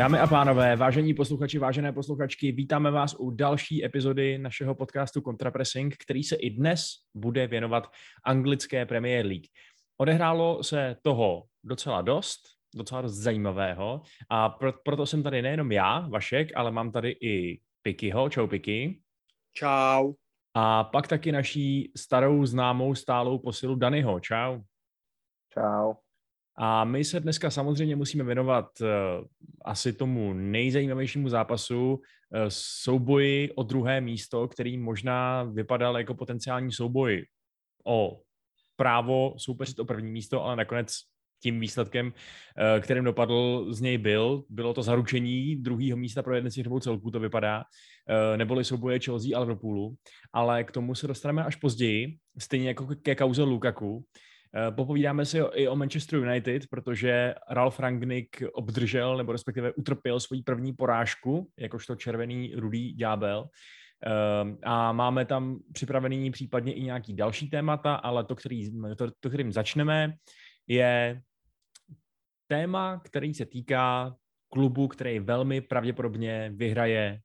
Dámy a pánové, vážení posluchači, vážené posluchačky, vítáme vás u další epizody našeho podcastu Contrapressing, který se i dnes bude věnovat anglické Premier League. Odehrálo se toho docela dost, docela dost zajímavého a pro, proto jsem tady nejenom já, Vašek, ale mám tady i Pikyho. Čau Piky. Čau. A pak taky naší starou známou stálou posilu Danyho. Čau. Čau. A my se dneska samozřejmě musíme věnovat uh, asi tomu nejzajímavějšímu zápasu, uh, souboji o druhé místo, který možná vypadal jako potenciální souboj o právo soupeřit o první místo, ale nakonec tím výsledkem, uh, kterým dopadl, z něj byl. Bylo to zaručení druhého místa pro jeden z těch dvou celků, to vypadá, neboli souboje Chelsea a Liverpoolu, ale k tomu se dostaneme až později, stejně jako ke kauze Lukaku. Eh, popovídáme si i o Manchester United, protože Ralf Rangnick obdržel, nebo respektive utrpěl svoji první porážku, jakožto červený rudý ďábel. Eh, a máme tam připravený případně i nějaký další témata, ale to, který, to, to kterým začneme, je téma, který se týká klubu, který velmi pravděpodobně vyhraje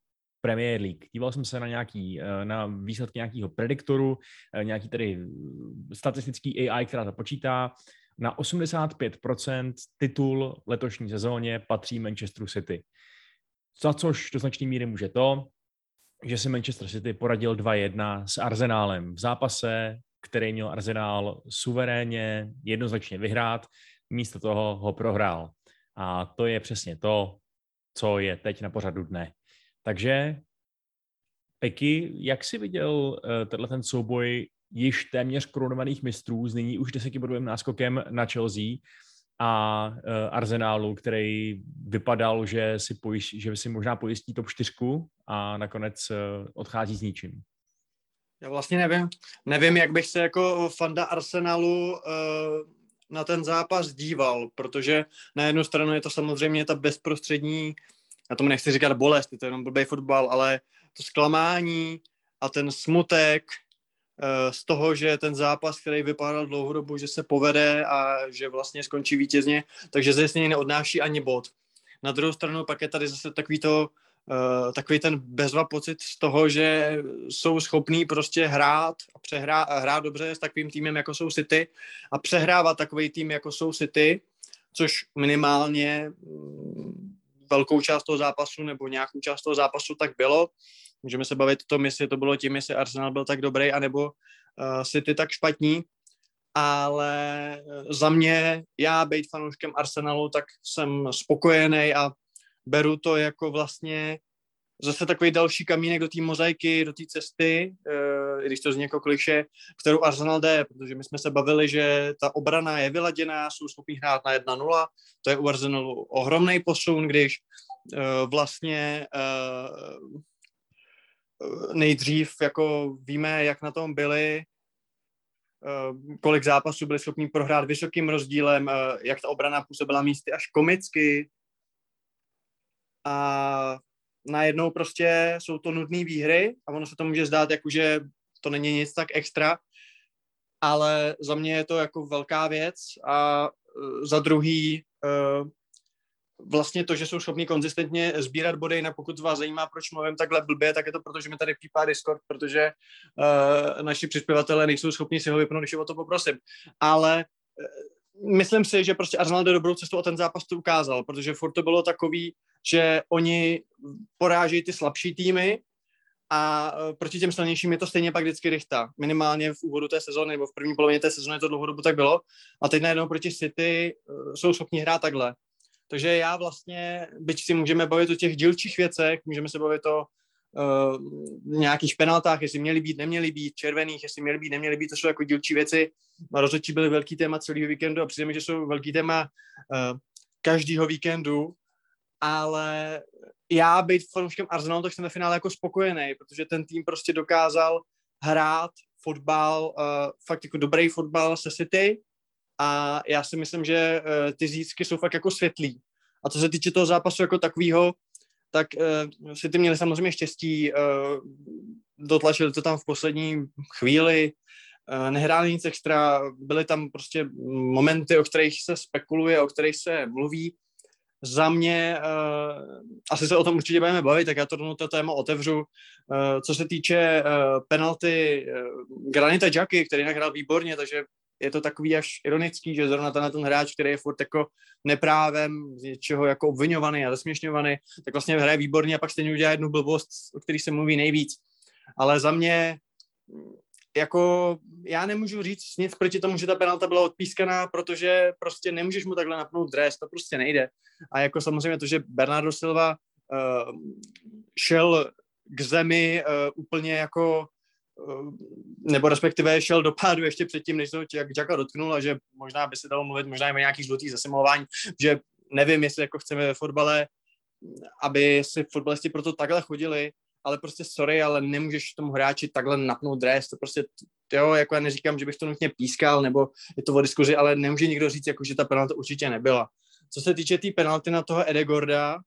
Premier League. Díval jsem se na nějaký, eh, na výsledky nějakého prediktoru, eh, nějaký tedy eh, statistický AI, která to počítá. Na 85% titul letošní sezóně patří Manchesteru City. Za což do značné míry může to, že si Manchester City poradil 2-1 s Arsenálem v zápase, který měl Arsenál suverénně, jednoznačně vyhrát, místo toho ho prohrál. A to je přesně to, co je teď na pořadu dne. Takže Peky, jak jsi viděl uh, tenhle ten souboj již téměř korunovaných mistrů s nyní už desetibodovým náskokem na Chelsea a uh, Arsenálu, který vypadal, že si, pojiš, že si možná pojistí top 4 a nakonec uh, odchází s ničím. Já vlastně nevím, nevím, jak bych se jako fanda Arsenalu na ten zápas díval, protože na jednu stranu je to samozřejmě ta bezprostřední já tomu nechci říkat bolest, je to jenom blbý fotbal, ale to zklamání a ten smutek uh, z toho, že ten zápas, který vypadal dlouhodobu, že se povede a že vlastně skončí vítězně, takže ze něj neodnáší ani bod. Na druhou stranu pak je tady zase takový to, uh, takový ten bezva pocit z toho, že jsou schopní prostě hrát a přehrát, a hrát dobře s takovým týmem, jako jsou City a přehrávat takový tým, jako jsou City, což minimálně mm, velkou část toho zápasu nebo nějakou část toho zápasu tak bylo. Můžeme se bavit o tom, jestli to bylo tím, jestli Arsenal byl tak dobrý, anebo uh, City tak špatní. Ale eh, za mě, já být fanouškem Arsenalu, tak jsem spokojený a beru to jako vlastně zase takový další kamínek do té mozaiky, do té cesty, uh, i když to zní jako kliše, kterou Arsenal jde, protože my jsme se bavili, že ta obrana je vyladěná, jsou schopni hrát na 1-0, to je u Arsenalu ohromný posun, když uh, vlastně uh, nejdřív jako víme, jak na tom byli, kolik zápasů byli schopni prohrát vysokým rozdílem, jak ta obrana působila místy až komicky. A najednou prostě jsou to nudné výhry a ono se to může zdát, jako že to není nic tak extra, ale za mě je to jako velká věc a uh, za druhý uh, vlastně to, že jsou schopni konzistentně sbírat body, jinak pokud vás zajímá, proč mluvím takhle blbě, tak je to proto, že mi tady pípá Discord, protože uh, naši přispěvatelé nejsou schopni si ho vypnout, když o to poprosím. Ale myslím si, že prostě Arsenal jde dobrou cestu a ten zápas to ukázal, protože furt to bylo takový, že oni porážejí ty slabší týmy a e, proti těm silnějším je to stejně pak vždycky rychta. Minimálně v úvodu té sezóny nebo v první polovině té sezóny to dlouhodobu tak bylo. A teď najednou proti City e, jsou schopni hrát takhle. Takže já vlastně, byť si můžeme bavit o těch dílčích věcech, můžeme se bavit o uh, nějakých penaltách, jestli měly být, neměly být, červených, jestli měly být, neměly být, to jsou jako dílčí věci. Rozhodčí byly velký téma celého víkendu a přijde mi, že jsou velký téma uh, každého víkendu ale já být fanouškem Arsenalu, tak jsem ve finále jako spokojený, protože ten tým prostě dokázal hrát fotbal, uh, fakt jako dobrý fotbal se City a já si myslím, že uh, ty zítřky jsou fakt jako světlý. A co se týče toho zápasu jako takového, tak uh, City měli samozřejmě štěstí, uh, dotlačili to tam v poslední chvíli, uh, nehráli nic extra, byly tam prostě momenty, o kterých se spekuluje, o kterých se mluví, za mě, uh, asi se o tom určitě budeme bavit, tak já to rovnou to téma otevřu. Uh, co se týče uh, penalty uh, Granita Jacky, který nahrál výborně, takže je to takový až ironický, že zrovna ten, ten hráč, který je furt jako neprávem, z něčeho jako obvinovaný a zasměšňovaný, tak vlastně hraje výborně a pak stejně udělá jednu blbost, o který se mluví nejvíc. Ale za mě jako já nemůžu říct nic proti tomu, že ta penalta byla odpískaná, protože prostě nemůžeš mu takhle napnout dres, to prostě nejde. A jako samozřejmě to, že Bernardo Silva uh, šel k zemi uh, úplně jako nebo respektive šel do pádu ještě předtím, než se jak Jacka dotknul a že možná by se dalo mluvit možná i o nějakých žlutých že nevím, jestli jako chceme ve fotbale, aby si fotbalisti proto takhle chodili, ale prostě sorry, ale nemůžeš tomu hráči takhle napnout dres, to prostě, jo, jako já neříkám, že bych to nutně pískal, nebo je to o diskuzi, ale nemůže nikdo říct, jako, že ta penalta určitě nebyla. Co se týče té tý penalty na toho Edegorda,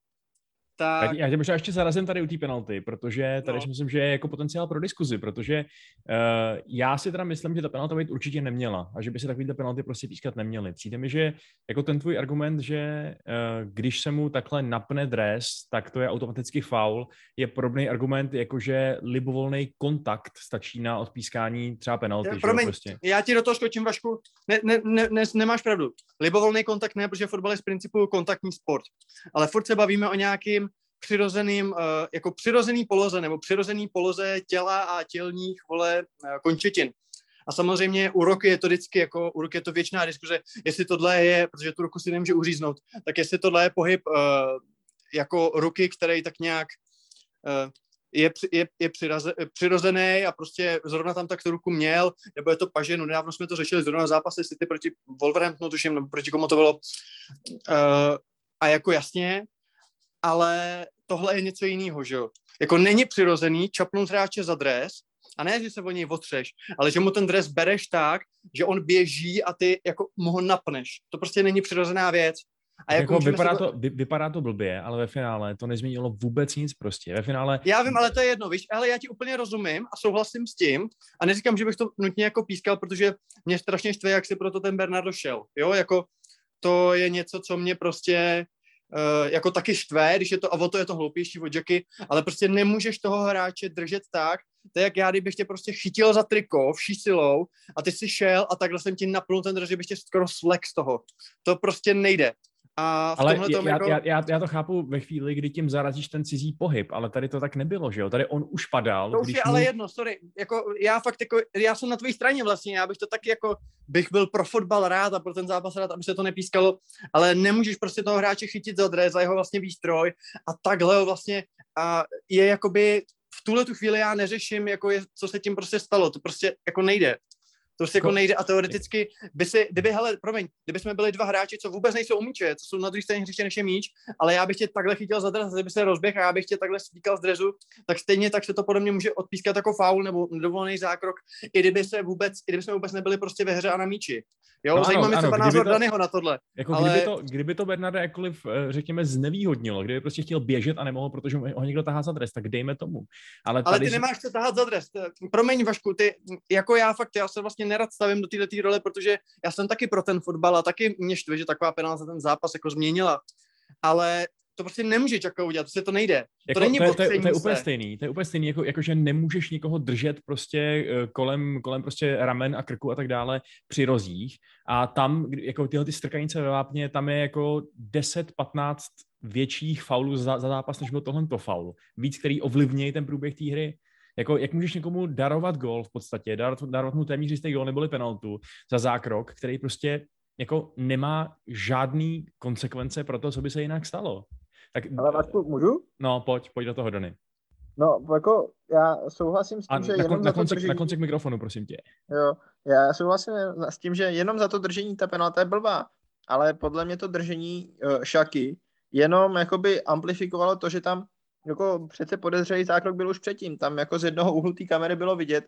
tak... Já tě možná ještě zarazím tady u té penalty, protože tady no. si myslím, že je jako potenciál pro diskuzi, protože uh, já si teda myslím, že ta penalta být určitě neměla a že by se takovýhle penalty prostě pískat neměly. Přijde mi, že jako ten tvůj argument, že uh, když se mu takhle napne dres, tak to je automaticky faul, je podobný argument, jako že libovolný kontakt stačí na odpískání třeba penalty. Já, promiň, prostě. já ti do toho skočím, Vašku, ne, ne, ne, ne, nemáš pravdu. Libovolný kontakt ne, protože fotbal je z principu kontaktní sport, ale furt se bavíme o nějakým přirozeným, uh, jako přirozený poloze nebo přirozený poloze těla a tělních, vole, uh, končetin. A samozřejmě u roky je to vždycky, jako u roky je to věčná diskuze, jestli tohle je, protože tu ruku si nemůže uříznout, tak jestli tohle je pohyb uh, jako ruky, který tak nějak je, je, je přirozený a prostě zrovna tam tak tu ruku měl, nebo je to paže, no nedávno jsme to řešili zrovna zápasy City proti Wolverhamptonu, tuším, nebo proti komu to bylo. A jako jasně, ale tohle je něco jiného, že jo. Jako není přirozený čapnout hráče za dres, a ne, že se o něj otřeš, ale že mu ten dres bereš tak, že on běží a ty jako mu ho napneš. To prostě není přirozená věc. A jako, jako vypadá, to, vy, vypadá to blbě, ale ve finále to nezměnilo vůbec nic prostě. Ve finále... Já vím, ale to je jedno, víš, ale já ti úplně rozumím a souhlasím s tím a neříkám, že bych to nutně jako pískal, protože mě strašně štve, jak si proto ten Bernardo šel, jo, jako to je něco, co mě prostě uh, jako taky štve, když je to, a o to je to hloupější od Jacky, ale prostě nemůžeš toho hráče držet tak, to je jak já, kdybych tě prostě chytil za triko vší silou a ty si šel a takhle jsem ti napnul ten drž, že bych tě skoro slek z toho. To prostě nejde. A v ale já, jako... já, já, já to chápu ve chvíli, kdy tím zarazíš ten cizí pohyb, ale tady to tak nebylo, že jo? Tady on už padal. To už je mu... ale jedno, sorry. Jako, já fakt jako, já jsem na tvojí straně vlastně, já bych to taky jako, bych byl pro fotbal rád a pro ten zápas rád, aby se to nepískalo, ale nemůžeš prostě toho hráče chytit za dres, za jeho vlastně výstroj a takhle vlastně a je jakoby v tuhle tu chvíli já neřeším, jako je, co se tím prostě stalo, to prostě jako nejde. To si jako nejde a teoreticky by si, kdyby, hele, promiň, kdyby jsme byli dva hráči, co vůbec nejsou umíče, co jsou na druhé straně hřiště než je míč, ale já bych tě takhle chytil za dres, kdyby se rozběh a já bych tě takhle stýkal z drezu, tak stejně tak se to podle mě může odpískat jako faul nebo nedovolený zákrok, i kdyby se vůbec, i kdyby jsme vůbec nebyli prostě ve hře a na míči. Jo, no, zajímá mě třeba názor to, Danyho na tohle. Jako ale... kdyby, to, kdyby to Bernarda jakkoliv, eh, řekněme, znevýhodnilo, kdyby prostě chtěl běžet a nemohl, protože ho někdo tahá za dres, tak dejme tomu. Ale, ale ty nemáš co tahat za dres. Promiň, Vašku, ty, jako já fakt, já se vlastně nerad stavím do této role, protože já jsem taky pro ten fotbal a taky mě štve, že taková penalta ten zápas jako změnila. Ale to prostě nemůže Čaka udělat, prostě to nejde. Jako, to není to, je, to, je, to je úplně stejný, to je úplně stejný, jako, jako že nemůžeš nikoho držet prostě eh, kolem, kolem prostě ramen a krku a tak dále při rozích a tam, jako tyhle ty strkanice ve vápně, tam je jako 10-15 větších faulů za, za zápas, než byl tohle to faul. Víc, který ovlivňují ten průběh té hry. Jako, jak můžeš někomu darovat gol v podstatě, darovat, darovat mu téměř jistý gol neboli penaltu za zákrok, který prostě jako nemá žádný konsekvence pro to, co by se jinak stalo. Tak, Ale Vašku, můžu? No, pojď, pojď do toho, Dany. No, jako já souhlasím s tím, A že na, jenom na, za to držení... na konci k mikrofonu, prosím tě. Jo, já souhlasím s tím, že jenom za to držení ta penalta je blbá, ale podle mě to držení uh, Šaky jenom jakoby amplifikovalo to, že tam jako přece podezřelý zákrok byl už předtím. Tam jako z jednoho úhlu té kamery bylo vidět,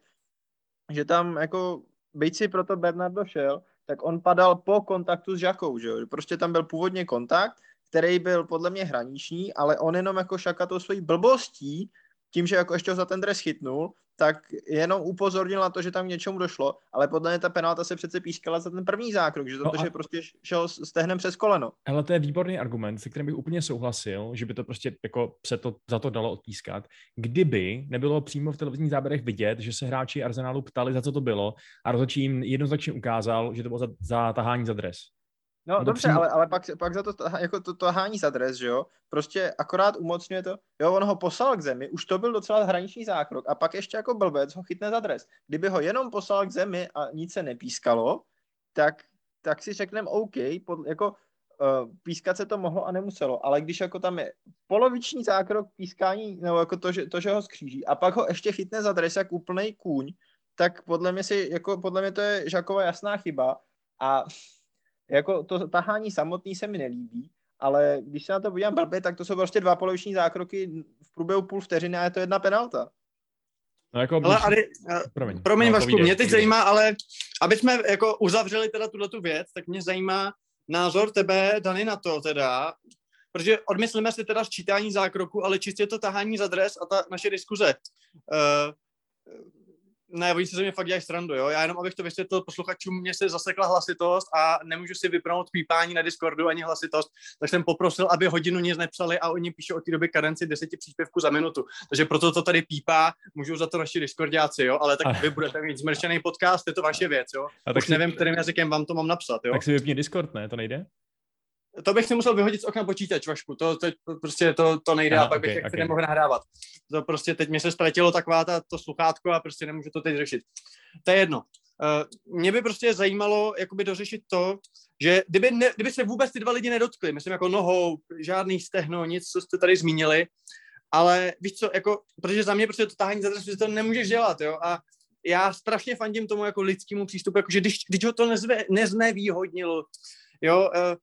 že tam jako, byť si proto Bernardo šel, tak on padal po kontaktu s Žakou, že jo? Prostě tam byl původně kontakt, který byl podle mě hraniční, ale on jenom jako Šaka tou svojí blbostí, tím, že jako ještě ho za ten dres chytnul, tak jenom upozornil na to, že tam něčemu došlo, ale podle mě ta penalta se přece pískala za ten první zákrok, že to, no a... že prostě šel stehnem přes koleno. Ale to je výborný argument, se kterým bych úplně souhlasil, že by to prostě jako se to za to dalo odpískat, kdyby nebylo přímo v televizních záběrech vidět, že se hráči Arsenalu ptali, za co to bylo a rozhodčí jim jednoznačně ukázal, že to bylo za, za tahání za dres. No, no dobře, ale, ale pak, pak za to, jako to, to hání za dres, že jo, prostě akorát umocňuje to, jo, on ho poslal k zemi, už to byl docela hraniční zákrok a pak ještě jako blbec ho chytne za dres. Kdyby ho jenom poslal k zemi a nic se nepískalo, tak, tak si řekneme OK, pod, jako uh, pískat se to mohlo a nemuselo, ale když jako tam je poloviční zákrok pískání, nebo jako to, že, to, že ho skříží a pak ho ještě chytne za dres jak úplnej kůň, tak podle mě si, jako podle mě to je Žakova jasná chyba a jako to tahání samotný se mi nelíbí, ale když se na to podívám blbě, tak to jsou prostě dva poloviční zákroky v průběhu půl vteřiny a je to jedna penalta. No jako ale Ari, promiň, promiň no, Vašku, mě teď zajímá, ale aby jsme jako uzavřeli teda tuhle tu věc, tak mě zajímá názor tebe, Dany, na to teda, protože odmyslíme si teda sčítání zákroku, ale čistě to tahání za dres a ta naše diskuze. Uh, ne, oni se ze mě fakt dělají srandu, jo. Já jenom, abych to vysvětlil posluchačům, mě se zasekla hlasitost a nemůžu si vypnout pípání na Discordu ani hlasitost, tak jsem poprosil, aby hodinu nic nepsali a oni píšou od té doby karenci deseti příspěvků za minutu. Takže proto to tady pípá, můžou za to naši Discordiáci, jo, ale tak a... vy budete mít zmršený podcast, je to vaše věc, jo. A tak Už si... nevím, kterým jazykem vám to mám napsat, jo. Tak si vypni Discord, ne, to nejde? To bych si musel vyhodit z okna počítač, Vašku, to, to prostě to, to nejde Aha, a pak okay, bych okay. nemohl nahrávat. To prostě teď mi se ztratilo taková ta, to sluchátko a prostě nemůžu to teď řešit. To je jedno. Uh, mě by prostě zajímalo jakoby dořešit to, že kdyby, ne, kdyby se vůbec ty dva lidi nedotkli, myslím jako nohou, žádný stehno, nic, co jste tady zmínili, ale víš co, jako, protože za mě prostě to tahání za to nemůžeš dělat, jo, a já strašně fandím tomu jako lidskému přístupu, jako že když, když ho to nezve, neznevýhodnilo, jo, uh,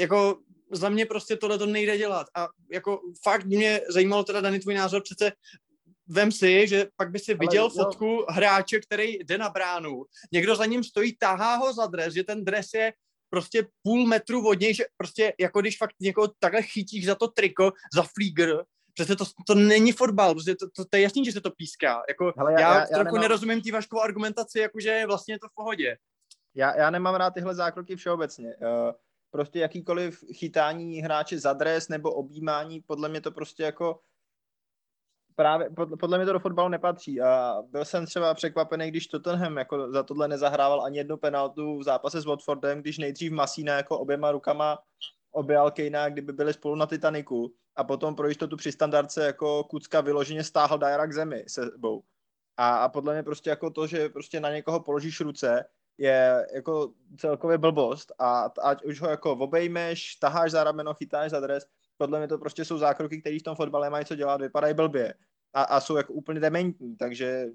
jako za mě prostě tohle to nejde dělat. A jako fakt mě zajímalo teda, Dani, tvůj názor, přece vem si, že pak by si viděl Ale, fotku jo. hráče, který jde na bránu, někdo za ním stojí, tahá ho za dres, že ten dres je prostě půl metru od něj, že prostě jako když fakt někoho takhle chytíš za to triko, za flígr, přece to, to není fotbal, prostě to, to, to, je jasný, že se to píská. Jako, Hele, já, já, já trochu nemám... nerozumím tí Vaškovou argumentaci, jakože vlastně je to v pohodě. Já, já nemám rád tyhle zákroky všeobecně. Uh, prostě jakýkoliv chytání hráče za dres nebo objímání, podle mě to prostě jako právě, podle mě to do fotbalu nepatří a byl jsem třeba překvapený, když Tottenham jako za tohle nezahrával ani jednu penaltu v zápase s Watfordem, když nejdřív Masína jako oběma rukama objal Kejna, kdyby byli spolu na Titaniku a potom pro jistotu při standardce jako Kucka vyloženě stáhl Dyera k zemi sebou. A, a podle mě prostě jako to, že prostě na někoho položíš ruce, je jako celkově blbost a ať už ho jako obejmeš, taháš za rameno, chytáš za dres, podle mě to prostě jsou zákroky, které v tom fotbale mají co dělat, vypadají blbě a, a jsou jako úplně dementní, takže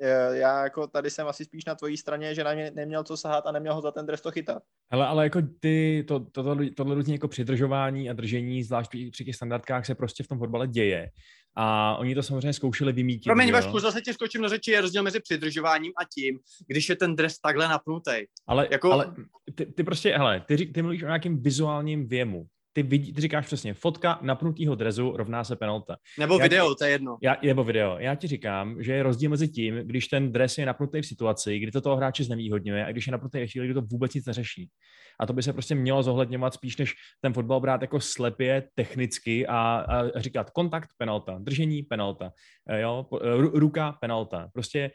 e, já jako tady jsem asi spíš na tvojí straně, že na mě neměl co sahat a neměl ho za ten dres to chytat. Hele, ale jako ty, to, to, to, tohle různě jako přidržování a držení, zvlášť při těch standardkách se prostě v tom fotbale děje. A oni to samozřejmě zkoušeli vymítit. Promiň, Vašku, zase ti skočím na řeči, je rozdíl mezi přidržováním a tím, když je ten dres takhle napnutý. Ale, jako... ale ty, ty, prostě, hele, ty, ty mluvíš o nějakém vizuálním věmu ty, vidí, ty říkáš přesně, fotka napnutého drezu rovná se penalta. Nebo já video, ti, to je jedno. Já, nebo video. Já ti říkám, že je rozdíl mezi tím, když ten dres je napnutý v situaci, kdy to toho hráče znevýhodňuje a když je napnutý ve chvíli, kdy to vůbec nic neřeší. A to by se prostě mělo zohledňovat spíš, než ten fotbal brát jako slepě technicky a, a říkat kontakt, penalta, držení, penalta, jo, ruka, penalta. Prostě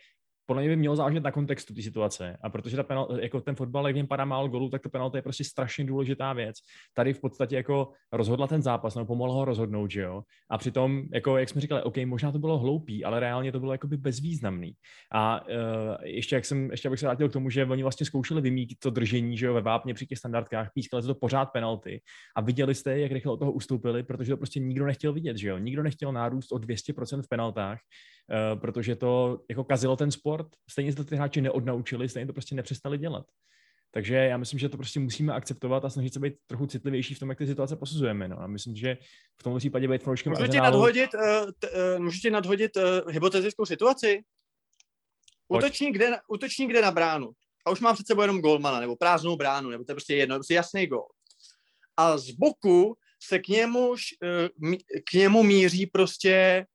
podle mě by mělo záležet na kontextu té situace. A protože ta penal, jako ten fotbal, jak něm padá málo golů, tak to penalta je prostě strašně důležitá věc. Tady v podstatě jako rozhodla ten zápas, nebo pomohla ho rozhodnout, že jo. A přitom, jako jak jsme říkali, OK, možná to bylo hloupý, ale reálně to bylo jakoby bezvýznamný. A uh, ještě, jak jsem, ještě abych se vrátil k tomu, že oni vlastně zkoušeli vymítit to držení, že jo, ve vápně při těch standardkách, pískali to pořád penalty a viděli jste, jak rychle od toho ustoupili, protože to prostě nikdo nechtěl vidět, že jo. Nikdo nechtěl nárůst o 200% v penaltách, protože to jako kazilo ten sport. Stejně se to ty hráči neodnaučili, stejně to prostě nepřestali dělat. Takže já myslím, že to prostě musíme akceptovat a snažit se být trochu citlivější v tom, jak ty situace posuzujeme. No. A myslím, že v tom případě být fanouškem Můžu ti nadhodit, uh, t, uh, můžu ti nadhodit uh, hypotetickou situaci? Útočník jde, útočník jde na bránu a už mám před sebou jenom golmana, nebo prázdnou bránu, nebo to je prostě jedno, prostě jasný gol. A z boku se k němu, eh, k němu míří prostě,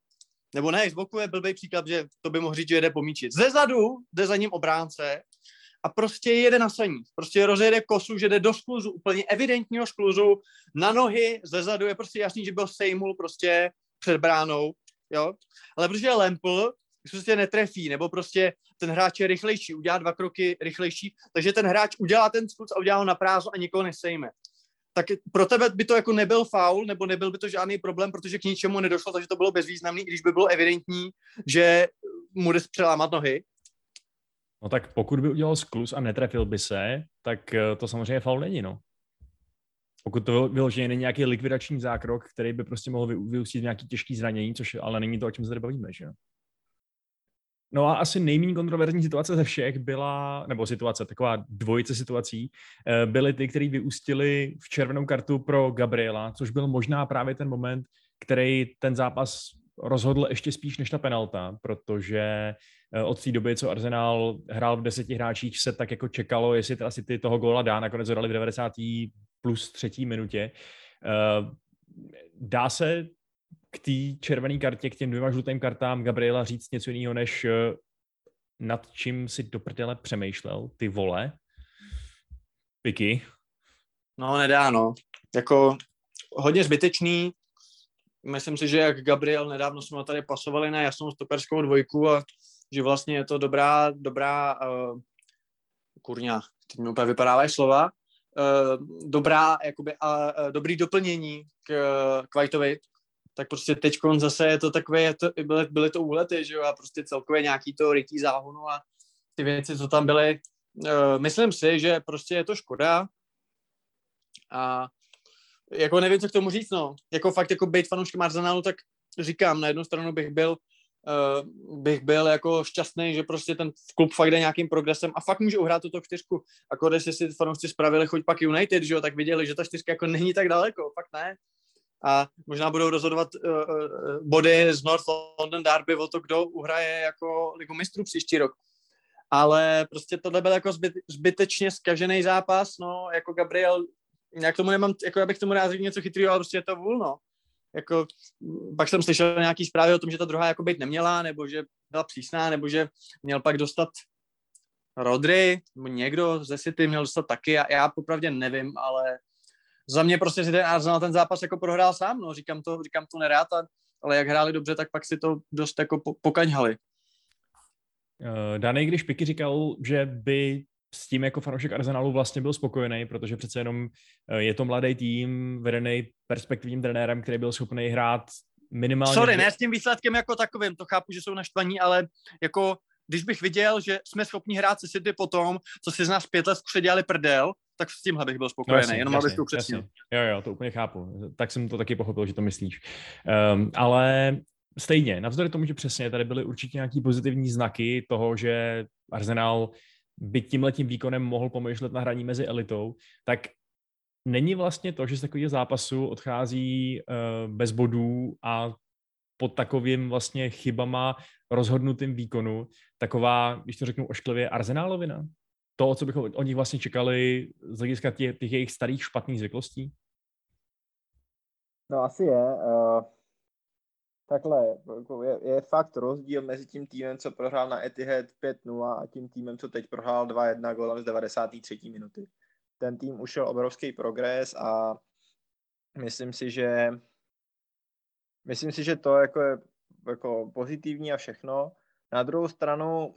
nebo ne, z boku je blbý příklad, že to by mohl říct, že jede pomíčit. Ze zadu jde za ním obránce a prostě jede na saní. Prostě rozjede kosu, že jde do skluzu, úplně evidentního skluzu, na nohy, ze zadu je prostě jasný, že byl sejmul prostě před bránou, jo. Ale protože je lempl, prostě netrefí, nebo prostě ten hráč je rychlejší, udělá dva kroky rychlejší, takže ten hráč udělá ten skluz a udělá ho na prázdno a nikoho nesejme. Tak pro tebe by to jako nebyl faul, nebo nebyl by to žádný problém, protože k ničemu nedošlo, takže to bylo bezvýznamný, když by bylo evidentní, že mu jde přelámat nohy. No tak pokud by udělal sklus a netrefil by se, tak eh, to samozřejmě faul není, no. Pokud to vyloženě není nějaký likvidační zákrok, který by prostě mohl vyústit nějaký těžký zranění, což ale není to, o čem se tady bavíme, že jo? No a asi nejméně kontroverzní situace ze všech byla, nebo situace, taková dvojice situací, eh, byly ty, které vyústily v červenou kartu pro Gabriela, což byl možná právě ten moment, který ten zápas rozhodl ještě spíš než ta penalta, protože eh, od té doby, co Arsenal hrál v deseti hráčích, se tak jako čekalo, jestli teda ty toho góla dá, nakonec ho dali v 90. plus třetí minutě. Eh, dá se k té červené kartě, k těm dvěma žlutým kartám Gabriela říct něco jiného, než eh, nad čím si do prdele přemýšlel, ty vole? Piky? No, nedá, no. Jako hodně zbytečný. Myslím si, že jak Gabriel nedávno jsme tady pasovali na jasnou stoperskou dvojku a že vlastně je to dobrá, dobrá uh, kurňa, teď mi úplně vypadávají slova, uh, dobrá, jakoby, uh, dobrý doplnění k, k Whiteovi, tak prostě teď zase je to takové, je to, byly, byly to úlety, že jo, a prostě celkově nějaký to rytí záhonu a ty věci, co tam byly. Uh, myslím si, že prostě je to škoda a jako nevím, co k tomu říct, no. Jako fakt, jako být fanouškem Arsenalu, tak říkám, na jednu stranu bych byl uh, bych byl jako šťastný, že prostě ten klub fakt jde nějakým progresem a fakt může uhrát tuto čtyřku. Jako když si fanoušci spravili choď pak United, že jo, tak viděli, že ta čtyřka jako není tak daleko, fakt ne a možná budou rozhodovat uh, body z North London Derby o to, kdo uhraje jako ligu mistrů příští rok. Ale prostě tohle byl jako zbyt, zbytečně zkažený zápas, no, jako Gabriel, já k tomu nemám, jako já bych tomu rád něco chytrého, ale prostě je to vůl, no. Jako, pak jsem slyšel nějaký zprávy o tom, že ta druhá jako být neměla, nebo že byla přísná, nebo že měl pak dostat Rodry, nebo někdo ze City měl dostat taky, já, já popravdě nevím, ale za mě prostě si ten Arsenal ten zápas jako prohrál sám, no, říkám to, říkám to nerád, ale jak hráli dobře, tak pak si to dost jako pokaňhali. Uh, Danej, když Piky říkal, že by s tím jako fanoušek Arsenalu vlastně byl spokojený, protože přece jenom eh, je to mladý tým, vedený perspektivním trenérem, který byl schopný hrát minimálně... Sorry, ne s tím výsledkem jako takovým, to chápu, že jsou naštvaní, ale jako když bych viděl, že jsme schopni hrát se City potom, co si z nás pět let dělali prdel, tak s tímhle bych byl spokojený, no jasně, jenom abych to upřesnil. Jo, jo, to úplně chápu. Tak jsem to taky pochopil, že to myslíš. Um, ale stejně, navzdory tomu, že přesně tady byly určitě nějaký pozitivní znaky toho, že Arsenal by tímhletím výkonem mohl pomýšlet na hraní mezi elitou, tak není vlastně to, že z takového zápasu odchází uh, bez bodů a pod takovým vlastně chybama rozhodnutým výkonu, taková, když to řeknu ošklivě, arzenálovina? To, co bychom od nich vlastně čekali z hlediska těch, těch jejich starých špatných zvyklostí? No asi je. Uh, takhle, jako je, je fakt rozdíl mezi tím týmem, co prohrál na Etihad 5-0 a tím týmem, co teď prohrál 2-1 golem z 93. minuty. Ten tým ušel obrovský progres a myslím si, že myslím si, že to jako je jako pozitivní a všechno. Na druhou stranu,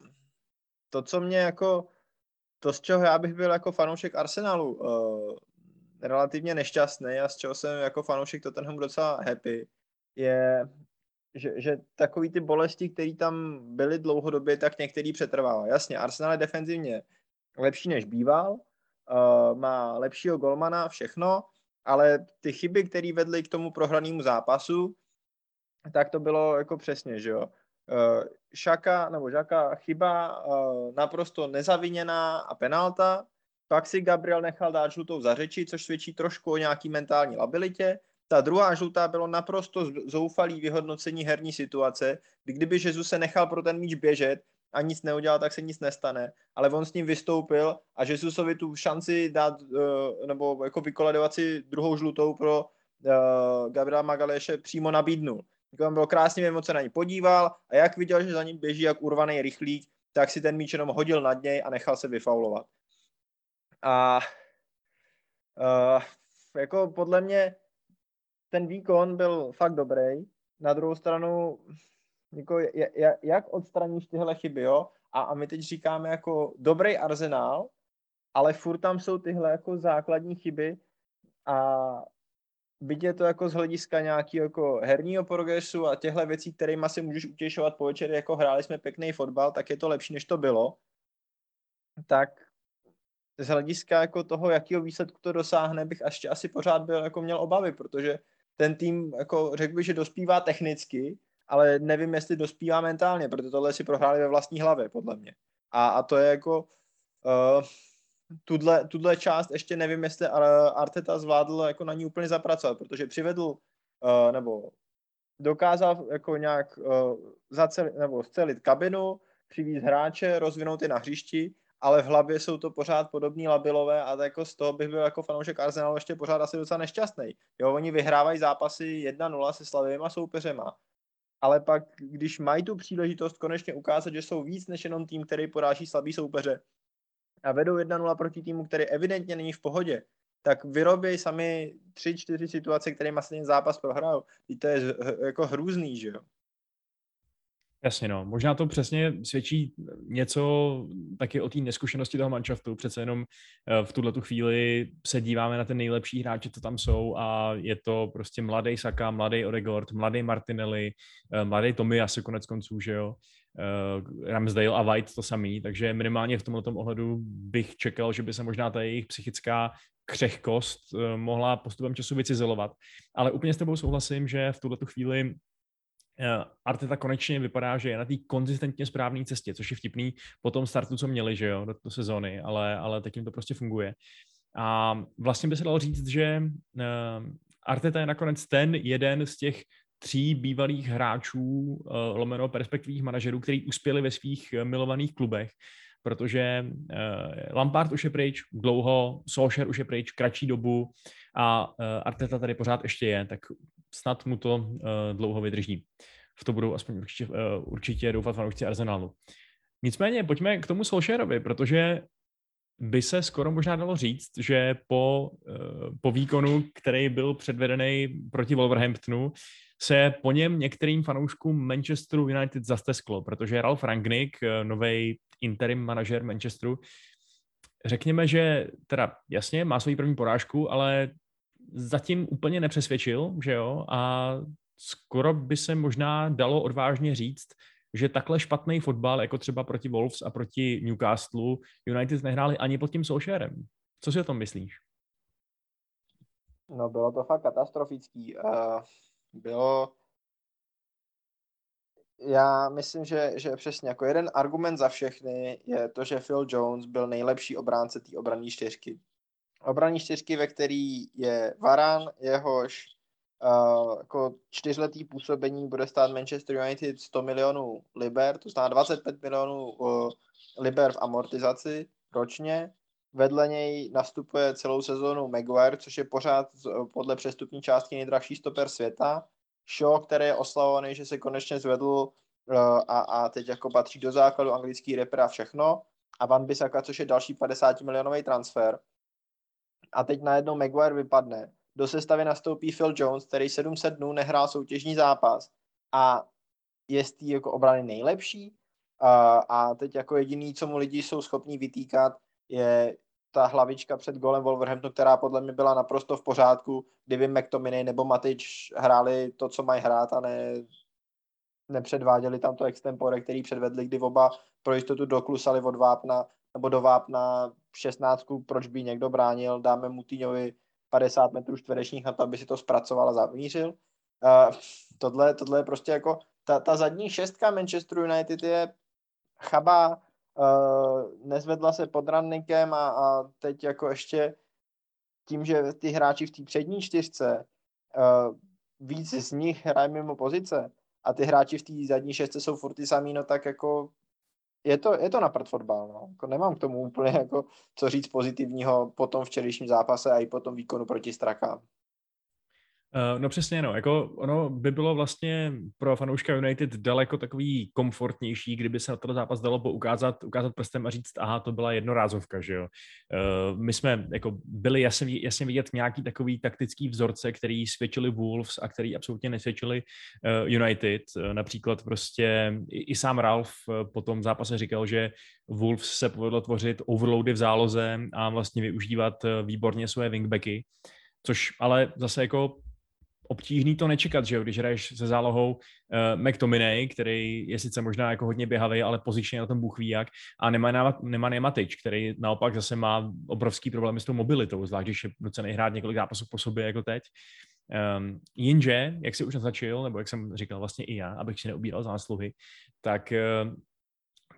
to, co mě jako, to, z čeho já bych byl jako fanoušek Arsenalu uh, relativně nešťastný a z čeho jsem jako fanoušek Tottenhamu docela happy, je, že, že takový ty bolesti, které tam byly dlouhodobě, tak některý přetrvává. Jasně, Arsenal je defenzivně lepší než býval, uh, má lepšího golmana, všechno, ale ty chyby, které vedly k tomu prohranému zápasu, tak to bylo jako přesně, že jo. Uh, Šaka, nebo Žaka chyba uh, naprosto nezaviněná a penalta, pak si Gabriel nechal dát žlutou za řeči, což svědčí trošku o nějaký mentální labilitě. Ta druhá žlutá bylo naprosto zoufalý vyhodnocení herní situace, kdy kdyby Jesus se nechal pro ten míč běžet a nic neudělal, tak se nic nestane. Ale on s ním vystoupil a Jesusovi tu šanci dát, uh, nebo jako vykoledovat si druhou žlutou pro Gabriela Magaleše přímo nabídnul. On byl krásně moc se na ní podíval a jak viděl, že za ním běží jak urvaný rychlík, tak si ten míč jenom hodil nad něj a nechal se vyfaulovat. A uh, jako podle mě ten výkon byl fakt dobrý. Na druhou stranu, jako, jak odstraníš tyhle chyby, jo? A, a my teď říkáme jako dobrý arzenál, ale furt tam jsou tyhle jako základní chyby a byť je to jako z hlediska nějakého jako herního progresu a těchto věcí, kterými si můžeš utěšovat po večer, jako hráli jsme pěkný fotbal, tak je to lepší, než to bylo. Tak z hlediska jako toho, jakého výsledku to dosáhne, bych ještě asi pořád byl, jako měl obavy, protože ten tým, jako řekl bych, že dospívá technicky, ale nevím, jestli dospívá mentálně, protože tohle si prohráli ve vlastní hlavě, podle mě. A, a to je jako uh, tuhle, tuhle část ještě nevím, jestli Arteta zvládl jako na ní úplně zapracovat, protože přivedl uh, nebo dokázal jako nějak uh, zacelit, nebo scelit kabinu, přivízt hráče, rozvinout je na hřišti, ale v hlavě jsou to pořád podobní labilové a jako z toho bych byl jako fanoušek Arsenalu ještě pořád asi docela nešťastný. Jo, oni vyhrávají zápasy 1-0 se slavými soupeřema, ale pak, když mají tu příležitost konečně ukázat, že jsou víc než jenom tým, který poráží slabý soupeře, a vedou 1-0 proti týmu, který evidentně není v pohodě, tak vyrobí sami tři, čtyři situace, které se ten zápas prohrajou. To je jako hrůzný, že jo? Jasně, no. Možná to přesně svědčí něco taky o té neskušenosti toho manšaftu. Přece jenom eh, v tuhle tu chvíli se díváme na ten nejlepší hráče, co tam jsou a je to prostě mladý Saka, mladý Oregord, mladý Martinelli, eh, mladý Tommy asi konec konců, že jo. Uh, Ramsdale a White to samý, takže minimálně v tomto ohledu bych čekal, že by se možná ta jejich psychická křehkost uh, mohla postupem času vycizelovat. Ale úplně s tebou souhlasím, že v tuhle chvíli uh, Arteta konečně vypadá, že je na té konzistentně správné cestě, což je vtipný po tom startu, co měli, že jo, do, do sezóny, ale, ale teď jim to prostě funguje. A vlastně by se dalo říct, že Arteta je nakonec ten jeden z těch tří bývalých hráčů, uh, lomeno perspektivních manažerů, kteří uspěli ve svých uh, milovaných klubech, protože uh, Lampard už je pryč dlouho, Solskjaer už je pryč kratší dobu a Arteta tady pořád ještě je, tak snad mu to uh, dlouho vydrží. V to budou aspoň určitě, určitě doufat fanoušci Arsenalu. Nicméně pojďme k tomu Solskjaerovi, protože by se skoro možná dalo říct, že po, po výkonu, který byl předvedený proti Wolverhamptonu, se po něm některým fanouškům Manchesteru United zastesklo, protože Ralf Rangnick, eh, nový interim manažer Manchesteru, řekněme, že teda jasně má svoji první porážku, ale zatím úplně nepřesvědčil, že jo, a skoro by se možná dalo odvážně říct, že takhle špatný fotbal, jako třeba proti Wolves a proti Newcastle, United nehráli ani pod tím Solskjaerem. Co si o tom myslíš? No bylo to fakt katastrofický. Uh, bylo já myslím, že, že přesně jako jeden argument za všechny je to, že Phil Jones byl nejlepší obránce té obranní čtyřky. Obranní čtyřky, ve který je Varan, jehož uh, jako čtyřletý působení bude stát Manchester United 100 milionů liber, to znamená 25 milionů uh, liber v amortizaci ročně. Vedle něj nastupuje celou sezónu Maguire, což je pořád podle přestupní částky nejdražší stoper světa. Shaw, který je oslavovaný, že se konečně zvedl uh, a, a teď jako patří do základu anglický reper a všechno. A Van Bissaka, což je další 50 milionový transfer. A teď najednou Maguire vypadne. Do sestavy nastoupí Phil Jones, který 700 dnů nehrál soutěžní zápas. A je z jako obrany nejlepší. Uh, a teď jako jediný, co mu lidi jsou schopní vytýkat, je ta hlavička před golem Wolverhamptonu, která podle mě byla naprosto v pořádku, kdyby McTominay nebo Matič hráli to, co mají hrát a ne, nepředváděli tam to extempore, který předvedli, kdy oba pro jistotu doklusali od vápna nebo do vápna 16, proč by někdo bránil, dáme Mutýňovi 50 metrů čtverečních na to, aby si to zpracoval a zamířil. Uh, tohle, tohle je prostě jako, ta, ta zadní šestka Manchester United je chabá, nezvedla se pod ranníkem a, a teď jako ještě tím, že ty hráči v té přední čtyřce uh, víc z nich hrají mimo pozice a ty hráči v té zadní šestce jsou furt ty samý, no tak jako je to, je to na prd fotbal, no. Jako nemám k tomu úplně jako co říct pozitivního po tom včerejším zápase a i po tom výkonu proti Strakám. Uh, no přesně, no. Jako ono by bylo vlastně pro fanouška United daleko takový komfortnější, kdyby se na ten zápas dalo poukázat, ukázat prstem a říct, aha, to byla jednorázovka, že jo. Uh, my jsme jako byli jasně, jasně vidět nějaký takový taktický vzorce, který svědčili Wolves a který absolutně nesvědčili uh, United. Například prostě i, sám Ralf po tom zápase říkal, že Wolves se povedlo tvořit overloady v záloze a vlastně využívat výborně své wingbacky což ale zase jako obtížný to nečekat, že jo, když hraješ se zálohou uh, McTominay, který je sice možná jako hodně běhavý, ale pozičně na tom Bůh ví jak, a nemá, nemá Nematič, který naopak zase má obrovský problém s tou mobilitou, zvlášť když je nucený hrát několik zápasů po sobě jako teď. Um, jinže, jak si už naznačil, nebo jak jsem říkal vlastně i já, abych si neubíral zásluhy, tak, uh,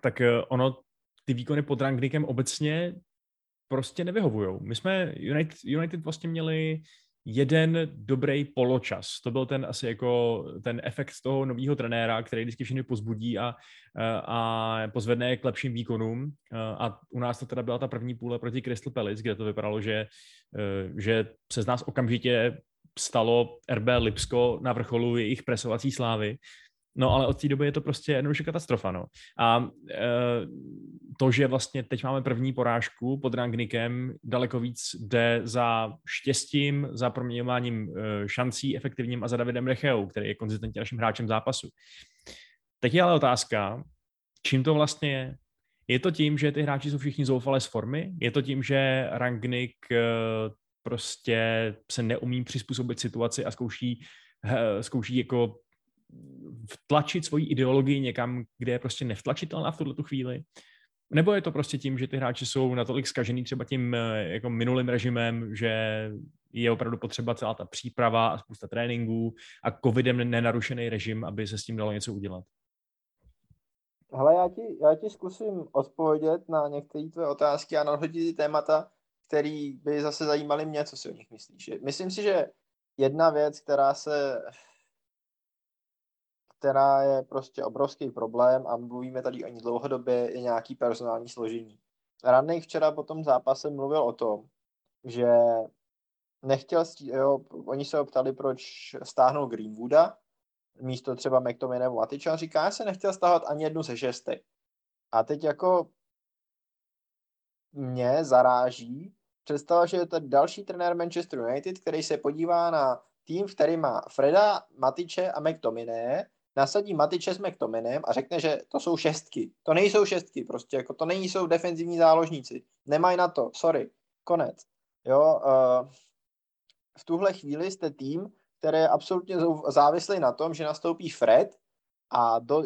tak uh, ono ty výkony pod Rangnickem obecně prostě nevyhovují. My jsme United, United vlastně měli jeden dobrý poločas. To byl ten asi jako ten efekt toho nového trenéra, který vždycky všechny pozbudí a, a pozvedne k lepším výkonům. A u nás to teda byla ta první půle proti Crystal Palace, kde to vypadalo, že, že se z nás okamžitě stalo RB Lipsko na vrcholu jejich presovací slávy No ale od té doby je to prostě jednoduše katastrofa. No. A e, to, že vlastně teď máme první porážku pod Rangnikem, daleko víc jde za štěstím, za proměňováním e, šancí efektivním a za Davidem Recheou, který je konzistentně naším hráčem zápasu. Teď je ale otázka, čím to vlastně je? Je to tím, že ty hráči jsou všichni zoufalé z formy? Je to tím, že Rangnick e, prostě se neumí přizpůsobit situaci a zkouší, zkouší jako vtlačit svoji ideologii někam, kde je prostě nevtlačitelná v tuhle chvíli? Nebo je to prostě tím, že ty hráči jsou natolik skažený třeba tím eh, jako minulým režimem, že je opravdu potřeba celá ta příprava a spousta tréninků a covidem nenarušený režim, aby se s tím dalo něco udělat? Hele, já ti, já ti zkusím odpovědět na některé tvé otázky a nadhodit témata, které by zase zajímaly mě, co si o nich myslíš. Myslím si, že jedna věc, která se která je prostě obrovský problém a mluvíme tady o ní dlouhodobě, je nějaký personální složení. Rannej včera po tom zápase mluvil o tom, že nechtěl, jo, oni se optali, proč stáhnul Greenwooda, místo třeba McTominay nebo Matiča, říká, já se nechtěl stávat ani jednu ze šestek. A teď jako mě zaráží představa, že je to další trenér Manchester United, který se podívá na tým, který má Freda, Matiče a McTominay nasadí Matiče s McTominanem a řekne, že to jsou šestky. To nejsou šestky, prostě jako to nejsou defenzivní záložníci. Nemají na to, sorry, konec. Jo, uh, v tuhle chvíli jste tým, který je absolutně závislý na tom, že nastoupí Fred a do,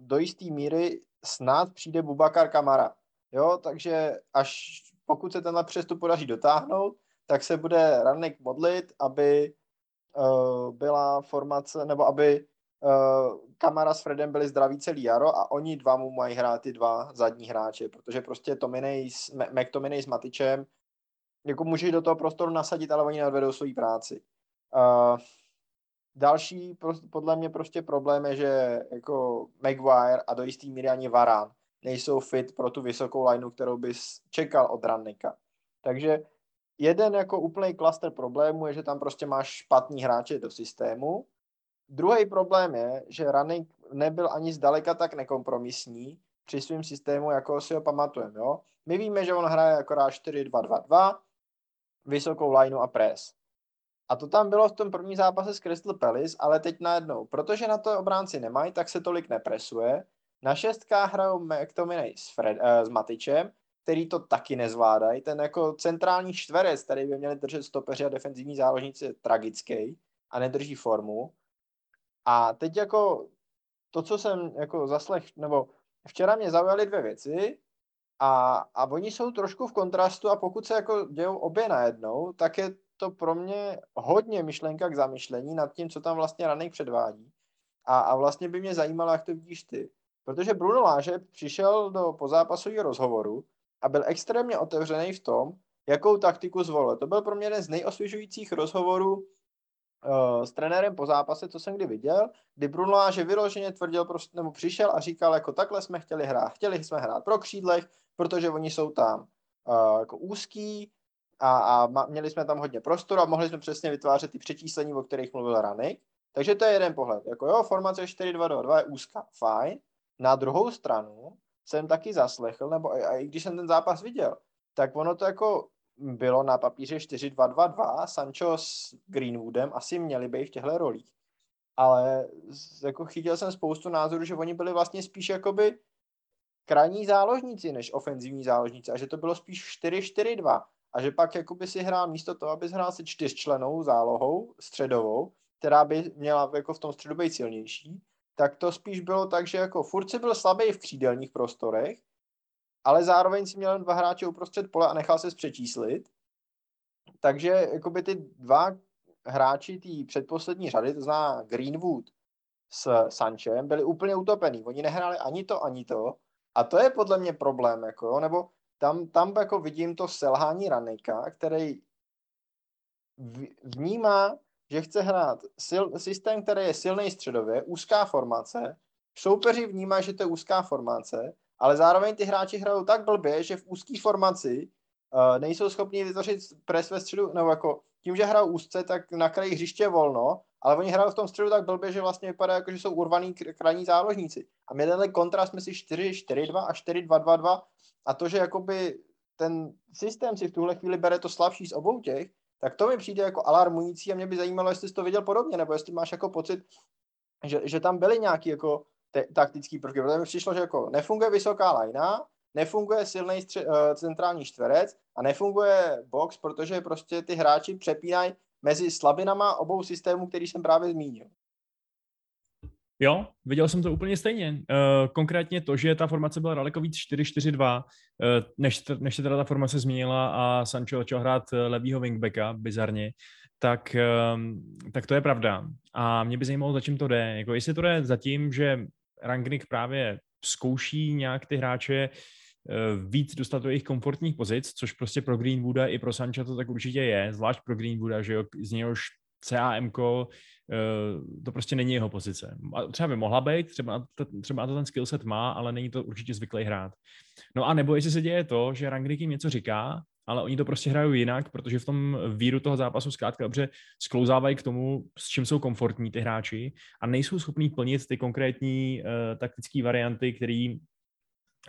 do jisté míry snad přijde Bubakar Kamara. Jo, takže až pokud se tenhle přestup podaří dotáhnout, tak se bude Ranek modlit, aby uh, byla formace, nebo aby Kamara s Fredem byli zdraví celý jaro a oni dva mu mají hrát ty dva zadní hráče, protože prostě Tominej s, McTominay s Matičem jako může do toho prostoru nasadit, ale oni neodvedou svoji práci. Uh, další podle mě prostě problém je, že jako Maguire a do jistý míry ani Varán nejsou fit pro tu vysokou lineu, kterou bys čekal od Rannika. Takže jeden jako úplný klaster problému je, že tam prostě máš špatný hráče do systému Druhý problém je, že Ranik nebyl ani zdaleka tak nekompromisní při svém systému, jako si ho pamatujeme. Jo? My víme, že on hraje akorát 4-2-2-2, vysokou lineu a press. A to tam bylo v tom první zápase s Crystal Palace, ale teď najednou, protože na to obránci nemají, tak se tolik nepresuje. Na šestkách hrajou McTominay s, Fred, uh, s Matičem, který to taky nezvládají. Ten jako centrální čtverec, který by měli držet stopeři a defenzivní záložníci, je tragický a nedrží formu. A teď jako to, co jsem jako zaslech, nebo včera mě zaujaly dvě věci a, a oni jsou trošku v kontrastu a pokud se jako dějou obě najednou, tak je to pro mě hodně myšlenka k zamyšlení nad tím, co tam vlastně Ranek předvádí. A, a vlastně by mě zajímalo, jak to vidíš ty. Protože Bruno Láže přišel do pozápasového rozhovoru a byl extrémně otevřený v tom, jakou taktiku zvolil. To byl pro mě jeden z nejosvěžujících rozhovorů uh, s trenérem po zápase, co jsem kdy viděl, kdy Bruno že vyloženě tvrdil, prostě, nebo přišel a říkal, jako takhle jsme chtěli hrát. Chtěli jsme hrát pro křídlech, protože oni jsou tam uh, jako úzký a, a měli jsme tam hodně prostoru a mohli jsme přesně vytvářet ty přečíslení, o kterých mluvil Ranik. Takže to je jeden pohled. Jako jo, formace 4-2-2 je úzká, fajn. Na druhou stranu jsem taky zaslechl, nebo a i když jsem ten zápas viděl, tak ono to jako bylo na papíře 4-2-2-2, Sancho s Greenwoodem asi měli být v těchto rolích. Ale jako chytil jsem spoustu názorů, že oni byli vlastně spíš jakoby krajní záložníci než ofenzivní záložníci a že to bylo spíš 4-4-2 a že pak jakoby si hrál místo toho, aby hrál si čtyřčlenou zálohou středovou, která by měla jako v tom středu být silnější, tak to spíš bylo tak, že jako furt si byl slabý v křídelních prostorech, ale zároveň si měl dva hráče uprostřed pole a nechal se zpřečíslit. Takže jakoby ty dva hráči té předposlední řady, to znamená Greenwood s Sanchem, byli úplně utopený. Oni nehráli ani to, ani to. A to je podle mě problém, jako, nebo tam, tam jako vidím to selhání Ranika, který vnímá, že chce hrát sil, systém, který je silný středově, úzká formace, soupeři vnímá, že to je úzká formace, ale zároveň ty hráči hrajou tak blbě, že v úzké formaci uh, nejsou schopni vytvořit pres ve středu, nebo jako tím, že hrajou úzce, tak na kraji hřiště volno, ale oni hrajou v tom středu tak blbě, že vlastně vypadá jako, že jsou urvaný krajní záložníci. A my tenhle kontrast mezi 4-4-2 a 4-2-2-2 a to, že jakoby ten systém si v tuhle chvíli bere to slabší z obou těch, tak to mi přijde jako alarmující a mě by zajímalo, jestli jsi to viděl podobně, nebo jestli máš jako pocit, že, že tam byly nějaký jako te, taktický prvky, protože mi přišlo, že jako nefunguje vysoká lajna, nefunguje silný stře- uh, centrální čtverec a nefunguje box, protože prostě ty hráči přepínají mezi slabinama obou systémů, který jsem právě zmínil. Jo, viděl jsem to úplně stejně. Uh, konkrétně to, že ta formace byla daleko víc 4-4-2, uh, než, než se teda ta formace změnila a Sancho začal hrát levýho wingbacka, bizarně, tak, tak to je pravda. A mě by zajímalo, za čím to jde. Jako, jestli to jde za tím, že Rangnick právě zkouší nějak ty hráče uh, víc dostat do jejich komfortních pozic, což prostě pro Greenwooda i pro Sancha to tak určitě je, zvlášť pro Greenwooda, že jo, z něhož CAM Eh, to prostě není jeho pozice. A třeba by mohla být, třeba, třeba to ten skillset má, ale není to určitě zvyklý hrát. No a nebo jestli se děje to, že Rangnick jim něco říká, ale oni to prostě hrajou jinak, protože v tom víru toho zápasu zkrátka dobře sklouzávají k tomu, s čím jsou komfortní ty hráči a nejsou schopní plnit ty konkrétní uh, taktické varianty, který,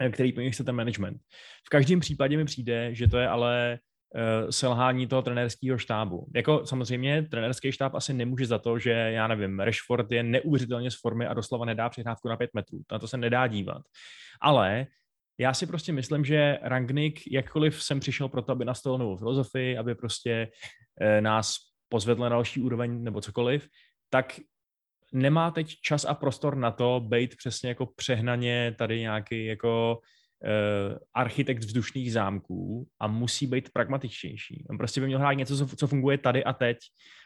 eh, který po nich chce ten management. V každém případě mi přijde, že to je ale uh, selhání toho trenérského štábu. Jako samozřejmě trenérský štáb asi nemůže za to, že já nevím, Rashford je neuvěřitelně z formy a doslova nedá přihrávku na pět metrů. Na to se nedá dívat. Ale já si prostě myslím, že Rangnick, jakkoliv jsem přišel pro to, aby nastavil novou filozofii, aby prostě uh, nás pozvedl na další úroveň nebo cokoliv, tak nemá teď čas a prostor na to být přesně jako přehnaně tady nějaký jako uh, architekt vzdušných zámků a musí být pragmatičtější. On prostě by měl hrát něco, co, co funguje tady a teď.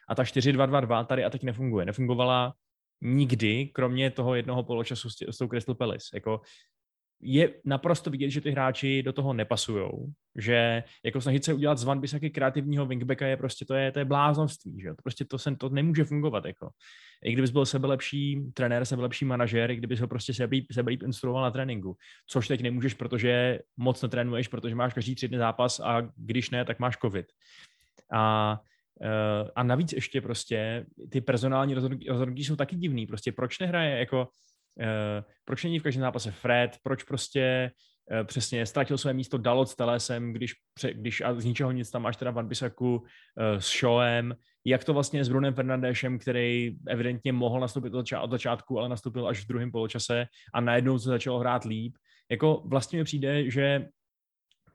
A ta 4-2-2-2 tady a teď nefunguje. Nefungovala nikdy, kromě toho jednoho poločasu s, s tou Crystal Palace. Jako je naprosto vidět, že ty hráči do toho nepasují, že jako snažit se udělat z Van Bissaky kreativního wingbacka je prostě, to je, to je bláznovství, že prostě to, se, to nemůže fungovat, jako. I kdybys byl sebelepší trenér, sebelepší manažer, i kdybys ho prostě sebelíp, sebelíp instruoval na tréninku, což teď nemůžeš, protože moc netrénuješ, protože máš každý tři dny zápas a když ne, tak máš covid. A eh, a navíc ještě prostě ty personální rozhodnutí jsou taky divný. Prostě proč nehraje jako proč není v každém zápase Fred, proč prostě uh, přesně ztratil své místo Dalot s Telesem, když, když a z ničeho nic tam máš teda Van Bisaku uh, s Showem, jak to vlastně s Brunem Fernandešem, který evidentně mohl nastoupit od, začátku, ale nastoupil až v druhém poločase a najednou se začalo hrát líp. Jako vlastně mi přijde, že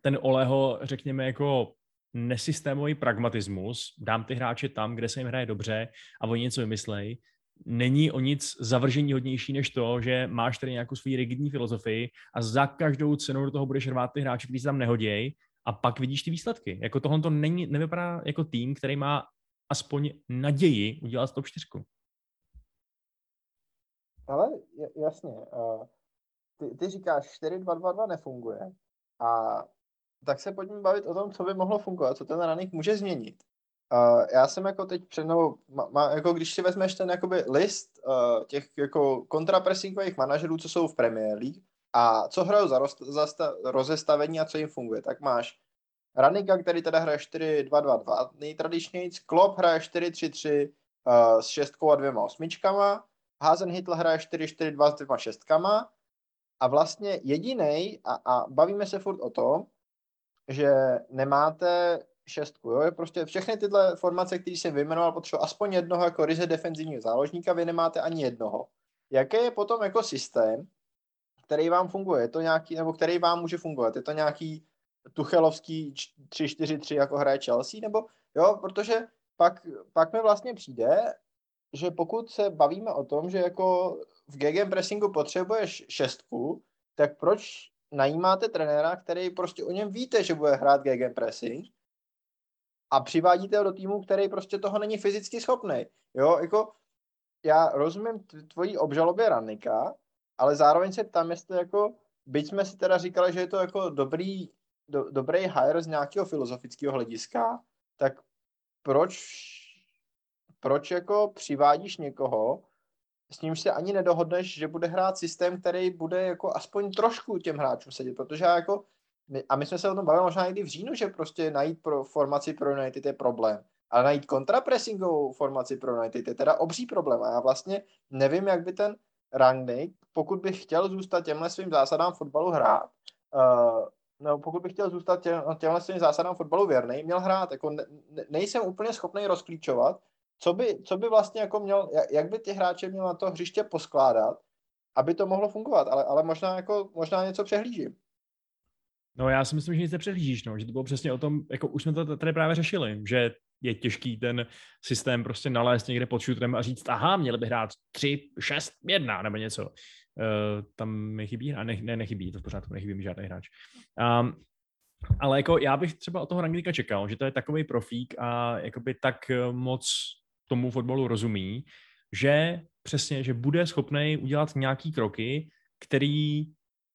ten Oleho, řekněme, jako nesystémový pragmatismus, dám ty hráče tam, kde se jim hraje dobře a oni něco vymyslej, není o nic zavržení hodnější než to, že máš tady nějakou svou rigidní filozofii a za každou cenu do toho budeš rvát ty hráče, kteří se tam nehodějí a pak vidíš ty výsledky. Jako tohle to není, nevypadá jako tým, který má aspoň naději udělat top 4. Ale jasně, uh, ty, ty říkáš 4-2-2-2 nefunguje a tak se pojďme bavit o tom, co by mohlo fungovat, co ten ranik může změnit. Uh, já jsem jako teď před, nebo má, má, jako když si vezmeš ten jakoby list uh, těch jako kontrapressingových manažerů, co jsou v Premier League a co hrajou za, roz, za sta, rozestavení a co jim funguje, tak máš Ranika, který teda hraje 4-2-2-2 nejtradičněji, Klopp hraje 4-3-3 uh, s šestkou a dvěma osmičkama, Hazenhitl hraje 4-4-2 s dvěma šestkama a vlastně jediný a, a bavíme se furt o tom, že nemáte šestku. Jo? Prostě všechny tyhle formace, které jsem vyjmenoval, potřebují aspoň jednoho jako ryze defenzivního záložníka, vy nemáte ani jednoho. Jaký je potom jako systém, který vám funguje? Je to nějaký, nebo který vám může fungovat? Je to nějaký tuchelovský 3-4-3, jako hraje Chelsea? Nebo jo, protože pak, pak mi vlastně přijde, že pokud se bavíme o tom, že jako v GG pressingu potřebuješ šestku, tak proč najímáte trenéra, který prostě o něm víte, že bude hrát GG pressing a přivádíte ho do týmu, který prostě toho není fyzicky schopný. Jo, jako já rozumím tvojí obžalobě Rannika, ale zároveň se ptám, jestli jako, byť jsme si teda říkali, že je to jako dobrý, do, dobrý hire z nějakého filozofického hlediska, tak proč, proč jako přivádíš někoho, s nímž se ani nedohodneš, že bude hrát systém, který bude jako aspoň trošku těm hráčům sedět, protože já jako a my jsme se o tom bavili možná někdy v říjnu, že prostě najít pro formaci pro United je problém. Ale najít kontrapressingovou formaci pro United je teda obří problém. A já vlastně nevím, jak by ten Rangnick, pokud bych chtěl zůstat těmhle svým zásadám fotbalu hrát, uh, no, pokud bych chtěl zůstat těm, těmhle svým zásadám fotbalu věrný, měl hrát. Jako ne, nejsem úplně schopný rozklíčovat, co by, co by vlastně jako měl, jak by ty hráče měl na to hřiště poskládat, aby to mohlo fungovat, ale, ale možná, jako, možná něco přehlížím. No já si myslím, že nic nepřehlížíš, no, že to bylo přesně o tom, jako už jsme to tady právě řešili, že je těžký ten systém prostě nalézt někde pod šutrem a říct, aha, měli by hrát 3, 6, 1 nebo něco. Uh, tam mi chybí, a ne, ne, nechybí, to v pořádku, nechybí mi žádný hráč. Um, ale jako já bych třeba od toho Ranglíka čekal, že to je takový profík a jakoby tak moc tomu fotbalu rozumí, že přesně, že bude schopný udělat nějaký kroky, který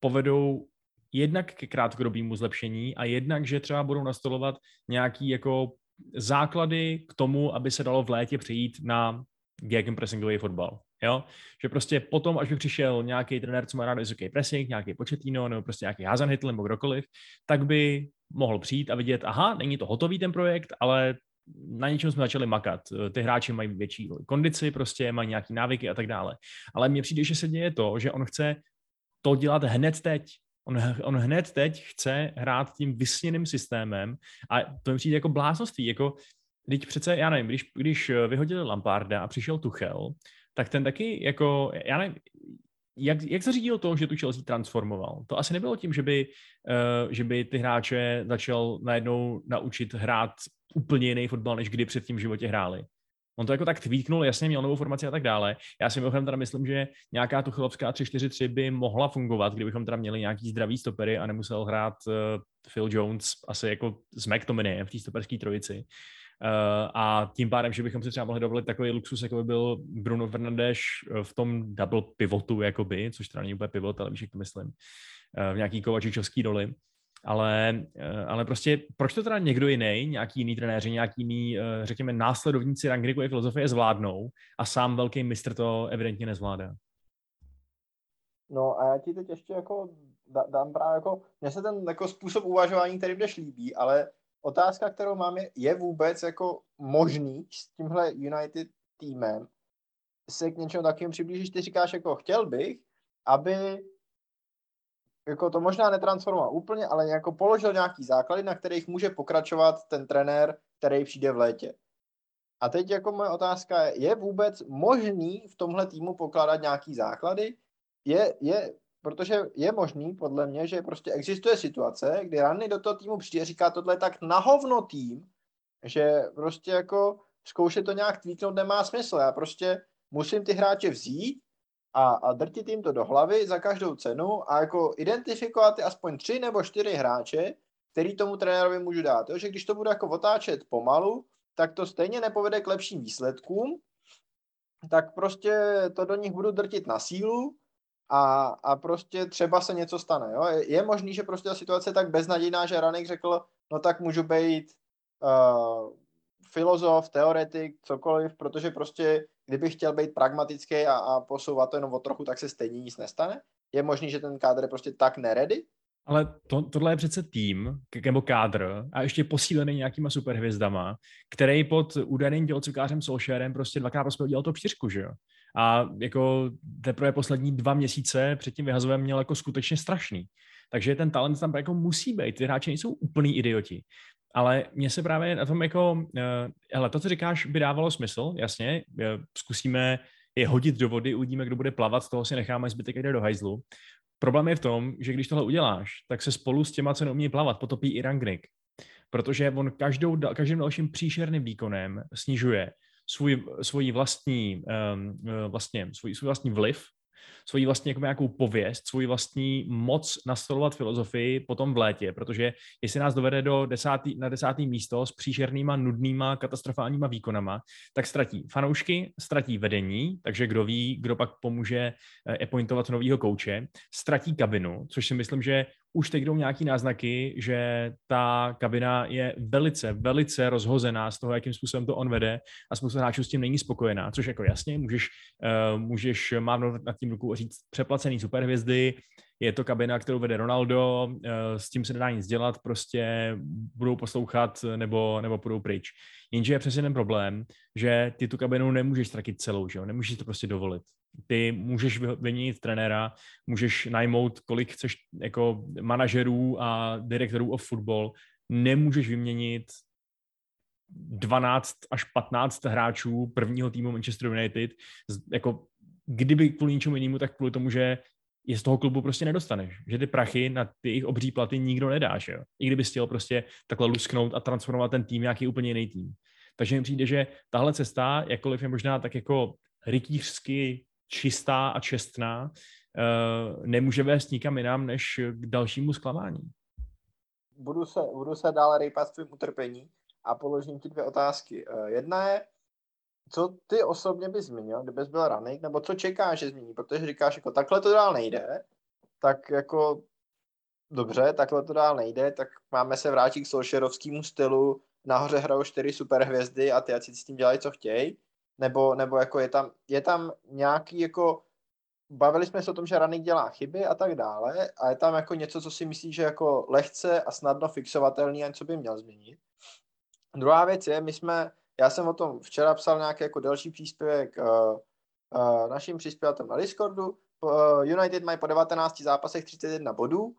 povedou jednak ke krátkodobému zlepšení a jednak, že třeba budou nastolovat nějaký jako základy k tomu, aby se dalo v létě přejít na gegenpressingový fotbal. Jo? Že prostě potom, až by přišel nějaký trenér, co má rád vysoký pressing, nějaký početino, nebo prostě nějaký Hazenhitl nebo kdokoliv, tak by mohl přijít a vidět, aha, není to hotový ten projekt, ale na něčem jsme začali makat. Ty hráči mají větší kondici, prostě mají nějaký návyky a tak dále. Ale mně přijde, že se děje to, že on chce to dělat hned teď. On, on hned teď chce hrát tím vysněným systémem a to mi přijde jako bláznoství. Jako, teď přece, já nevím, když, když vyhodili Lamparda a přišel Tuchel, tak ten taky jako, já nevím, jak, jak se řídil to, že tu Chelsea transformoval? To asi nebylo tím, že by, uh, že by ty hráče začal najednou naučit hrát úplně jiný fotbal, než kdy předtím v životě hráli. On to jako tak tweaknul, jasně měl novou formaci a tak dále. Já si mimochodem teda myslím, že nějaká tuchelovská 3-4-3 by mohla fungovat, kdybychom teda měli nějaký zdravý stopery a nemusel hrát uh, Phil Jones asi jako s McTominayem v té stoperské trojici. Uh, a tím pádem, že bychom si třeba mohli dovolit takový luxus, jako by byl Bruno Fernandes eh, v tom double pivotu, jakoby, což teda není úplně pivot, ale víš, jak to myslím, uh, v nějaký kovačičovský roli ale, eh, ale prostě proč to teda někdo jiný, nějaký jiný trenéři, nějaký jiný, eh, řekněme, následovníci Rangnickovy filozofie zvládnou a sám velký mistr to evidentně nezvládá? No a já ti teď ještě jako dám právě jako, mně se ten jako způsob uvažování, který budeš líbí, ale otázka, kterou mám je, je vůbec jako možný s tímhle United týmem se k něčemu takovým přiblížit, ty říkáš jako chtěl bych, aby jako to možná netransformoval úplně, ale jako položil nějaký základy, na kterých může pokračovat ten trenér, který přijde v létě. A teď jako moje otázka je, je vůbec možný v tomhle týmu pokládat nějaký základy? Je, je, protože je možný, podle mě, že prostě existuje situace, kdy Ranny do toho týmu přijde říká, tohle je tak nahovno tým, že prostě jako zkoušet to nějak tweaknout nemá smysl. Já prostě musím ty hráče vzít a, a drtit jim to do hlavy za každou cenu a jako identifikovat aspoň tři nebo čtyři hráče, který tomu trenérovi můžu dát. Jo? Že když to bude jako otáčet pomalu, tak to stejně nepovede k lepším výsledkům, tak prostě to do nich budu drtit na sílu a, a prostě třeba se něco stane. Jo? Je, je možný, že prostě ta situace je tak beznadějná, že Ranek řekl, no tak můžu být uh, filozof, teoretik, cokoliv, protože prostě, kdybych chtěl být pragmatický a, a posouvat to jenom o trochu, tak se stejně nic nestane. Je možný, že ten kádr je prostě tak neready, ale to, tohle je přece tým, nebo kádr, a ještě posílený nějakýma superhvězdama, který pod údaným tělocvikářem Solskjaerem prostě dvakrát prostě udělal to čtyřku, že jo? A jako teprve poslední dva měsíce před tím vyhazovem měl jako skutečně strašný. Takže ten talent tam jako musí být. Ty hráči nejsou úplný idioti. Ale mně se právě na tom jako, uh, hele, to, co říkáš, by dávalo smysl, jasně, uh, zkusíme je hodit do vody, uvidíme, kdo bude plavat, toho si necháme zbytek jde do hajzlu. Problém je v tom, že když tohle uděláš, tak se spolu s těma, co neumí plavat, potopí i Rangnick. Protože on každou, každým dalším příšerným výkonem snižuje svůj, svůj vlastní, um, vlastně, svůj, svůj vlastní vliv svoji vlastně jako nějakou pověst, svoji vlastní moc nastolovat filozofii potom v létě, protože jestli nás dovede do desátý, na desátý místo s příšernýma, nudnýma, katastrofálníma výkonama, tak ztratí fanoušky, ztratí vedení, takže kdo ví, kdo pak pomůže eh, appointovat nového kouče, ztratí kabinu, což si myslím, že už teď jdou nějaký náznaky, že ta kabina je velice, velice rozhozená z toho, jakým způsobem to on vede a spousta hráčů s tím není spokojená, což jako jasně, můžeš, uh, můžeš mávnout nad tím ruku říct přeplacený superhvězdy, je to kabina, kterou vede Ronaldo, uh, s tím se nedá nic dělat, prostě budou poslouchat nebo, nebo půjdou pryč. Jenže je přesně ten problém, že ty tu kabinu nemůžeš ztratit celou, že jo? nemůžeš to prostě dovolit. Ty můžeš vyměnit trenéra, můžeš najmout, kolik chceš jako manažerů a direktorů of football, nemůžeš vyměnit 12 až 15 hráčů prvního týmu Manchester United, jako kdyby kvůli ničemu jinému, tak kvůli tomu, že je z toho klubu prostě nedostaneš. Že ty prachy na ty jejich obří platy nikdo nedá, že jo? I kdyby chtěl prostě takhle lusknout a transformovat ten tým nějaký úplně jiný tým. Takže mi přijde, že tahle cesta, jakkoliv je možná tak jako rytířsky čistá a čestná, uh, nemůže vést nikam jinam než k dalšímu zklamání. Budu se, budu se dále rejpat v tvým utrpení a položím ti dvě otázky. Uh, jedna je, co ty osobně bys zmínil, kdybys byl raný, nebo co čekáš, že změní, protože říkáš, jako takhle to dál nejde, tak jako dobře, takhle to dál nejde, tak máme se vrátit k Solšerovskému stylu, nahoře hrajou čtyři superhvězdy a ty ať si s tím dělají, co chtějí, nebo, nebo jako je tam, je tam nějaký jako, bavili jsme se o tom, že Ranik dělá chyby a tak dále a je tam jako něco, co si myslíš, že jako lehce a snadno fixovatelný a co by měl změnit. Druhá věc je, my jsme já jsem o tom včera psal nějaký jako další příspěvek uh, uh, našim příspěvatelům na Discordu. Uh, United mají po 19 zápasech 31 bodů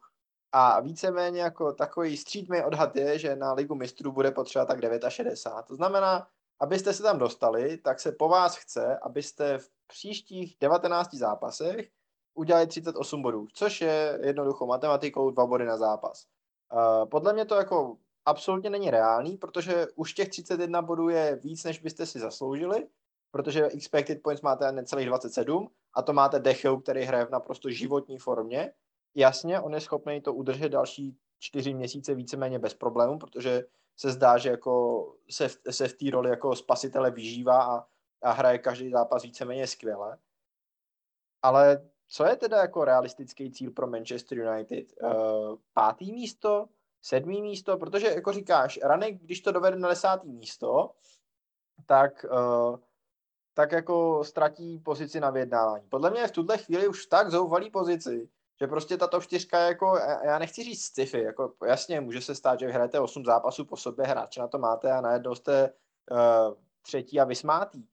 a víceméně jako takový střídmý odhad je, že na ligu mistrů bude potřeba tak 69. To znamená, abyste se tam dostali, tak se po vás chce, abyste v příštích 19 zápasech udělali 38 bodů, což je jednoduchou matematikou dva body na zápas. Uh, podle mě to jako absolutně není reálný, protože už těch 31 bodů je víc, než byste si zasloužili, protože expected points máte necelých 27 a to máte Decheu, který hraje v naprosto životní formě. Jasně, on je schopný to udržet další čtyři měsíce víceméně bez problémů, protože se zdá, že jako se, v, se v té roli jako spasitele vyžívá a, a hraje každý zápas víceméně skvěle. Ale co je teda jako realistický cíl pro Manchester United? Uh, pátý místo? Sedmý místo, protože jako říkáš, Ranek, když to dovede na desátý místo, tak, uh, tak jako ztratí pozici na vyjednávání. Podle mě je v tuhle chvíli už tak zoufalý pozici, že prostě ta top 4 jako, já nechci říct sci-fi, jako jasně, může se stát, že vyhrajete 8 zápasů po sobě, hráče na to máte a najednou jste uh, třetí a vysmátý.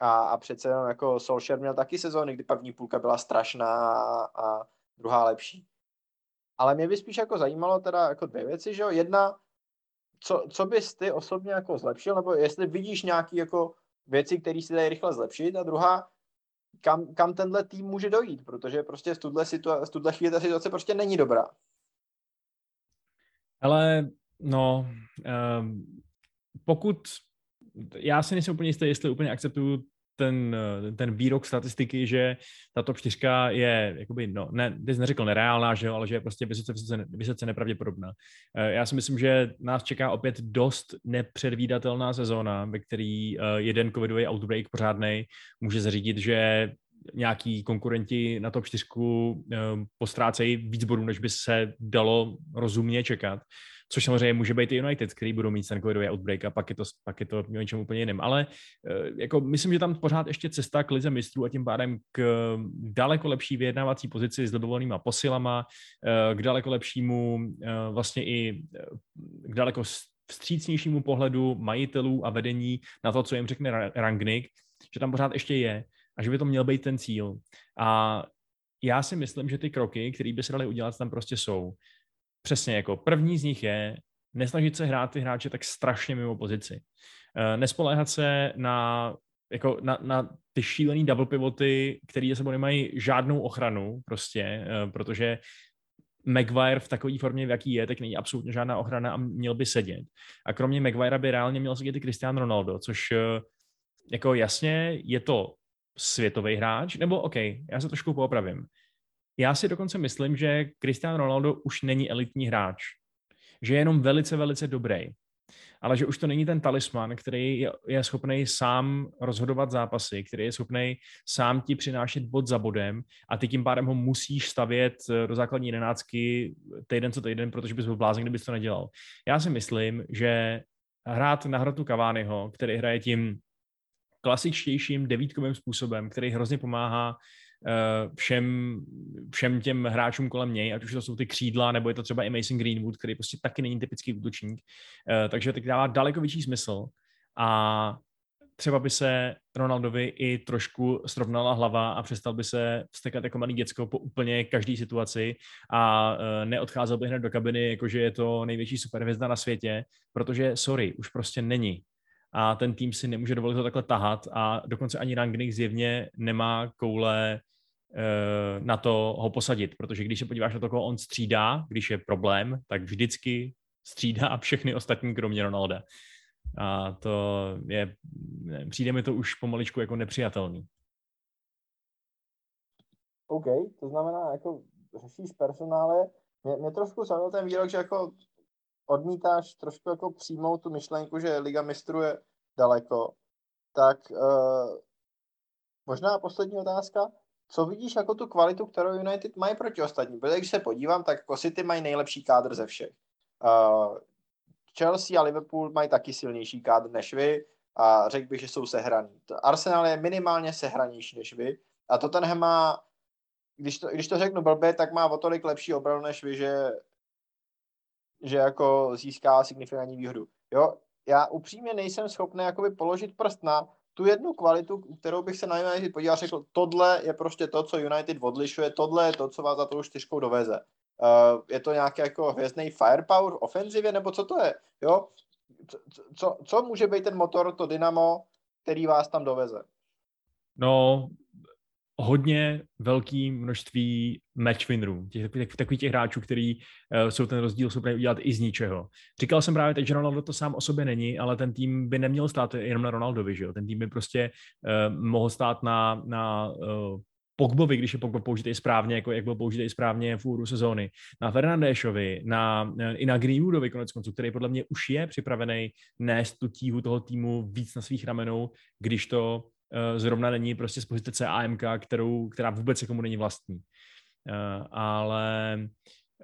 A, a přece jenom jako Solskjaer měl taky sezóny, kdy první půlka byla strašná a, a druhá lepší. Ale mě by spíš jako zajímalo teda jako dvě věci, že jo. Jedna, co, co bys ty osobně jako zlepšil, nebo jestli vidíš nějaké jako věci, které si dají rychle zlepšit. A druhá, kam, kam tenhle tým může dojít, protože prostě v tuhle, situa- v tuhle chvíli ta situace prostě není dobrá. Ale no, um, pokud já si nejsem úplně jistý, jestli úplně akceptuju ten, ten výrok statistiky, že ta top 4 je, jakoby, no, ne, ty jsi neřekl nereálná, že jo, ale že je prostě vysoce, vysoce, vysoce nepravděpodobná. Eh, já si myslím, že nás čeká opět dost nepředvídatelná sezóna, ve který eh, jeden covidový outbreak pořádný může zařídit, že nějaký konkurenti na top 4 eh, postrácejí víc bodů, než by se dalo rozumně čekat. Což samozřejmě může být i United, který budou mít ten covidový outbreak a pak je to, pak je to něčem úplně jiném. Ale eh, jako myslím, že tam pořád ještě cesta k lize mistrů a tím pádem k daleko lepší vyjednávací pozici s dobrovolnýma posilama, eh, k daleko lepšímu vlastně i k daleko vstřícnějšímu pohledu majitelů a vedení na to, co jim řekne Rangnick, že tam pořád ještě je a že by to měl být ten cíl. A já si myslím, že ty kroky, které by se daly udělat, tam prostě jsou. Přesně jako první z nich je nesnažit se hrát ty hráče tak strašně mimo pozici. Eh, nespoléhat se na, jako na, na ty šílený double pivoty, které sebou nemají žádnou ochranu prostě, eh, protože Maguire v takové formě, v jaký je, tak není absolutně žádná ochrana a měl by sedět. A kromě Maguire by reálně měl sedět i Cristiano Ronaldo, což eh, jako jasně je to světový hráč, nebo OK, já se trošku poopravím. Já si dokonce myslím, že Cristiano Ronaldo už není elitní hráč. Že je jenom velice, velice dobrý. Ale že už to není ten talisman, který je, schopný sám rozhodovat zápasy, který je schopný sám ti přinášet bod za bodem a ty tím pádem ho musíš stavět eh, do základní jedenáctky týden co týden, protože bys byl blázen, kdybys to nedělal. Já si myslím, že hrát na hrotu Cavaniho, který hraje tím klasičtějším devítkovým způsobem, který hrozně pomáhá všem, všem těm hráčům kolem něj, ať už to jsou ty křídla, nebo je to třeba i Mason Greenwood, který prostě taky není typický útočník. Uh, takže teď dává daleko větší smysl a třeba by se Ronaldovi i trošku srovnala hlava a přestal by se vstekat jako malý děcko po úplně každé situaci a uh, neodcházel by hned do kabiny, jakože je to největší superhvězda na světě, protože sorry, už prostě není a ten tým si nemůže dovolit to takhle tahat a dokonce ani Rangnick zjevně nemá koule uh, na to ho posadit, protože když se podíváš na to, koho on střídá, když je problém, tak vždycky střídá všechny ostatní, kromě Ronalda. A to je, ne, přijde mi to už pomaličku jako nepřijatelný. OK, to znamená, jako řešíš personále. Mě, mě trošku zaujal ten výrok, že jako odmítáš trošku jako přijmout tu myšlenku, že Liga mistrů je daleko, tak uh, možná poslední otázka. Co vidíš jako tu kvalitu, kterou United mají proti ostatním? Protože když se podívám, tak jako City mají nejlepší kádr ze všech. Uh, Chelsea a Liverpool mají taky silnější kádr než vy a řekl bych, že jsou sehraný. Arsenal je minimálně sehranější než vy a Tottenham má, když to, když to řeknu blbě, tak má o tolik lepší obranu než vy, že že jako získá signifikantní výhodu. Jo, já upřímně nejsem schopný jakoby položit prst na tu jednu kvalitu, kterou bych se na United podíval, řekl, tohle je prostě to, co United odlišuje, tohle je to, co vás za tou čtyřkou doveze. Uh, je to nějaký jako hvězdný firepower v ofenzivě, nebo co to je? Jo? Co, co, co může být ten motor, to dynamo, který vás tam doveze? No, hodně velké množství match winnerů, těch, těch, takových těch hráčů, kteří uh, jsou ten rozdíl schopni udělat i z ničeho. Říkal jsem právě teď, že Ronaldo to sám o sobě není, ale ten tým by neměl stát jenom na Ronaldovi, že jo? Ten tým by prostě uh, mohl stát na, na uh, Pogbovi, když je Pogba použitý správně, jako jak byl použitý správně v úru sezóny, na Fernandéšovi, na, i na Greenwoodovi konec konců, který podle mě už je připravený nést tu tíhu toho týmu víc na svých ramenou, když to Eh, zrovna není prostě z pozice CAMK, kterou, která vůbec jako mu není vlastní. Eh, ale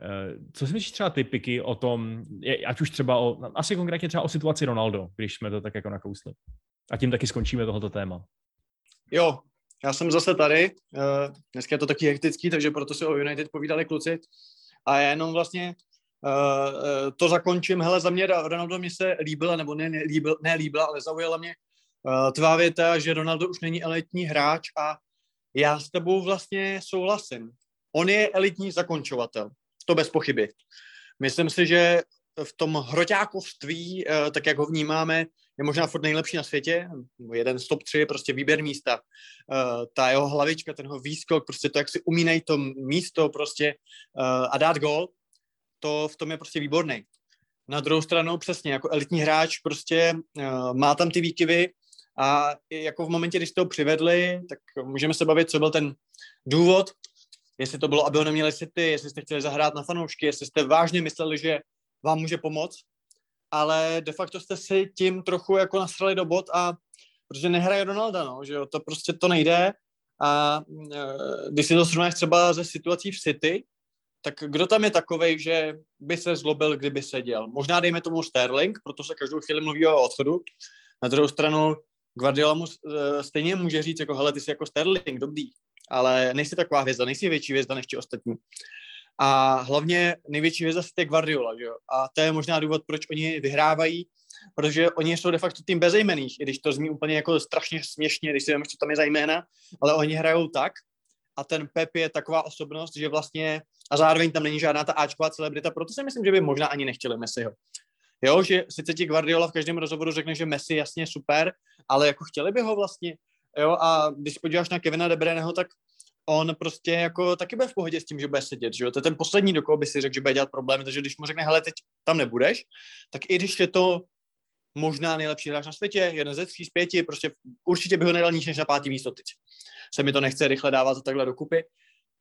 eh, co si myslíš třeba ty piky o tom, ať už třeba o, asi konkrétně třeba o situaci Ronaldo, když jsme to tak jako nakousli. A tím taky skončíme tohoto téma. Jo, já jsem zase tady. Dneska je to taky hektický, takže proto si o United povídali kluci. A já jenom vlastně to zakončím. Hele, za mě Ronaldo mi se líbila, nebo ne, ne, líbil, ne líbila, ale zaujala mě tvá věta, že Ronaldo už není elitní hráč a já s tebou vlastně souhlasím. On je elitní zakončovatel, to bez pochyby. Myslím si, že v tom hroťákovství, uh, tak jak ho vnímáme, je možná furt nejlepší na světě, jeden z top 3 prostě výběr místa. Uh, ta jeho hlavička, ten jeho výskok, prostě to, jak si umí najít to místo prostě a dát gol, to v tom je prostě výborný. Na druhou stranu přesně, jako elitní hráč prostě má tam ty výkyvy, a jako v momentě, když ho přivedli, tak můžeme se bavit, co byl ten důvod, jestli to bylo, aby ho neměli City, jestli jste chtěli zahrát na fanoušky, jestli jste vážně mysleli, že vám může pomoct, ale de facto jste si tím trochu jako nasrali do bod a protože nehraje Ronalda, no, že jo, to prostě to nejde a e, když si to srovnáš třeba ze situací v City, tak kdo tam je takový, že by se zlobil, kdyby seděl? Možná dejme tomu Sterling, proto se každou chvíli mluví o odchodu. Na druhou stranu Guardiola mu uh, stejně může říct, jako hele, ty jsi jako Sterling, dobrý, ale nejsi taková hvězda, nejsi větší hvězda než ti ostatní. A hlavně největší hvězda je Guardiola, že jo? A to je možná důvod, proč oni vyhrávají, protože oni jsou de facto tým bezejmených, i když to zní úplně jako strašně směšně, když si vím, co tam je za jména, ale oni hrajou tak a ten Pep je taková osobnost, že vlastně a zároveň tam není žádná ta Ačková celebrita, proto si myslím, že by možná ani nechtěli Messiho. Jo, že sice ti Guardiola v každém rozhovoru řekne, že Messi jasně super, ale jako chtěli by ho vlastně. Jo, a když podíváš na Kevina De Bruyneho, tak on prostě jako taky bude v pohodě s tím, že bude sedět, že jo? To je ten poslední, do koho by si řekl, že bude dělat problémy, takže když mu řekne, hele, teď tam nebudeš, tak i když je to možná nejlepší hráč na světě, jeden ze tří z pěti, prostě určitě by ho nedal níž než na pátý místo teď. Se mi to nechce rychle dávat takhle dokupy,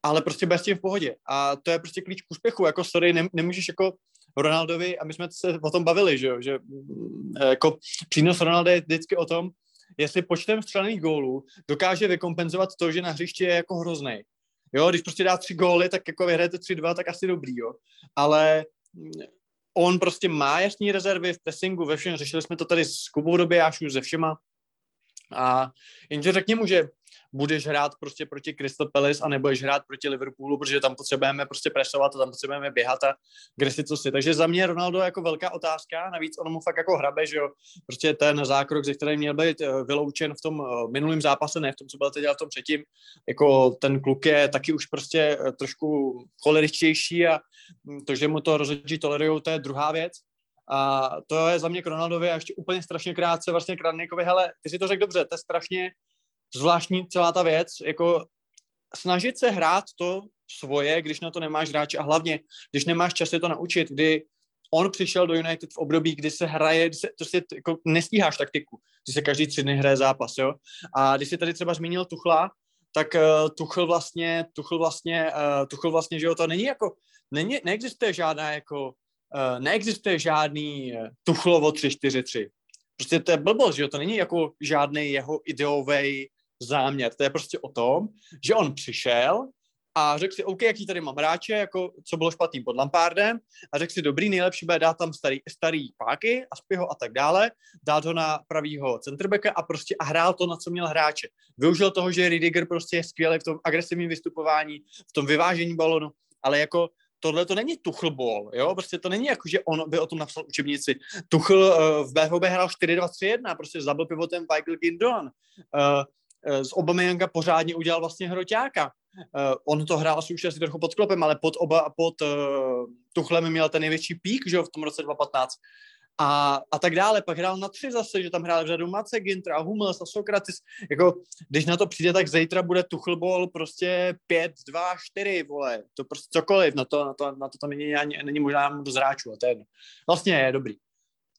ale prostě bez tím v pohodě. A to je prostě klíč k úspěchu. Jako sorry, ne, nemůžeš jako Ronaldovi, a my jsme se o tom bavili, že jo, že mm, jako přínos Ronalda je vždycky o tom, jestli počtem střelených gólů dokáže vykompenzovat to, že na hřišti je jako hrozný. Jo, když prostě dá tři góly, tak jako vyhrajete tři dva, tak asi dobrý, jo. Ale mm, on prostě má jasný rezervy v pressingu, ve všem, řešili jsme to tady s Kubou Dobijášů, se všema. A jenže řekni mu, že budeš hrát prostě proti Crystal Palace a nebudeš hrát proti Liverpoolu, protože tam potřebujeme prostě presovat a tam potřebujeme běhat a kde si co si. Takže za mě Ronaldo jako velká otázka, navíc on mu fakt jako hrabe, že jo, prostě ten zákrok, ze kterým měl být eh, vyloučen v tom eh, minulém zápase, ne v tom, co byl teď v tom třetím, jako ten kluk je taky už prostě eh, trošku choleričtější a hm, to, že mu to rozhodčí tolerují, to je druhá věc. A to je za mě k Ronaldovi a ještě úplně strašně krátce vlastně Kradnikovi, hele, ty si to řekl dobře, to je strašně zvláštní celá ta věc, jako snažit se hrát to svoje, když na to nemáš hráče a hlavně, když nemáš čas se to naučit, kdy on přišel do United v období, kdy se hraje, kdy se, to si jako nestíháš taktiku, kdy se každý tři dny hraje zápas, jo. A když si tady třeba zmínil Tuchla, tak uh, Tuchl vlastně, Tuchl vlastně, uh, Tuchl vlastně, že jo, to není jako, není, neexistuje žádná jako, uh, neexistuje žádný uh, Tuchlovo 3-4-3. Prostě to je blbost, že jo, to není jako žádný jeho ideový záměr. To je prostě o tom, že on přišel a řekl si, OK, jaký tady mám hráče, jako co bylo špatný pod Lampardem a řekl si, dobrý, nejlepší bude dát tam starý, starý páky, Aspiho a tak dále, dát ho na pravýho centrbacka a prostě a hrál to, na co měl hráče. Využil toho, že Ridiger prostě je skvělý v tom agresivním vystupování, v tom vyvážení balonu, ale jako tohle to není Tuchlbol, jo, prostě to není jako, že on by o tom napsal učebnici. Tuchl uh, v BHB hrál 4-2-3-1, prostě zabil pivotem Michael Gindon. Uh, z Obameyanga pořádně udělal vlastně hroťáka. Uh, on to hrál asi už asi trochu pod klopem, ale pod, oba, pod uh, Tuchlem měl ten největší pík, že jo, v tom roce 2015. A, a tak dále. Pak hrál na tři zase, že tam hrál řadu Mace, Gintra, Hummels a Sokratis. Jako, když na to přijde, tak zítra bude Tuchlbol prostě 5, 2, 4, vole. To prostě cokoliv, na to, na to, na to tam není, ani, není možná do zráčů, a to je jedno. Vlastně je dobrý.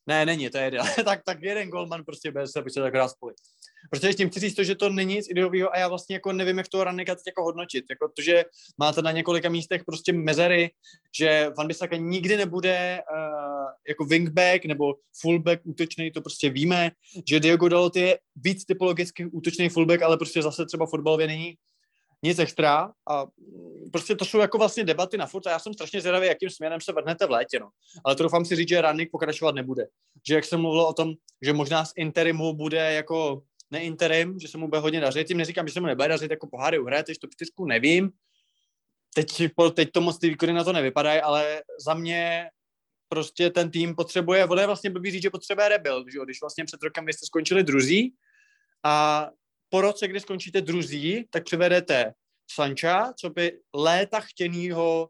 Ne, není, to je jeden. tak, tak jeden golman prostě bez se, se tak hrát spolu. Protože tím chci říct to, že to není nic ideového a já vlastně jako nevím, jak toho Rannika teď jako hodnotit. Jako to, že máte na několika místech prostě mezery, že Van Bissaka nikdy nebude uh, jako wingback nebo fullback útočný, to prostě víme, že Diogo Dalot je víc typologicky útočný fullback, ale prostě zase třeba fotbalově není nic extra a prostě to jsou jako vlastně debaty na furt a já jsem strašně zvědavý, jakým směrem se vrhnete v létě, no. Ale to doufám si říct, že Rannik pokračovat nebude. Že jak jsem mluvil o tom, že možná z interimu bude jako neinterim, že se mu bude hodně dařit. Tím neříkám, že se mu nebude dařit jako poháry teď to čtyřku nevím. Teď, teď to moc ty výkony na to nevypadají, ale za mě prostě ten tým potřebuje, ono je vlastně blbý říct, že potřebuje rebuild, že jo? když vlastně před rokem vy jste skončili druzí a po roce, kdy skončíte druzí, tak přivedete Sancha, co by léta chtěnýho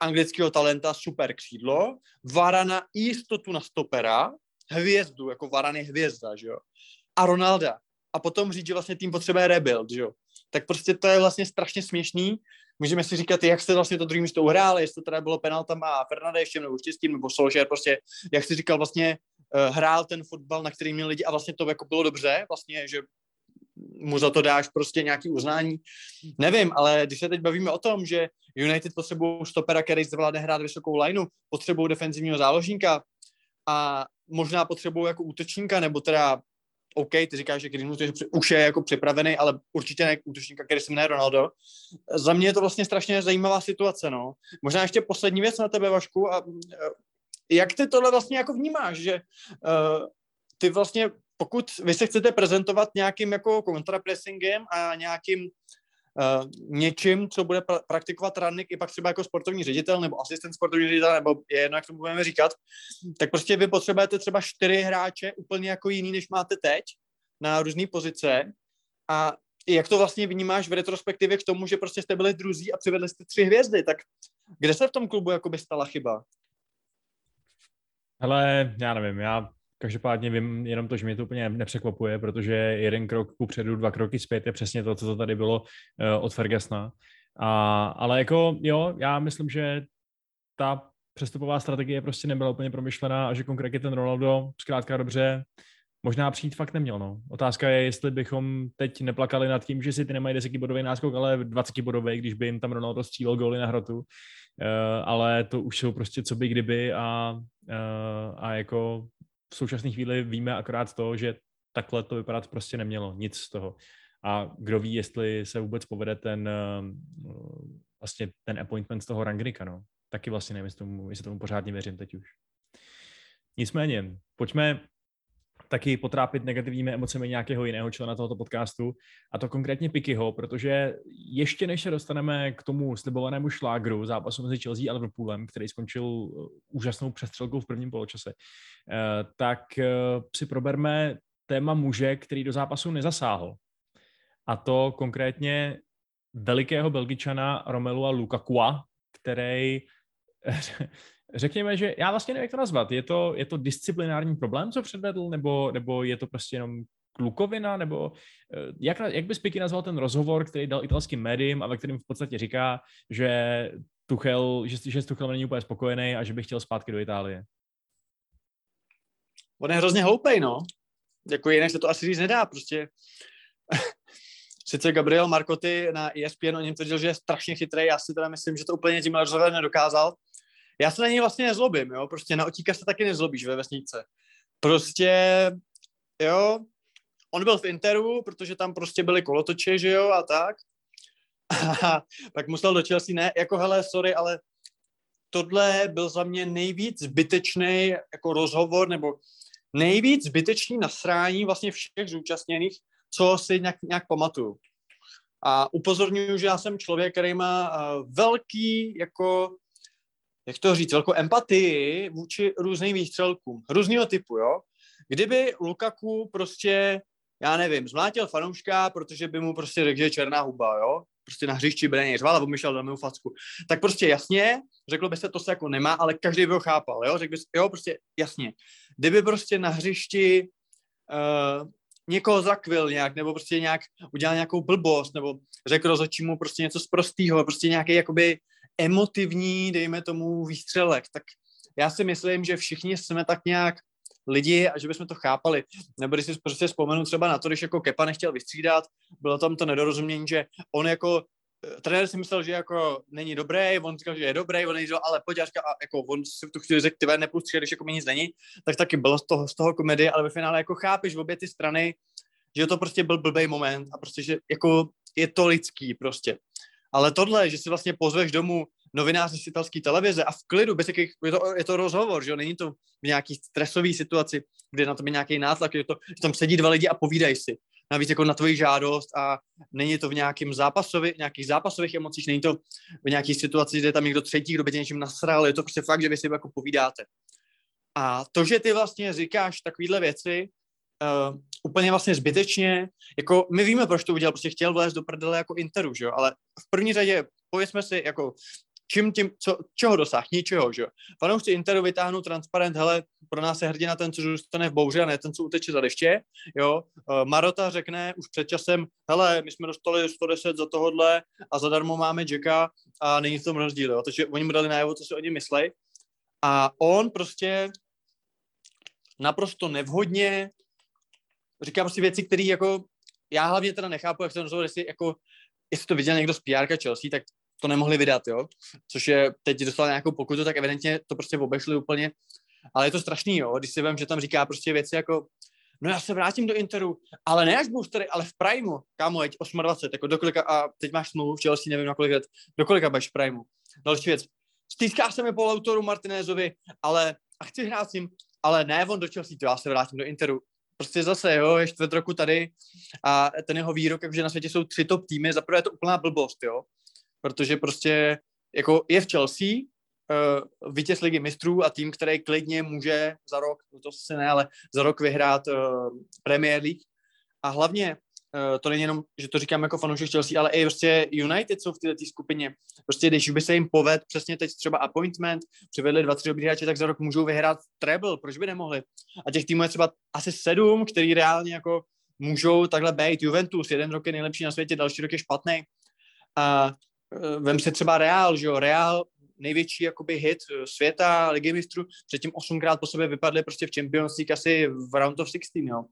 anglického talenta super křídlo, Varana jistotu na stopera, hvězdu, jako Varan je hvězda, že jo a Ronalda. A potom říct, že vlastně tým potřebuje rebuild, jo. Tak prostě to je vlastně strašně směšný. Můžeme si říkat, jak jste vlastně to druhý místo uhrál, jestli to teda bylo penaltama a Fernandešem nebo štěstím, nebo Solskjaer, prostě, jak jsi říkal, vlastně uh, hrál ten fotbal, na který měl lidi a vlastně to jako bylo dobře, vlastně, že mu za to dáš prostě nějaký uznání. Nevím, ale když se teď bavíme o tom, že United potřebují stopera, který zvládne hrát vysokou lineu, potřebují defenzivního záložníka a možná potřebují jako útočníka, nebo teda OK, ty říkáš, že Greenwood je, už je jako připravený, ale určitě ne útočníka, který se jmenuje Ronaldo. Za mě je to vlastně strašně zajímavá situace, no. Možná ještě poslední věc na tebe, Vašku, a jak ty tohle vlastně jako vnímáš, že uh, ty vlastně, pokud vy se chcete prezentovat nějakým jako kontrapressingem a nějakým něčím, co bude pra- praktikovat Rannik i pak třeba jako sportovní ředitel nebo asistent sportovní ředitel, nebo je jedno, jak to budeme říkat, tak prostě vy potřebujete třeba čtyři hráče úplně jako jiný, než máte teď na různé pozice a jak to vlastně vnímáš v retrospektivě k tomu, že prostě jste byli druzí a přivedli jste tři hvězdy, tak kde se v tom klubu jako by stala chyba? Hele, já nevím, já každopádně vím jenom to, že mě to úplně nepřekvapuje, protože jeden krok ku předu, dva kroky zpět je přesně to, co to tady bylo uh, od Fergusona. A, ale jako jo, já myslím, že ta přestupová strategie prostě nebyla úplně promyšlená a že konkrétně ten Ronaldo zkrátka dobře možná přijít fakt neměl. No. Otázka je, jestli bychom teď neplakali nad tím, že si ty nemají 10 bodový náskok, ale 20 bodový, když by jim tam Ronaldo střílel góly na hrotu. Uh, ale to už jsou prostě co by kdyby a, uh, a jako v současné chvíli víme akorát to, že takhle to vypadat prostě nemělo, nic z toho. A kdo ví, jestli se vůbec povede ten uh, vlastně ten appointment z toho Rangnika, no. Taky vlastně nevím, jestli tomu, jestli tomu pořádně věřím teď už. Nicméně, pojďme taky potrápit negativními emocemi nějakého jiného člena tohoto podcastu, a to konkrétně Pikyho, protože ještě než se dostaneme k tomu slibovanému šlágru zápasu mezi Chelsea a Liverpoolem, který skončil uh, úžasnou přestřelkou v prvním poločase, eh, tak eh, si proberme téma muže, který do zápasu nezasáhl. A to konkrétně velikého belgičana Romelua Lukakua, který řekněme, že já vlastně nevím, jak to nazvat. Je to, je to disciplinární problém, co předvedl, nebo, nebo je to prostě jenom klukovina, nebo eh, jak, jak bys Piky nazval ten rozhovor, který dal italským médiím a ve kterém v podstatě říká, že Tuchel, že, že s Tuchelem není úplně spokojený a že by chtěl zpátky do Itálie? On je hrozně hloupej, no. Jako jinak se to asi říct nedá, prostě. Sice Gabriel Marcotti na ESPN o něm tvrdil, že je strašně chytrý, já si teda myslím, že to úplně tím rozhovorem nedokázal, já se na něj vlastně nezlobím, jo, prostě na otíka se taky nezlobíš ve vesnice. Prostě, jo, on byl v Interu, protože tam prostě byly kolotoče, že jo, a tak. A pak musel do Chelsea, ne, jako hele, sorry, ale tohle byl za mě nejvíc zbytečný jako rozhovor, nebo nejvíc zbytečný nasrání vlastně všech zúčastněných, co si nějak, nějak pamatuju. A upozorňuji, že já jsem člověk, který má uh, velký jako jak to říct, velkou empatii vůči různým výstřelkům, různého typu, jo. Kdyby Lukaku prostě, já nevím, zmlátil fanouška, protože by mu prostě řekl, že je černá huba, jo, prostě na hřišti Breně řval a do mého facku. Tak prostě jasně, řeklo by se, to se jako nemá, ale každý by ho chápal, jo, řekl by se, jo, prostě jasně. Kdyby prostě na hřišti uh, někoho zakvil nějak, nebo prostě nějak udělal nějakou blbost, nebo řekl rozhodčímu prostě něco z prostýho, prostě nějaký jakoby emotivní, dejme tomu, výstřelek, tak já si myslím, že všichni jsme tak nějak lidi a že bychom to chápali. Nebo když si prostě vzpomenu třeba na to, když jako Kepa nechtěl vystřídat, bylo tam to nedorozumění, že on jako eh, trenér si myslel, že jako není dobrý, on říkal, že je dobrý, on nejdřív, ale pojď, a jako on si tu chvíli řekl, ty nepustří, když jako mi nic není, tak taky bylo z toho, z toho komedie, ale ve finále jako chápeš obě ty strany, že to prostě byl blbý moment a prostě, že jako je to lidský prostě. Ale tohle, že si vlastně pozveš domů novináře z italské televize a v klidu, bez jakých, je to, je to rozhovor, že jo, není to v nějaký stresové situaci, kde na to je nějaký nátlak, je to, že tam sedí dva lidi a povídají si. Navíc jako na tvoji žádost a není to v nějakým zápasových, nějakých zápasových emocích, není to v nějaké situaci, kde je tam někdo třetí, kdo by tě něčím nasral, je to prostě fakt, že vy si jako povídáte. A to, že ty vlastně říkáš takovéhle věci, uh, úplně vlastně zbytečně, jako my víme, proč to udělal, prostě chtěl vlézt do prdele jako Interu, že jo, ale v první řadě pověsme si, jako čím tím, co, čeho dosáh, ničeho, že jo. Fanoušci Interu vytáhnou transparent, hele, pro nás je hrdina ten, co zůstane v bouře a ne ten, co uteče za deště, jo. Uh, Marota řekne už před časem, hele, my jsme dostali 110 za tohodle a zadarmo máme Jacka a není v tom rozdíl, jo. Takže oni mu dali najevo, co si o něm myslej. A on prostě naprosto nevhodně říká prostě věci, které jako já hlavně teda nechápu, jak se rozhovor, jestli jako jestli to viděl někdo z PR Chelsea, tak to nemohli vydat, jo. Což je, teď dostal nějakou pokutu, tak evidentně to prostě obešli úplně. Ale je to strašný, jo, když si vím, že tam říká prostě věci jako no já se vrátím do Interu, ale ne až boostery, ale v Primeu, kámo, jeď 28, jako do kolika, a teď máš smlouvu v Chelsea, nevím na kolik let, do kolika budeš v Primeu. Další věc, stýská se mi po autoru Martinézovi, ale a chci hrát s ním, ale ne on do Chelsea, to já se vrátím do Interu. Prostě zase, jo, je čtvrt roku tady a ten jeho výrok, že na světě jsou tři top týmy, zaprvé je to úplná blbost, jo, protože prostě jako je v Chelsea, uh, vítěz ligy mistrů a tým, který klidně může za rok, no to se ne, ale za rok vyhrát uh, Premier League. A hlavně to není jenom, že to říkám jako fanoušek Chelsea, ale i prostě United jsou v této skupině. Prostě když by se jim poved přesně teď třeba appointment, přivedli dva, tři dobrý hráče, tak za rok můžou vyhrát treble, proč by nemohli? A těch týmů je třeba asi sedm, který reálně jako můžou takhle být. Juventus, jeden rok je nejlepší na světě, další rok je špatný. A vem si třeba Real, že jo, Real největší jakoby hit eh, světa, ligy mistrů, předtím osmkrát po sobě vypadli prostě v Champions League asi v round of 16, jo.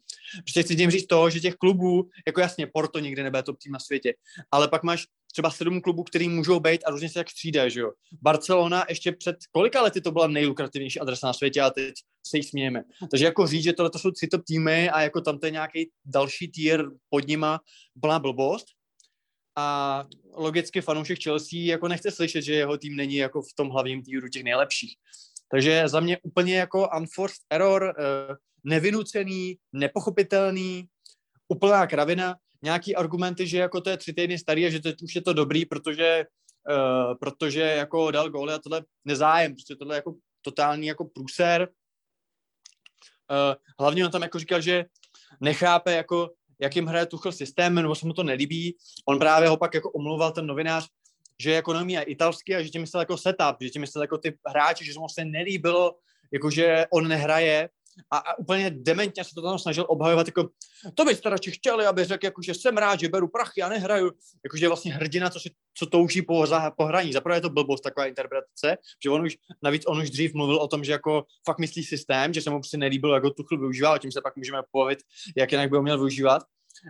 Prostě chci tím říct to, že těch klubů, jako jasně, Porto nikdy nebude top tým na světě, ale pak máš třeba sedm klubů, který můžou být a různě se tak střídají, že jo. Barcelona ještě před kolika lety to byla nejlukrativnější adresa na světě a teď se jí smějeme. Takže jako říct, že tohle to jsou tři top týmy a jako tam to je nějaký další tier pod nima, plná blbost, a logicky fanoušek Chelsea jako nechce slyšet, že jeho tým není jako v tom hlavním týru těch nejlepších. Takže za mě úplně jako unforced error, eh, nevynucený, nepochopitelný, úplná kravina, nějaký argumenty, že jako to je tři týdny starý a že teď už je to dobrý, protože, uh, protože jako dal góly a tohle nezájem, prostě tohle jako totální jako průser. Uh, hlavně on tam jako říkal, že nechápe jako jakým hraje Tuchel systém, nebo se mu to nelíbí. On právě ho pak jako omluval ten novinář, že jako neumí italsky a že tím myslel jako setup, že tím myslel jako ty hráči, že mu se nelíbilo, jako že on nehraje a, a úplně dementně se to tam snažil obhajovat, jako to byste radši chtěli, aby řekl, jako, že jsem rád, že beru prachy a nehraju, jakože vlastně hrdina, co, si, co touží po, za, po hraní. Zaprvé je to blbost, taková interpretace, že on už, navíc on už dřív mluvil o tom, že jako fakt myslí systém, že se mu prostě nelíbilo, jako Tuchl využíval, a tím se pak můžeme povit, jak jinak by ho měl využívat.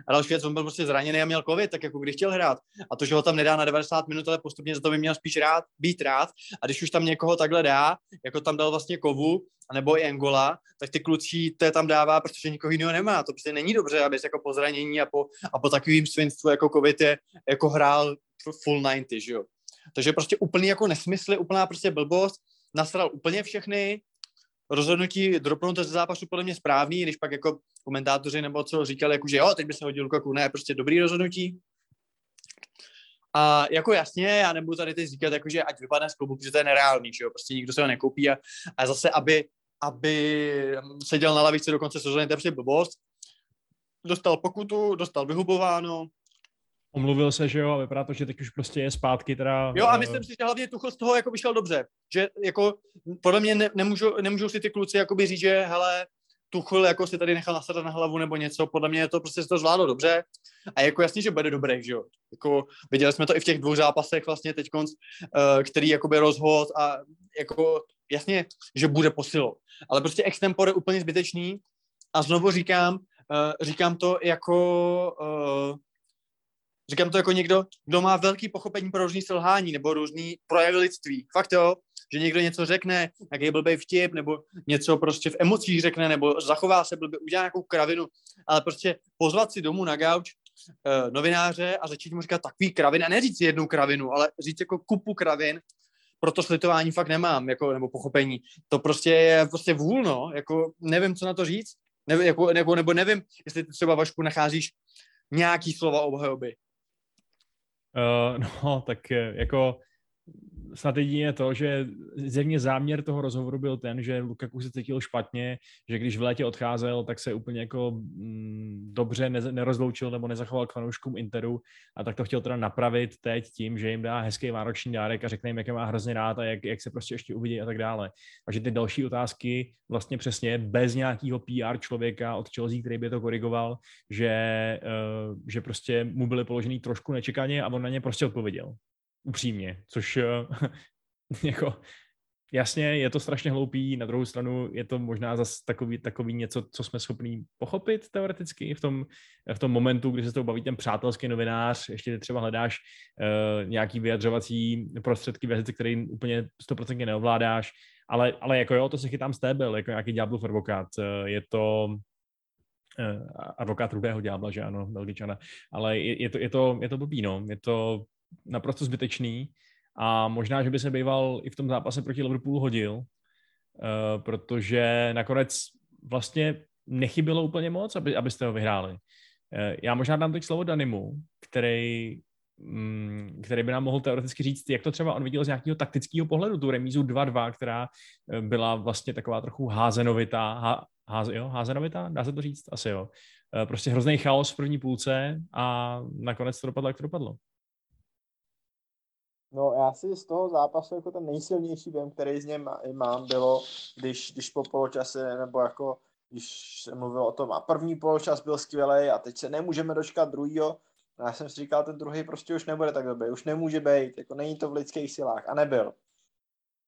A další věc, on byl prostě zraněný a měl covid, tak jako když chtěl hrát. A to, že ho tam nedá na 90 minut, ale postupně za to by měl spíš rád, být rád. A když už tam někoho takhle dá, jako tam dal vlastně Kovu, nebo i Angola, tak ty kluci to tam dává, protože nikoho jiného nemá. To prostě není dobře, aby jako po zranění a po, a po takovým svinstvu jako covid je, jako hrál full 90, že jo. Takže prostě úplný jako nesmysly, úplná prostě blbost, nasral úplně všechny, rozhodnutí dropnout ze zápasu podle mě správný, když pak jako komentátoři nebo co říkali, jako, že jo, teď by se hodil Lukaku, ne, prostě dobrý rozhodnutí. A jako jasně, já nebudu tady teď říkat, jako, že ať vypadne z klubu, protože to je nereálný, že jo, prostě nikdo se ho nekoupí a, a zase, aby, aby seděl na lavici do konce sezóny, to je prostě blbost. Dostal pokutu, dostal vyhubováno, Omluvil se, že jo, a vypadá to, že teď už prostě je zpátky teda... Jo a eh, myslím si, že hlavně Tuchl z toho jako vyšel dobře, že jako podle mě ne, nemůžou, nemůžou si ty kluci jakoby říct, že hele, Tuchl jako si tady nechal nasadat na hlavu nebo něco, podle mě to prostě to zvládlo dobře a jako jasně, že bude dobré, že jo. Jako viděli jsme to i v těch dvou zápasech vlastně teď konc, uh, který jakoby rozhod a jako jasně, že bude posilo. Ale prostě extempore úplně zbytečný a znovu říkám, uh, říkám to jako Říkám to jako někdo, kdo má velký pochopení pro různý selhání nebo různý projevy lidství. Fakt jo, že někdo něco řekne, nějaký blbý vtip, nebo něco prostě v emocích řekne, nebo zachová se blbě, udělá nějakou kravinu, ale prostě pozvat si domů na gauč uh, novináře a začít mu říkat takový kravin, a neříct jednu kravinu, ale říct jako kupu kravin, proto slitování fakt nemám, jako, nebo pochopení. To prostě je prostě vůlno, jako nevím, co na to říct, ne, jako, nebo, nebo nevím, jestli ty třeba Vašku nacházíš nějaký slova obhajoby. Uh, no, tak jako snad jedině to, že zjevně záměr toho rozhovoru byl ten, že Lukaku se cítil špatně, že když v létě odcházel, tak se úplně jako mm, dobře ne, nerozloučil nebo nezachoval k fanouškům Interu a tak to chtěl teda napravit teď tím, že jim dá hezký vánoční dárek a řekne jim, jak je má hrozně rád a jak, jak se prostě ještě uvidí a tak dále. A že ty další otázky vlastně přesně bez nějakého PR člověka od Chelsea, který by to korigoval, že, uh, že prostě mu byly položený trošku nečekaně a on na ně prostě odpověděl upřímně, což eh, jako jasně, je to strašně hloupý, na druhou stranu je to možná zase takový, takový něco, co jsme schopni pochopit teoreticky v tom, v tom momentu, kdy se s tou baví ten přátelský novinář, ještě třeba hledáš uh, nějaký vyjadřovací prostředky v jazyce, který úplně 100% neovládáš, ale, ale jako jo, to se chytám z tebe, jako nějaký ďáblův advokát. Uh, je to, advokát rudého ďábla, že ano, Belgičana, ale je, je, to, je, to, je to blbý, no. Je to naprosto zbytečný a možná, že by se býval i v tom zápase proti Liverpoolu hodil, uh, protože nakonec vlastně nechybilo úplně moc, aby, abyste ho vyhráli. Uh, já možná dám teď slovo Danimu, který, um, který by nám mohl teoreticky říct, jak to třeba on viděl z nějakého taktického pohledu, tu remízu 2-2, která eh, byla vlastně taková trochu házenovitá, há, jo, házenovitá, dá se to říct? Asi jo. Prostě hrozný chaos v první půlce a nakonec to dopadlo, jak to dopadlo. No já si z toho zápasu jako ten nejsilnější věm, který z něm mám, bylo, když, když po poločase, nebo jako když se mluvil o tom a první poločas byl skvělý a teď se nemůžeme dočkat druhýho, a já jsem si říkal, ten druhý prostě už nebude tak dobrý, už nemůže být, jako není to v lidských silách a nebyl.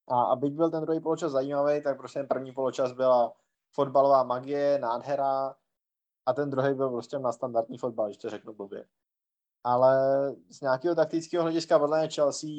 A, a byť byl ten druhý poločas zajímavý, tak prostě ten první poločas byla fotbalová magie, nádhera a ten druhý byl prostě na standardní fotbal, když to řeknu blbě ale z nějakého taktického hlediska podle Chelsea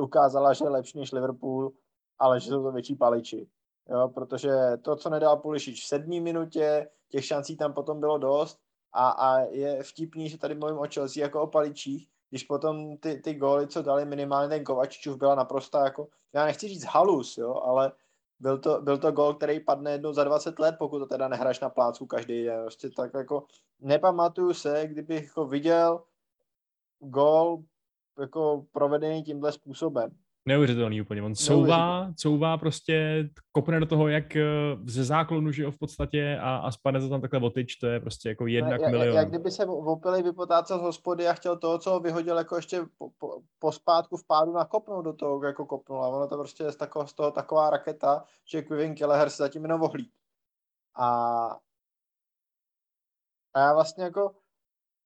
ukázala, že je lepší než Liverpool, ale že jsou to větší paliči. Jo, protože to, co nedal Pulišič v sedmý minutě, těch šancí tam potom bylo dost a, a je vtipný, že tady mluvím o Chelsea jako o paličích, když potom ty, ty góly, co dali minimálně ten Kovačičův, byla naprosto jako, já nechci říct halus, jo, ale byl to, byl to gol, který padne jednou za 20 let, pokud to teda nehraš na plácu každý den. Prostě tak jako nepamatuju se, kdybych jako viděl gol jako provedený tímhle způsobem. Neuvěřitelný úplně. On couvá, couvá prostě, kopne do toho, jak eh, ze záklonu, že jo, v podstatě a, a spadne to tam takhle otyč, to je prostě jako jednak jak, milion. Jak kdyby se opili vypotácel z hospody a chtěl toho, co ho vyhodil jako ještě po, po, po spátku v pádu nakopnout do toho, jako kopnul. A ono to prostě je z, tako, z toho taková raketa, že Kevin Kelleher se zatím jenom ohlíd. A, a já vlastně jako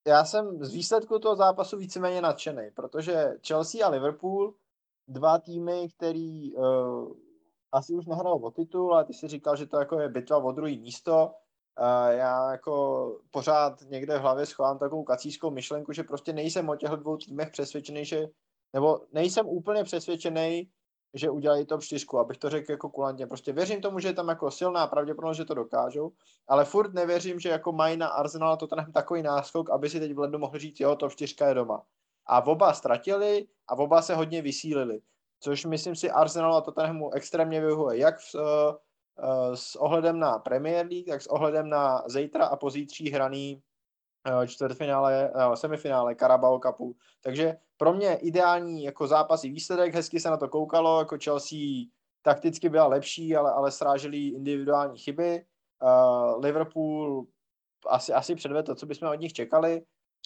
já jsem z výsledku toho zápasu víceméně nadšený, protože Chelsea a Liverpool dva týmy, který uh, asi už nehrál o titul, ale ty si říkal, že to jako je bitva o druhý místo. Uh, já jako pořád někde v hlavě schovám takovou kacískou myšlenku, že prostě nejsem o těchto dvou týmech přesvědčený, že, nebo nejsem úplně přesvědčený, že udělají top 4, abych to řekl jako kulantně. Prostě věřím tomu, že je tam jako silná pravděpodobnost, že to dokážou, ale furt nevěřím, že jako mají na Arsenal to ten takový náskok, aby si teď v lednu mohli říct, jo, top 4 je doma a oba ztratili a oba se hodně vysílili, což myslím si Arsenal a Tottenhamu extrémně vyhovuje, jak v, uh, s ohledem na Premier League, tak s ohledem na zítra a pozítří hraný uh, čtvrtfinále, semifinále Carabao Cupu. Takže pro mě ideální jako zápas i výsledek, hezky se na to koukalo, jako Chelsea takticky byla lepší, ale, ale sráželi individuální chyby. Uh, Liverpool asi, asi předvedl to, co bychom od nich čekali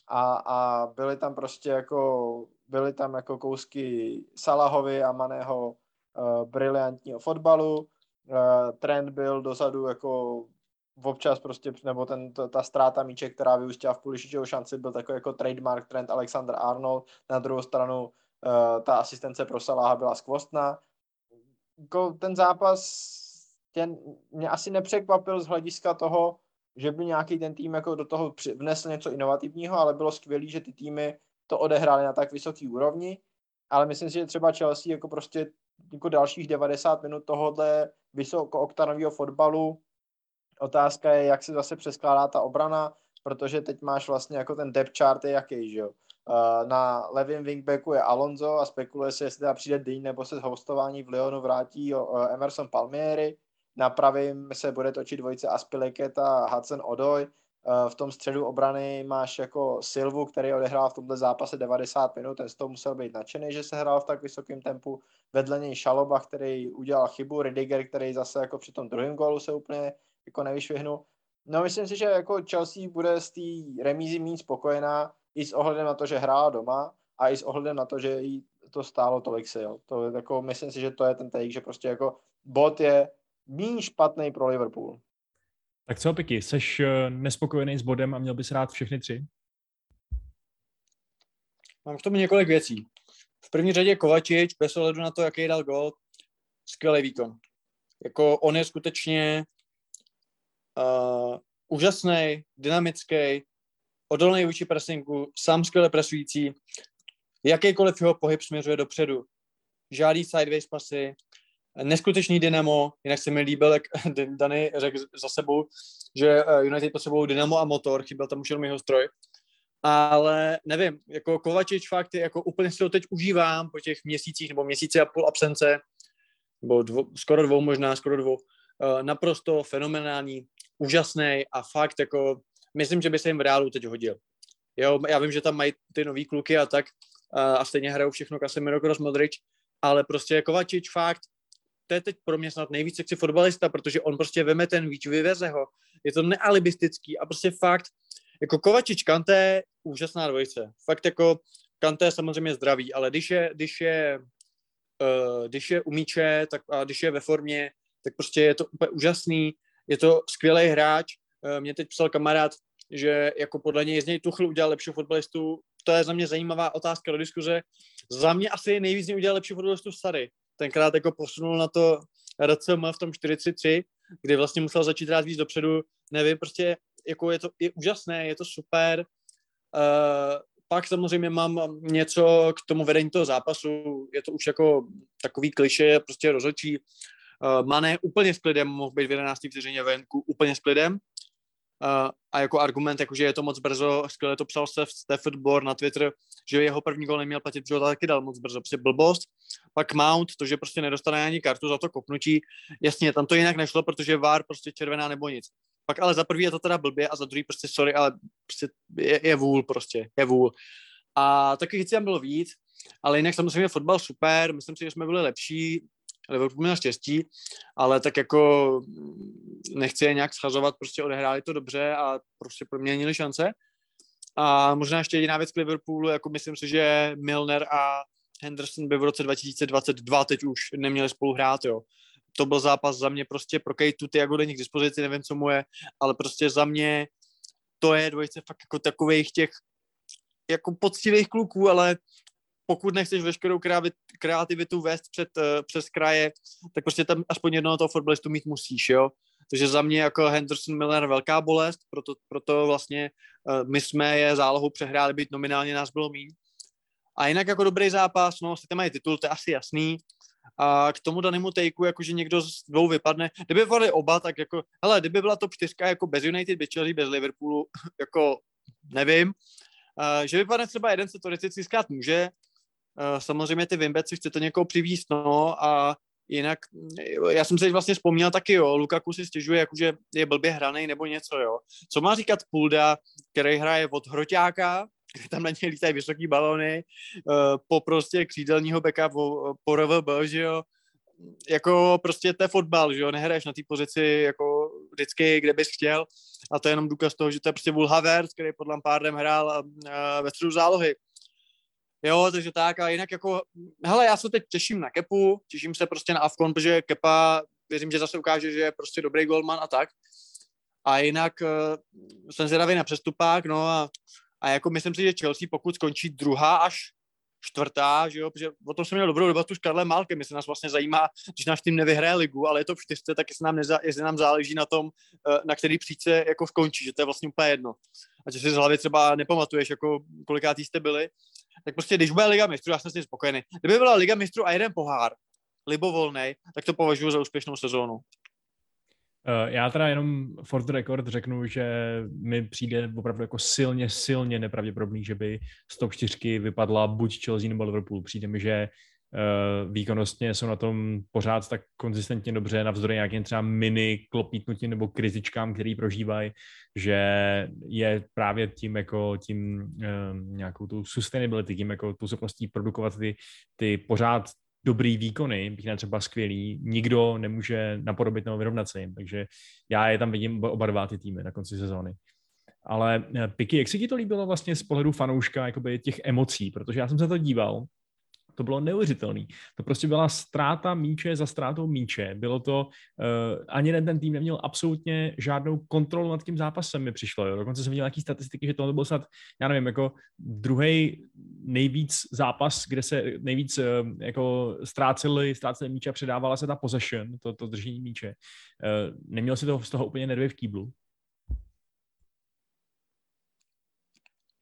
a, a byly tam prostě jako, byly tam jako kousky Salahovi a Maného uh, briliantního fotbalu. Uh, trend byl dozadu jako občas prostě, nebo ten, to, ta ztráta míče, která vyústila v Pulišičovou šanci, byl takový jako trademark trend Alexander Arnold. Na druhou stranu uh, ta asistence pro Salaha byla skvostná. Jako ten zápas ten mě asi nepřekvapil z hlediska toho, že by nějaký ten tým jako do toho vnesl něco inovativního, ale bylo skvělé, že ty týmy to odehrály na tak vysoké úrovni, ale myslím si, že třeba Chelsea jako prostě jako dalších 90 minut tohohle vysokooktanového fotbalu. Otázka je, jak se zase přeskládá ta obrana, protože teď máš vlastně jako ten depth chart je jaký, že jo. Na levém wingbacku je Alonso a spekuluje se, jestli teda přijde Dean nebo se z hostování v Lyonu vrátí Emerson Palmieri na pravým se bude točit dvojice Aspileket a Hudson Odoj. Eh, v tom středu obrany máš jako Silvu, který odehrál v tomto zápase 90 minut, ten z toho musel být nadšený, že se hrál v tak vysokém tempu. Vedle něj Šaloba, který udělal chybu, Ridiger, který zase jako při tom druhém gólu se úplně jako nevyšvihnul. No myslím si, že jako Chelsea bude z té remízy méně spokojená i s ohledem na to, že hrála doma a i s ohledem na to, že jí to stálo tolik sil. To jako, myslím si, že to je ten take, že prostě jako bod je méně špatný pro Liverpool. Tak co, Piky, jsi eh, nespokojený s bodem a měl bys rád všechny tři? Mám k tomu několik věcí. V první řadě Kovačič, bez ohledu na to, jaký dal gol, skvělý výkon. Jako on je skutečně uh, úžasný, dynamický, odolný vůči pressingu, sám skvěle presující. Jakýkoliv jeho pohyb směřuje dopředu. Žádný sideways pasy, neskutečný dynamo, jinak se mi líbil, jak Dany řekl za sebou, že eh, United potřebují dynamo a motor, chyběl tam už jenom jeho stroj. Ale nevím, jako Kovačič fakt jako úplně si to teď užívám po těch měsících nebo měsíci a půl absence, nebo dvo, skoro dvou možná, skoro dvou, uh, naprosto fenomenální, úžasný a fakt jako, myslím, že by se jim v reálu teď hodil. Jo, já vím, že tam mají ty nový kluky a tak uh, a stejně hrajou všechno Casemiro, Kroos, Modrič, ale prostě Kovačič fakt to je teď pro mě snad nejvíc sexy fotbalista, protože on prostě veme ten víč, vyveze ho. Je to nealibistický a prostě fakt, jako Kovačič Kanté, úžasná dvojice. Fakt jako Kanté samozřejmě zdravý, ale když je, když je, uh, když je umíče, tak a když je ve formě, tak prostě je to úplně úžasný, je to skvělý hráč. Uh, mě teď psal kamarád, že jako podle něj z něj Tuchl udělal lepšího fotbalistu. To je za mě zajímavá otázka do diskuze. Za mě asi nejvíc udělal lepší fotbalistu Sary tenkrát jako posunul na to RCM v tom 43, kdy vlastně musel začít hrát víc dopředu, nevím, prostě jako je to je úžasné, je to super. Uh, pak samozřejmě mám něco k tomu vedení toho zápasu, je to už jako takový kliše, prostě rozhodčí. Uh, Mané úplně s klidem, mohl být v 11. vteřině venku, úplně s klidem. A jako argument, jakože je to moc brzo, skvěle to psal Steph, Stafford Bohr na Twitter, že jeho první gol neměl platit, že ho taky dal moc brzo, prostě blbost. Pak Mount, to, že prostě nedostane ani kartu za to kopnutí, jasně, tam to jinak nešlo, protože VAR prostě červená nebo nic. Pak ale za prvý je to teda blbě a za druhý prostě sorry, ale prostě je, je vůl prostě, je vůl. A taky tam bylo víc, ale jinak samozřejmě fotbal super, myslím si, že jsme byli lepší, Liverpool měl štěstí, ale tak jako nechci je nějak schazovat, prostě odehráli to dobře a prostě proměnili šance. A možná ještě jediná věc k Liverpoolu, jako myslím si, že Milner a Henderson by v roce 2022 teď už neměli spolu hrát, jo. To byl zápas za mě prostě pro Kejtu, Tiago není k dispozici, nevím, co mu je, ale prostě za mě to je dvojice fakt jako takových těch jako poctivých kluků, ale pokud nechceš veškerou kreativitu vést před, uh, přes kraje, tak prostě tam aspoň jednoho toho fotbalistu mít musíš, jo. Takže za mě jako Henderson Miller velká bolest, proto, proto vlastně uh, my jsme je zálohu přehráli, být nominálně nás bylo míň. A jinak jako dobrý zápas, no, si mají titul, to je asi jasný. A k tomu danému takeu, jakože někdo z dvou vypadne. Kdyby byli oba, tak jako, hele, kdyby byla to čtyřka jako bez United, bez Chelsea, bez Liverpoolu, jako nevím. Uh, že vypadne třeba jeden se teoreticky zkrát může, Eh, samozřejmě ty Vimbeci chcete někoho přivíst, no a jinak, já jsem se vlastně vzpomněl taky, jo, Lukaku si stěžuje, jakože je blbě hraný nebo něco, jo. Co má říkat Pulda, který hraje od hroťáka, kde tam na něj lítají vysoký balony, uh, po prostě křídelního beka, po, RVB, že jo, jako prostě to je fotbal, že jo, nehraješ na té pozici jako vždycky, kde bys chtěl a to je jenom důkaz toho, že to je prostě Wool Havertz, který pod Lampardem hrál ve středu zálohy. Jo, takže tak a jinak jako, hele, já se teď těším na Kepu, těším se prostě na Avkon, protože Kepa, věřím, že zase ukáže, že je prostě dobrý golman a tak. A jinak uh, jsem zvědavý na přestupák, no a, a jako myslím si, že Chelsea pokud skončí druhá až čtvrtá, že jo, protože o tom jsem měl dobrou debatu s Karlem Málkem, jestli nás vlastně zajímá, když náš tým nevyhraje ligu, ale je to v čtyřce, tak jestli nám, neza, jestli nám záleží na tom, eh, na který příčce jako skončí, že to je vlastně úplně jedno. A že si z hlavy třeba nepamatuješ, jako kolikátý jste byli, tak prostě když bude Liga mistrů, já jsem s tím spokojený. Kdyby byla Liga mistrů a jeden pohár, libovolný, tak to považuji za úspěšnou sezónu. Eh, já teda jenom for the record řeknu, že mi přijde opravdu jako silně, silně nepravděpodobný, že by z top 4 vypadla buď Chelsea nebo Liverpool. Přijde mi, že výkonnostně jsou na tom pořád tak konzistentně dobře, navzdory nějakým třeba mini klopítnutím nebo kritičkám, který prožívají, že je právě tím jako tím uh, nějakou tu sustainability, tím jako tu schopností produkovat ty, ty pořád dobrý výkony, bych třeba skvělý, nikdo nemůže napodobit nebo vyrovnat se jim, takže já je tam vidím oba dva ty týmy na konci sezóny. Ale Piky, jak se ti to líbilo vlastně z pohledu fanouška, těch emocí, protože já jsem se to díval to bylo neuvěřitelný. To prostě byla ztráta míče za ztrátou míče. Bylo to, uh, ani jeden ten tým neměl absolutně žádnou kontrolu nad tím zápasem, mi přišlo. Jo. Dokonce jsem viděl nějaký statistiky, že to bylo snad, já nevím, jako druhý nejvíc zápas, kde se nejvíc uh, jako ztráceli, ztráceli míče a předávala se ta possession, to, to držení míče. Uh, neměl si to z toho úplně nervy v kýblu?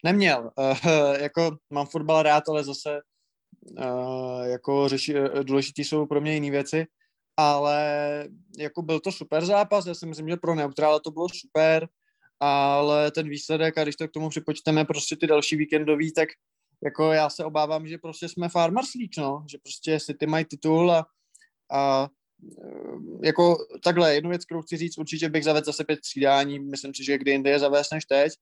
Neměl. Uh, jako mám fotbal rád, ale zase jako řeši, důležitý jsou pro mě jiné věci. ale jako byl to super zápas, já si myslím, že pro neutrála to bylo super, ale ten výsledek, a když to k tomu připočteme prostě ty další víkendový, tak jako já se obávám, že prostě jsme Farmers League, no, že prostě City mají titul a, a e, jako takhle, jednu věc, kterou chci říct, určitě bych zavedl zase pět střídání, myslím si, že kdy jinde je zavést než teď.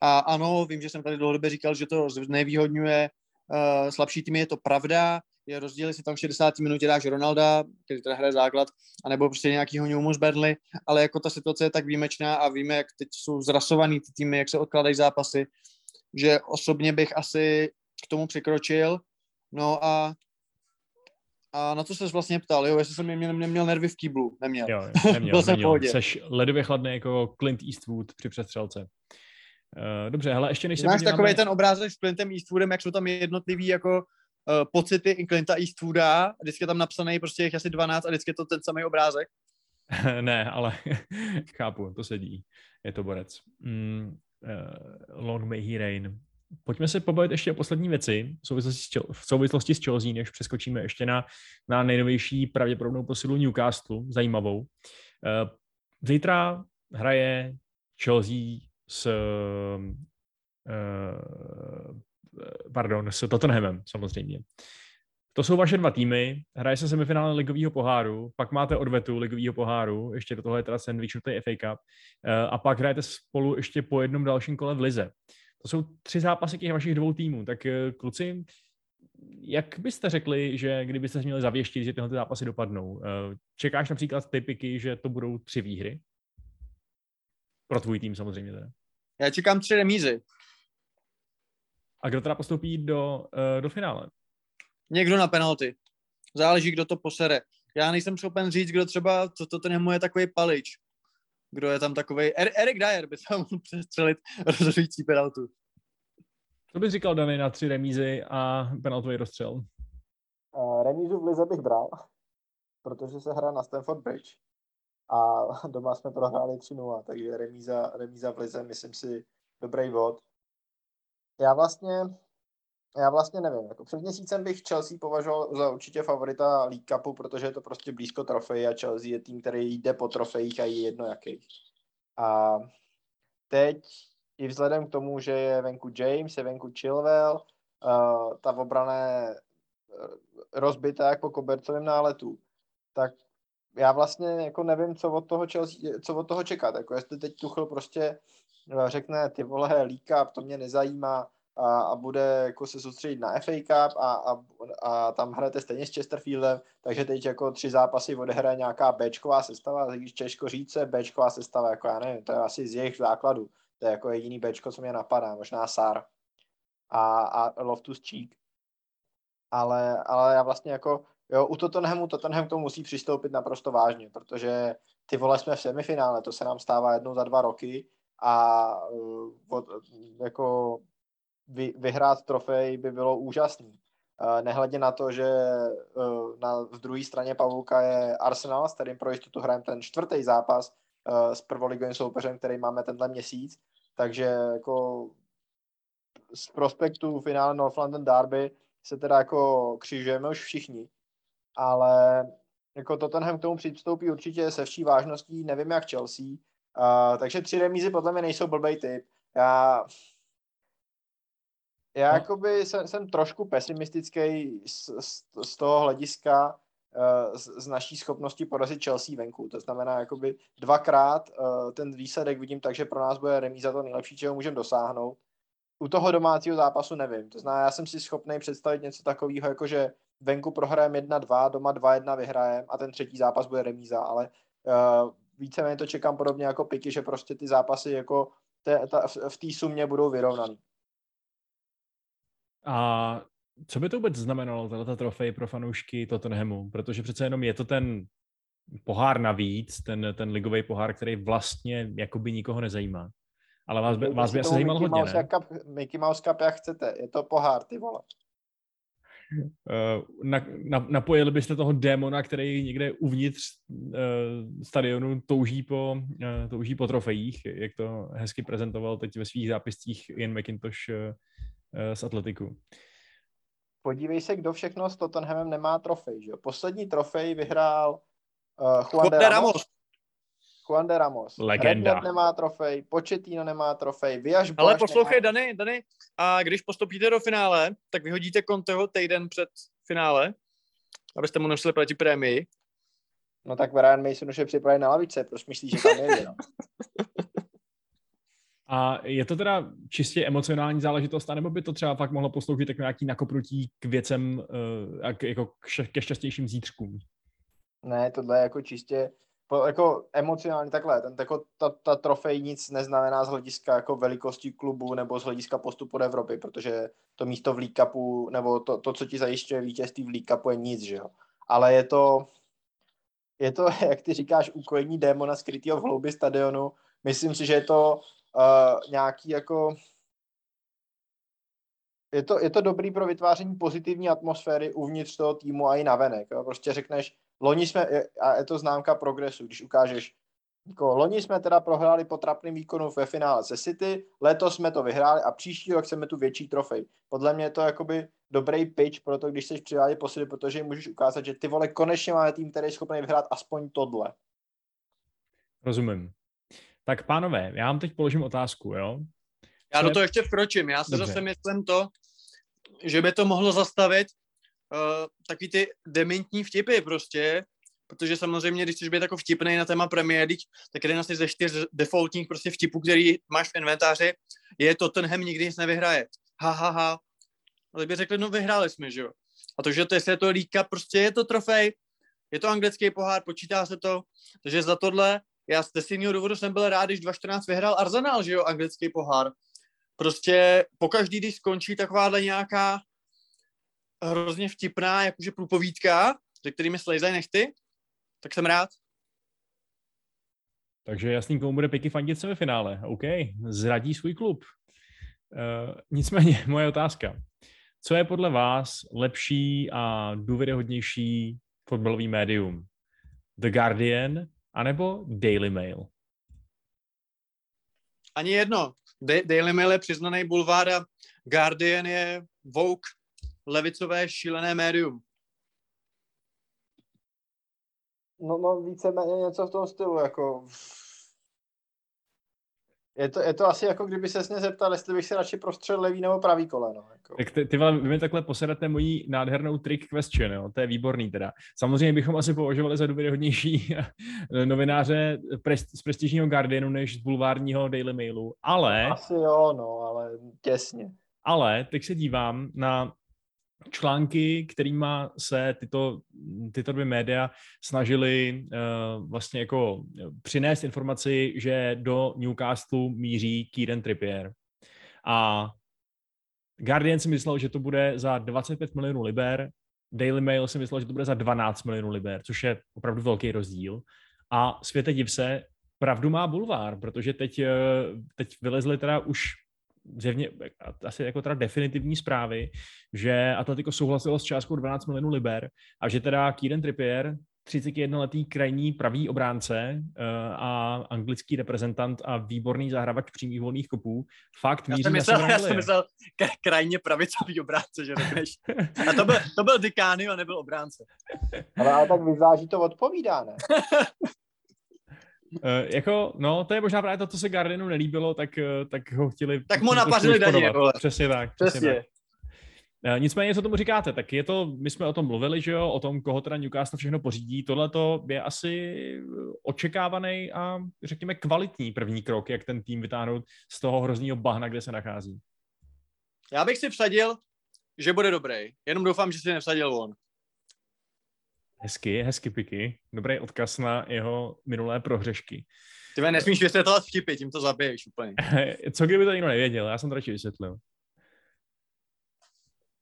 A ano, vím, že jsem tady dlouhodobě říkal, že to nevýhodňuje uh, slabší týmy, je to pravda, je rozdíl, jestli tam v 60 minutě dáš Ronalda, který teda hraje základ, anebo prostě nějakýho Newmu z Burnley, ale jako ta situace je tak výjimečná a víme, jak teď jsou zrasovaný ty týmy, jak se odkládají zápasy, že osobně bych asi k tomu překročil. No a a na co jsi vlastně ptal, jo, jestli jsem neměl, neměl nervy v kýblu, neměl. Jo, neměl, Byl jsem neměl. Seš ledově chladný jako Clint Eastwood při přestřelce. Uh, dobře, hele, ještě než se Máš podíváme... takový ten obrázek s Clintem Eastwoodem, jak jsou tam jednotlivý jako uh, pocity i Clinta Eastwooda, vždycky je tam napsaný prostě jich asi 12 a vždycky je to ten samý obrázek. ne, ale chápu, to sedí. Je to borec. Mm, uh, long may he reign. Pojďme se pobavit ještě o poslední věci v souvislosti s, v souvislosti s Chelsea, než přeskočíme ještě na, na nejnovější pravděpodobnou posilu Newcastle, zajímavou. Uh, zítra hraje Chelsea s uh, pardon, s Tottenhamem samozřejmě. To jsou vaše dva týmy, hraje se semifinále ligového poháru, pak máte odvetu ligového poháru, ještě do toho je teda sandwichnutý FA Cup, eh, a pak hrajete spolu ještě po jednom dalším kole v Lize. To jsou tři zápasy těch vašich dvou týmů, tak eh, kluci, jak byste řekli, že kdybyste měli zavěštit, že tyhle zápasy dopadnou? Eh, čekáš například typiky, že to budou tři výhry? Pro tvůj tým samozřejmě teda. Já čekám tři remízy. A kdo teda postoupí do, do finále? Někdo na penalty. Záleží, kdo to posere. Já nejsem schopen říct, kdo třeba, co to ten je takový palič. Kdo je tam takový. Er, Erik Dyer by se mohl přestřelit rozhodující penaltu. Co bys říkal, Dany, na tři remízy a penaltový rozstřel? Uh, remízu v Lize bych bral, protože se hra na Stanford Bridge a doma jsme prohráli 3-0, takže remíza, remíza v Lize, myslím si, dobrý vod. Já vlastně já vlastně nevím. Jako před měsícem bych Chelsea považoval za určitě favorita League Cupu, protože je to prostě blízko trofeji a Chelsea je tým, který jde po trofejích a je jedno jaký. A teď i vzhledem k tomu, že je venku James, je venku Chilwell, uh, ta obrana je rozbitá jako po kobercovém náletu, tak já vlastně jako nevím, co od toho, Chelsea, co od toho čekat. Jako jestli teď Tuchel prostě řekne, ty vole, Cup, to mě nezajímá, a, a bude jako se soustředit na FA Cup a, a, a tam hrajete stejně s Chesterfieldem, takže teď jako tři zápasy odehraje nějaká Bčková sestava, když Češko říct se Bčková sestava, jako já nevím, to je asi z jejich základů, to je jako jediný Bčko, co mě napadá, možná Sar a, a Loftus Cheek. Ale, ale já vlastně jako, jo, u Tottenhamu, Tottenham k tomu musí přistoupit naprosto vážně, protože ty vole jsme v semifinále, to se nám stává jednou za dva roky a uh, od, jako vy, vyhrát trofej by bylo úžasný. Nehledě na to, že e, na, v druhé straně Pavulka je Arsenal, s kterým pro jistotu hrajeme ten čtvrtý zápas s prvoligovým soupeřem, který máme tenhle měsíc. Takže jako z prospektu finále North London Derby se teda jako křižujeme už všichni. Ale jako Tottenham k tomu přistoupí určitě se vší vážností, nevím jak Chelsea. Uh, takže tři remízy podle mě nejsou blbej typ. Já já no. jakoby jsem, jsem trošku pesimistický z, z, z toho hlediska uh, z, z naší schopnosti porazit Chelsea venku. To znamená, jakoby dvakrát uh, ten výsledek vidím tak, že pro nás bude remíza to nejlepší, čeho můžeme dosáhnout. U toho domácího zápasu nevím. To znamená, já jsem si schopný představit něco takového, jako že venku prohrajeme 1-2, doma 2-1 vyhrajeme a ten třetí zápas bude remíza, ale uh, víceméně to čekám podobně jako Piky, že prostě ty zápasy jako te, ta, v, té sumě budou vyrovnaný. A co by to vůbec znamenalo, tato trofej pro fanoušky Tottenhamu? Protože přece jenom je to ten pohár navíc, ten, ten ligový pohár, který vlastně jakoby nikoho nezajímá. Ale vás by, vás by asi zajímalo hodně, Mouse ne? Cup, Mickey Mouse Cup, jak chcete. Je to pohár, ty vole. Uh, na, na, napojili byste toho démona, který někde uvnitř uh, stadionu touží po, uh, touží po trofejích, jak to hezky prezentoval teď ve svých zápiscích Ian McIntosh uh, Eh, z Atletiku. Podívej se, kdo všechno s Tottenhamem nemá trofej. Že? Poslední trofej vyhrál Uh, Juan de Ramos. Juan de Ramos. Legenda. Redknapp nemá trofej, Početino nemá trofej, Vyjaž Ale poslouchej, nemá... Dany, Dany, a když postupíte do finále, tak vyhodíte Conteho týden před finále, abyste mu nosili proti prémii. No tak Ryan Mason už je připravený na lavice, proč myslíš, že tam je? No? A je to teda čistě emocionální záležitost, anebo by to třeba fakt mohlo posloužit jako nějaký nakopnutí k věcem, uh, jako ke šťastnějším zítřkům? Ne, tohle je jako čistě po, jako emocionálně takhle, ten, jako, ta, ta trofej nic neznamená z hlediska jako velikosti klubu nebo z hlediska postupu do Evropy, protože to místo v League Cupu, nebo to, to co ti zajišťuje vítězství v League Cupu je nic, že jo. Ale je to, je to, jak ty říkáš, ukojení démona skrytého v hloubi stadionu. Myslím si, že je to uh, nějaký jako je to, je to dobrý pro vytváření pozitivní atmosféry uvnitř toho týmu a i navenek. Jo. Prostě řekneš, loni jsme, a je to známka progresu, když ukážeš, jako loni jsme teda prohráli po trapným výkonu ve finále se City, letos jsme to vyhráli a příští rok chceme tu větší trofej. Podle mě je to jakoby dobrý pitch pro to, když chceš přivádět posily, protože jim můžeš ukázat, že ty vole konečně máme tým, který je schopný vyhrát aspoň tohle. Rozumím. Tak pánové, já vám teď položím otázku, jo? Já do toho ještě vkročím. Já si Dobře. zase myslím to, že by to mohlo zastavit uh, takový ty dementní vtipy prostě, protože samozřejmě, když chceš být jako vtipný na téma Premier League, tak jeden asi ze čtyř defaultních prostě vtipů, který máš v inventáři, je to Tottenham nikdy nic nevyhraje. Ha, ha, ha. Ale by řekli, no vyhráli jsme, že jo. A to, že to, je to líka, prostě je to trofej, je to anglický pohár, počítá se to, takže za tohle já z stejného důvodu jsem byl rád, když 2014 vyhrál Arsenal, že jo, anglický pohár. Prostě pokaždý, když skončí takováhle nějaká hrozně vtipná, jakože průpovídka, ze kterými slejzají nechty, tak jsem rád. Takže jasný, komu bude Piky fandit se ve finále. OK, zradí svůj klub. Uh, nicméně, moje otázka. Co je podle vás lepší a důvěryhodnější fotbalový médium? The Guardian anebo Daily Mail? Ani jedno. Daily Mail je přiznaný bulvár a Guardian je Vogue, levicové šílené médium. No, no víceméně něco v tom stylu, jako je to, je to asi jako kdyby se mě zeptal, jestli bych si radši prostřel levý nebo pravý koleno. Jako. Tak ty, ty vy mi takhle posedete mojí nádhernou trick question, jo? to je výborný teda. Samozřejmě bychom asi považovali za důvěryhodnější novináře z prestižního Guardianu než z bulvárního Daily Mailu, ale... Asi jo, no, ale těsně. Ale teď se dívám na články, kterými se tyto, tyto dvě média snažili uh, vlastně jako přinést informaci, že do Newcastle míří Kieran Trippier. A Guardian si myslel, že to bude za 25 milionů liber, Daily Mail si myslel, že to bude za 12 milionů liber, což je opravdu velký rozdíl. A světe div se, pravdu má bulvár, protože teď, eh, teď vylezly teda už zjevně asi jako teda definitivní zprávy, že Atletico souhlasilo s částkou 12 milionů liber a že teda Kieran Trippier, 31-letý krajní pravý obránce uh, a anglický reprezentant a výborný zahrávač přímých volných kopů, fakt míří já jsem myslel, Já jsem myslel krajně pravicový obránce, že řekneš. A to byl, to byl Dikány a nebyl obránce. Ale, ale tak vyzáží to odpovídá, ne? Uh, jako, no, to je možná právě to, co se Gardenu nelíbilo, tak, uh, tak ho chtěli... Tak mu napařili daně, vole. Přesně tak. Přesně. přesně. Tak. Uh, nicméně, co tomu říkáte, tak je to, my jsme o tom mluvili, že jo, o tom, koho teda Newcastle všechno pořídí, tohle to je asi očekávaný a řekněme kvalitní první krok, jak ten tým vytáhnout z toho hrozného bahna, kde se nachází. Já bych si vsadil, že bude dobrý. Jenom doufám, že si nevsadil on. Hezky, hezky piky. Dobrý odkaz na jeho minulé prohřešky. Ty nesmíš vysvětlovat vtipy, tím to zabiješ úplně. co kdyby to někdo nevěděl, já jsem to radši vysvětlil.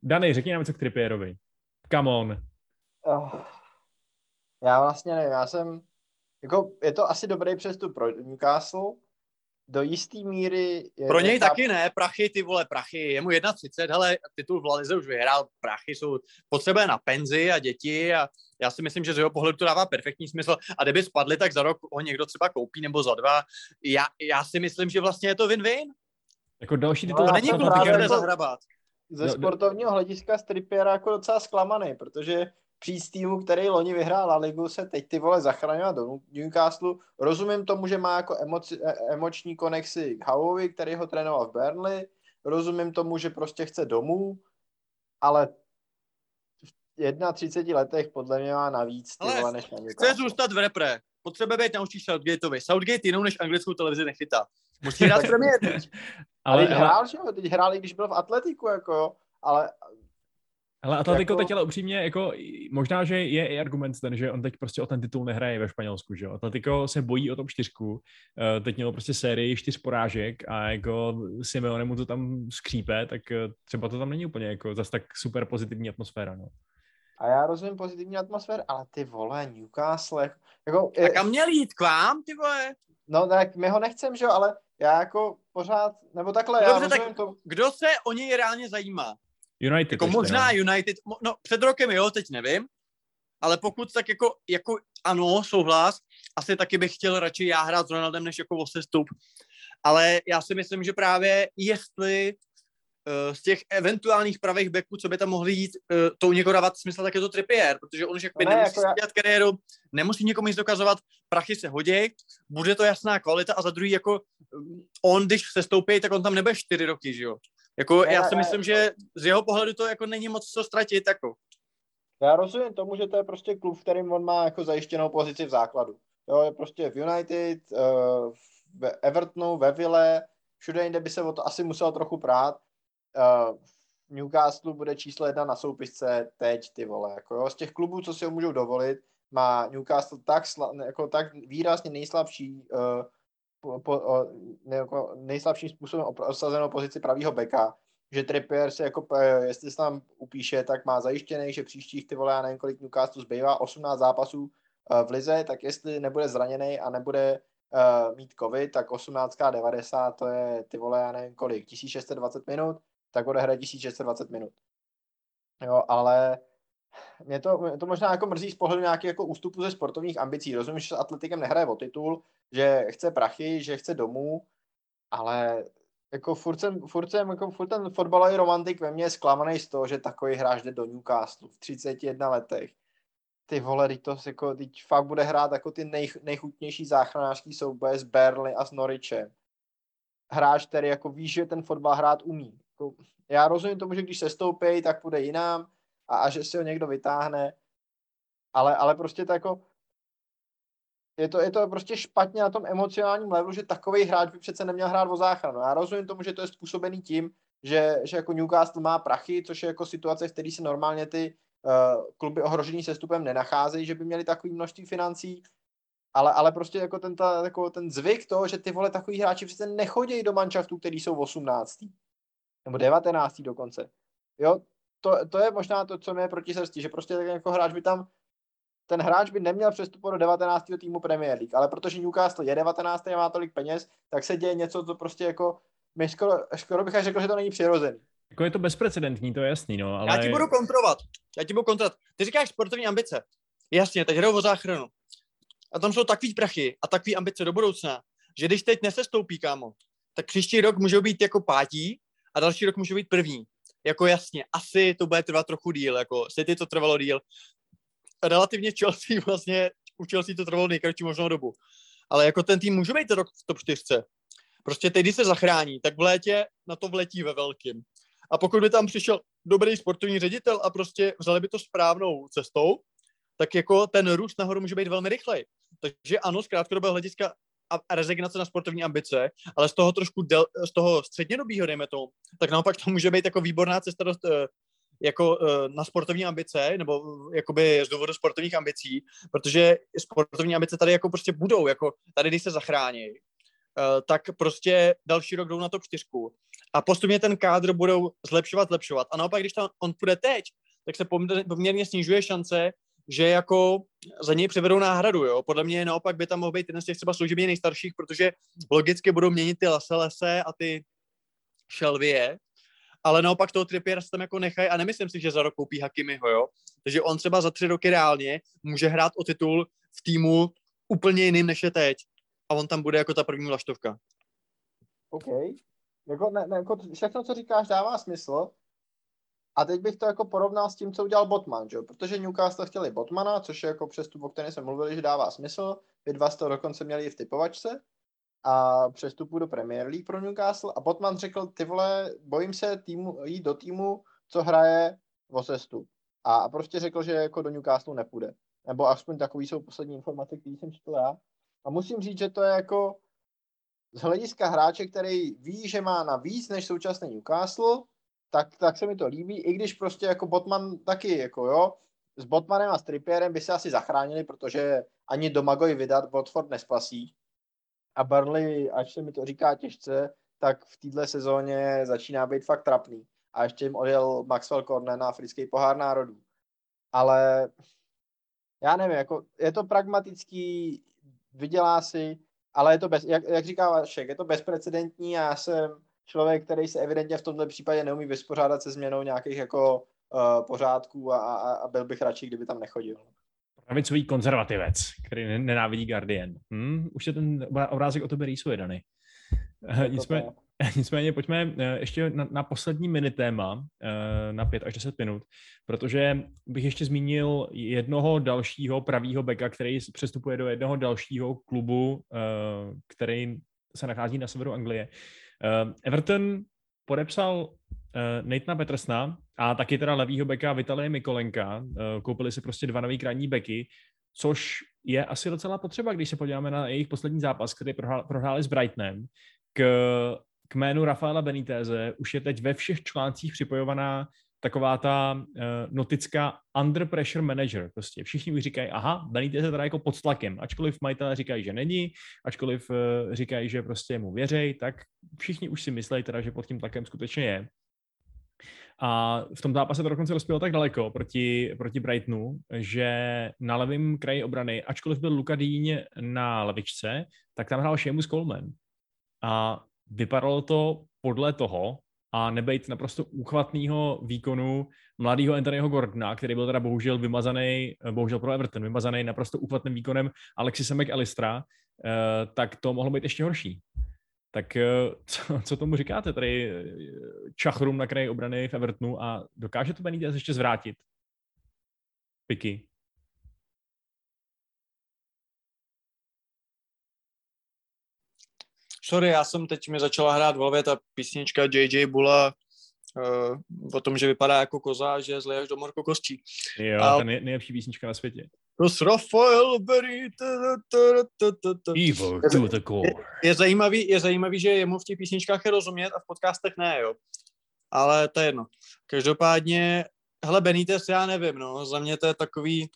Dany, řekni nám něco k Trippierovi. Come on. Oh, já vlastně nevím, já jsem, jako, je to asi dobrý přestup pro Newcastle, do jisté míry... Je Pro něj ta... taky ne, prachy, ty vole, prachy, je mu 31, hele, titul v Lalize už vyhrál, prachy jsou potřebné na penzi a děti a já si myslím, že z jeho pohledu to dává perfektní smysl a kdyby spadli, tak za rok ho někdo třeba koupí nebo za dva. Já, já si myslím, že vlastně je to win-win. Jako další titul. No, není klub, který jako, zahrabat. Ze sportovního hlediska Strippiera jako docela zklamaný, protože přijít z týmu, který loni vyhrál La Ligu, se teď ty vole zachraňovat do Newcastle. Rozumím tomu, že má jako emoci, e, emoční konexy k Howovi, který ho trénoval v Burnley. Rozumím tomu, že prostě chce domů, ale v 31 letech podle mě má navíc ty vole, než na Chce zůstat v repre. Potřebuje být naučí Southgateovi. Southgate jinou než anglickou televizi nechytá. Musí hrát premiér ale, ale, hrál, že jo? Teď hrál, i když byl v Atletiku, jako ale ale Atletico jako... teď ale upřímně, jako, možná, že je i argument ten, že on teď prostě o ten titul nehraje ve Španělsku, že jo. Atletico se bojí o tom čtyřku, eh, teď mělo prostě sérii čtyř porážek a jako Simeone mu to tam skřípe, tak eh, třeba to tam není úplně jako zase tak super pozitivní atmosféra, no. A já rozumím pozitivní atmosféru, ale ty vole, Newcastle, jako... A kam měl jít k vám, ty vole? No tak my ho nechcem, že jo, ale já jako pořád, nebo takhle, Dobře, já rozumím tak to... kdo se o něj reálně zajímá? United. Jako možná ne? United, no před rokem jo, teď nevím, ale pokud tak jako, jako ano, souhlas, asi taky bych chtěl radši já hrát s Ronaldem, než jako o sestup. Ale já si myslím, že právě jestli uh, z těch eventuálních pravých beků, co by tam mohli jít, uh, to někoho dávat smysl, tak je to Trippier, protože on už jak no ne, nemusí jako já... kariéru, nemusí někomu nic dokazovat, prachy se hodí, bude to jasná kvalita a za druhý jako on, když se stoupí, tak on tam nebude čtyři roky, že jo. Jako ne, já si ne, myslím, ne. že z jeho pohledu to jako není moc co ztratit. Jako. Já rozumím tomu, že to je prostě klub, v kterým on má jako zajištěnou pozici v základu. Jo, je prostě v United, uh, v Evertonu, ve Ville, všude jinde by se o to asi muselo trochu prát. V Newcastle bude číslo jedna na soupisce teď, ty vole. Jako jo. Z těch klubů, co si ho můžou dovolit, má Newcastle tak, sla, jako tak výrazně nejslabší uh, po, o, ne, jako nejslabším způsobem osazenou pozici pravýho beka, že Trippier se jako, jestli se tam upíše, tak má zajištěný, že příštích ty vole, já nevím, kolik Newcastle zbývá, 18 zápasů uh, v lize, tak jestli nebude zraněný a nebude uh, mít covid, tak 18 90 to je ty vole, já nevím kolik, 1620 minut, tak hrát 1620 minut. Jo, ale mě to, mě to možná jako mrzí z pohledu nějakých jako ústupu ze sportovních ambicí. Rozumím, že s atletikem nehraje o titul, že chce prachy, že chce domů, ale jako furt jsem, furt jsem jako furt ten fotbalový romantik ve mně je zklamaný z toho, že takový hráč jde do Newcastle v 31 letech. Ty vole, to jako, teď fakt bude hrát jako ty nej, nejchutnější záchranářský souboje s Burnley a s Norwichem. Hráč, který jako ví, že ten fotbal hrát umí. Jako, já rozumím tomu, že když se stoupí, tak půjde jinam a, a že si ho někdo vytáhne, ale, ale prostě to jako je to, je to prostě špatně na tom emocionálním levelu, že takový hráč by přece neměl hrát o záchranu. Já rozumím tomu, že to je způsobený tím, že, že jako Newcastle má prachy, což je jako situace, v které se normálně ty uh, kluby ohrožený sestupem nenacházejí, že by měli takový množství financí, ale, ale prostě jako ten, ta, jako ten zvyk toho, že ty vole takový hráči přece nechodí do manšaftů, který jsou 18. nebo 19. dokonce. Jo, to, to je možná to, co mě je proti srsti, že prostě tak jako hráč by tam ten hráč by neměl přestupovat do 19. týmu Premier League, ale protože Newcastle je 19. a má tolik peněz, tak se děje něco, co prostě jako, my skoro, skoro bych řekl, že to není přirozený. Jako je to bezprecedentní, to je jasný, no, ale... Já ti budu kontrovat, já ti budu kontrovat. Ty říkáš sportovní ambice. Jasně, teď hrajou o záchranu. A tam jsou takový prachy a takový ambice do budoucna, že když teď nesestoupí, kámo, tak příští rok můžou být jako pátí a další rok můžou být první. Jako jasně, asi to bude trvat trochu díl, jako City to trvalo díl, relativně Chelsea vlastně, u Chelsea to trvalo nejkratší možnou dobu. Ale jako ten tým může být rok v top 4. Prostě teď, když se zachrání, tak v létě na to vletí ve velkým. A pokud by tam přišel dobrý sportovní ředitel a prostě vzali by to správnou cestou, tak jako ten růst nahoru může být velmi rychlej. Takže ano, z krátkodobého hlediska a rezignace na sportovní ambice, ale z toho trošku del, z toho střednědobího, dejme to, tak naopak to může být jako výborná cesta do, eh, jako uh, na sportovní ambice, nebo uh, jakoby z důvodu sportovních ambicí, protože sportovní ambice tady jako prostě budou, jako tady, když se zachrání, tak prostě další rok jdou na top čtyřku a postupně ten kádr budou zlepšovat, zlepšovat. A naopak, když tam on půjde teď, tak se poměrně snižuje šance, že jako za něj převedou náhradu, jo. Podle mě naopak by tam mohl být jeden z těch třeba služebně nejstarších, protože logicky budou měnit ty Laselese a ty Šelvie, ale naopak toho Trippiera tam jako nechají a nemyslím si, že za rok koupí Hakimiho, jo. Takže on třeba za tři roky reálně může hrát o titul v týmu úplně jiným, než je teď. A on tam bude jako ta první laštovka. OK. Jako, ne, ne, jako všechno, co říkáš, dává smysl, A teď bych to jako porovnal s tím, co udělal Botman, že? protože Newcastle chtěli Botmana, což je jako přestup, o kterém jsme mluvili, že dává smysl. Vy dva jste dokonce měli i v typovačce a přestupu do Premier League pro Newcastle a Botman řekl, ty vole, bojím se týmu, jít do týmu, co hraje o sestup. A prostě řekl, že jako do Newcastle nepůjde. Nebo aspoň takový jsou poslední informace, které jsem četl já. A musím říct, že to je jako z hlediska hráče, který ví, že má na víc než současný Newcastle, tak, tak se mi to líbí, i když prostě jako Botman taky, jako jo, s Botmanem a Strippierem by se asi zachránili, protože ani Domagoj vydat Watford nespasí. A Burnley, až se mi to říká těžce, tak v této sezóně začíná být fakt trapný. A ještě jim odjel Maxwell Corner na africký pohár národů. Ale já nevím, jako je to pragmatický, vydělá si, ale je to, bez, jak, jak říká Vašek, je to bezprecedentní a já jsem člověk, který se evidentně v tomto případě neumí vyspořádat se změnou nějakých jako uh, pořádků a, a, a byl bych radši, kdyby tam nechodil. Pravicový konzervativec, který nenávidí Guardian. Hmm, už je ten obrázek o tobě rýsuje, Dany. Nicméně, nicméně pojďme eh, ještě na, na poslední mini téma, eh, na pět až deset minut, protože bych ještě zmínil jednoho dalšího pravýho beka, který přestupuje do jednoho dalšího klubu, který se nachází na severu Anglie. Uh, Everton podepsal uh, Nathana Petersna a taky teda levýho beka Vitalie Mikolenka. Uh, koupili si prostě dva nový krajní beky, což je asi docela potřeba, když se podíváme na jejich poslední zápas, který prohráli s Brightonem. K, k jménu Rafaela Beniteze už je teď ve všech článcích připojovaná taková ta uh, notická under pressure manager. Prostě všichni už říkají, aha, Benitez je teda jako pod tlakem. Ačkoliv majitelé říkají, že není, ačkoliv uh, říkají, že prostě mu věřej, tak všichni už si myslí teda, že pod tím tlakem skutečně je. A v tom zápase to dokonce rozpělo tak daleko proti, proti Brightonu, že na levém kraji obrany, ačkoliv byl Luka Dýň na levičce, tak tam hrál Seamus Coleman. A vypadalo to podle toho, a nebejt naprosto úchvatného výkonu mladého Anthonyho Gordona, který byl teda bohužel vymazaný, bohužel pro Everton, vymazaný naprosto úchvatným výkonem Alexise McAllistera, eh, tak to mohlo být ještě horší. Tak eh, co, co tomu říkáte tady eh, čachrum na kraji obrany v Evertonu a dokáže to Benítez ještě zvrátit? Piky. Sorry, já jsem teď mi začala hrát v hlavě ta písnička JJ Bula uh, o tom, že vypadá jako koza, že zle až do morko kostí. Jo, a... ta nej, nejlepší písnička na světě. To Rafael Berry. Evil to the core. Je, je, zajímavý, je zajímavý, že jemu v těch písničkách je rozumět a v podcastech ne, jo. Ale to je jedno. Každopádně, hele, Benítez, já nevím, no, za mě to je takový,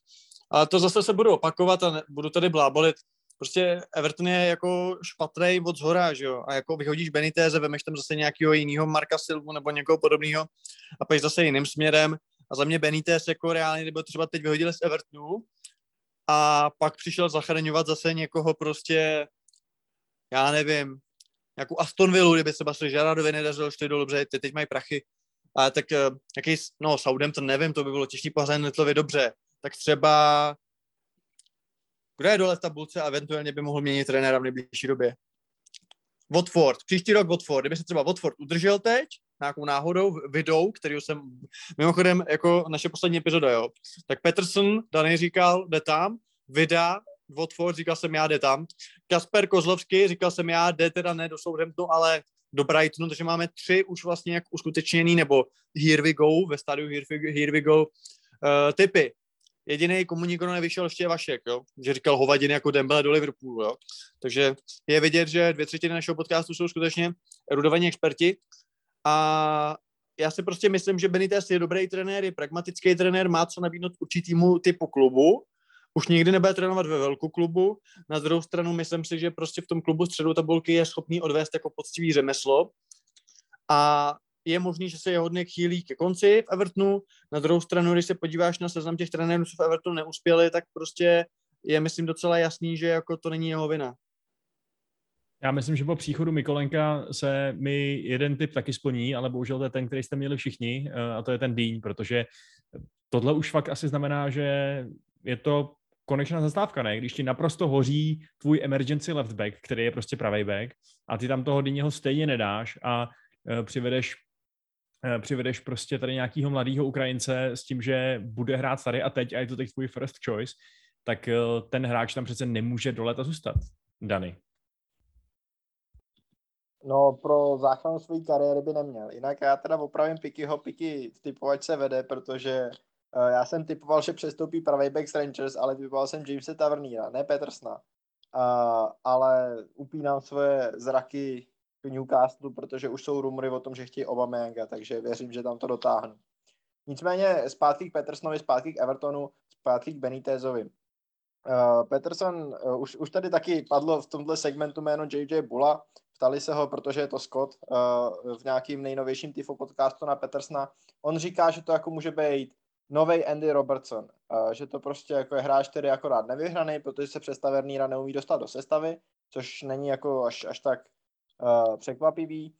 ale to zase se budu opakovat a ne, budu tady blábolit prostě Everton je jako špatný od zhora, že jo, a jako vyhodíš Beniteze, vemeš tam zase nějakého jiného Marka Silvu nebo někoho podobného a pak zase jiným směrem. A za mě Benitez jako reálně, nebo třeba teď vyhodili z Evertonu a pak přišel zachraňovat zase někoho prostě, já nevím, nějakou Aston Villa, kdyby se Basri Žaradovi nedařilo, šli do dobře, ty teď mají prachy, a tak eh, jaký, no to nevím, to by bylo těžší pořádně dobře, tak třeba kdo je dole v tabulce a eventuálně by mohl měnit trenéra v nejbližší době? Watford, příští rok Watford, kdyby se třeba Watford udržel teď, nějakou náhodou, vidou, který jsem, mimochodem, jako naše poslední epizoda, jo, tak Peterson, Daný říkal, jde tam, Vida, Watford, říkal jsem já, jde tam, Kasper Kozlovský, říkal jsem já, jde teda ne do Southamptonu, ale do Brightonu, takže máme tři už vlastně jak uskutečněný, nebo here we go, ve stádiu here we, here we go, uh, typy jediný, komu nikdo nevyšel, ještě je Vašek, jo? že říkal hovadiny jako Dembele do Liverpoolu. Jo? Takže je vidět, že dvě třetiny našeho podcastu jsou skutečně erudovaní experti a já si prostě myslím, že Benitez je dobrý trenér, je pragmatický trenér, má co nabídnout určitýmu typu klubu, už nikdy nebude trénovat ve velkou klubu. Na druhou stranu myslím si, že prostě v tom klubu středu tabulky je schopný odvést jako poctivý řemeslo a je možný, že se jeho dny chýlí ke konci v Evertonu. Na druhou stranu, když se podíváš na seznam těch trenérů, co v Evertonu neuspěli, tak prostě je, myslím, docela jasný, že jako to není jeho vina. Já myslím, že po příchodu Mikolenka se mi jeden typ taky splní, ale bohužel to je ten, který jste měli všichni, eh, a to je ten Dýň, protože tohle už fakt asi znamená, že je to konečná zastávka, ne? Když ti naprosto hoří tvůj emergency left back, který je prostě pravý back, a ty tam toho Dýněho stejně nedáš a eh, přivedeš přivedeš prostě tady nějakého mladého Ukrajince s tím, že bude hrát tady a teď a je to teď tvůj first choice, tak eh, ten hráč tam přece nemůže do leta zůstat. Dany. No, pro záchranu své kariéry by neměl. Jinak já teda opravím Pikyho, Piky typovač se vede, protože uh, já jsem typoval, že přestoupí pravý back Rangers, ale typoval jsem Jamesa Taverniera, ne Petersna. Uh, ale upínám svoje zraky Newcastle, protože už jsou rumory o tom, že chtějí Obameyanga, takže věřím, že tam to dotáhnu. Nicméně zpátky k Petersonovi, zpátky k Evertonu, zpátky k Benitezovi. Uh, Peterson, uh, už, už tady taky padlo v tomhle segmentu jméno JJ Bula, ptali se ho, protože je to Scott uh, v nějakým nejnovějším TIFO podcastu na Petersna. On říká, že to jako může být nový Andy Robertson, uh, že to prostě jako je hráč, který je akorát nevyhraný, protože se přes Taverníra neumí dostat do sestavy, což není jako až, až tak uh, překvapivý.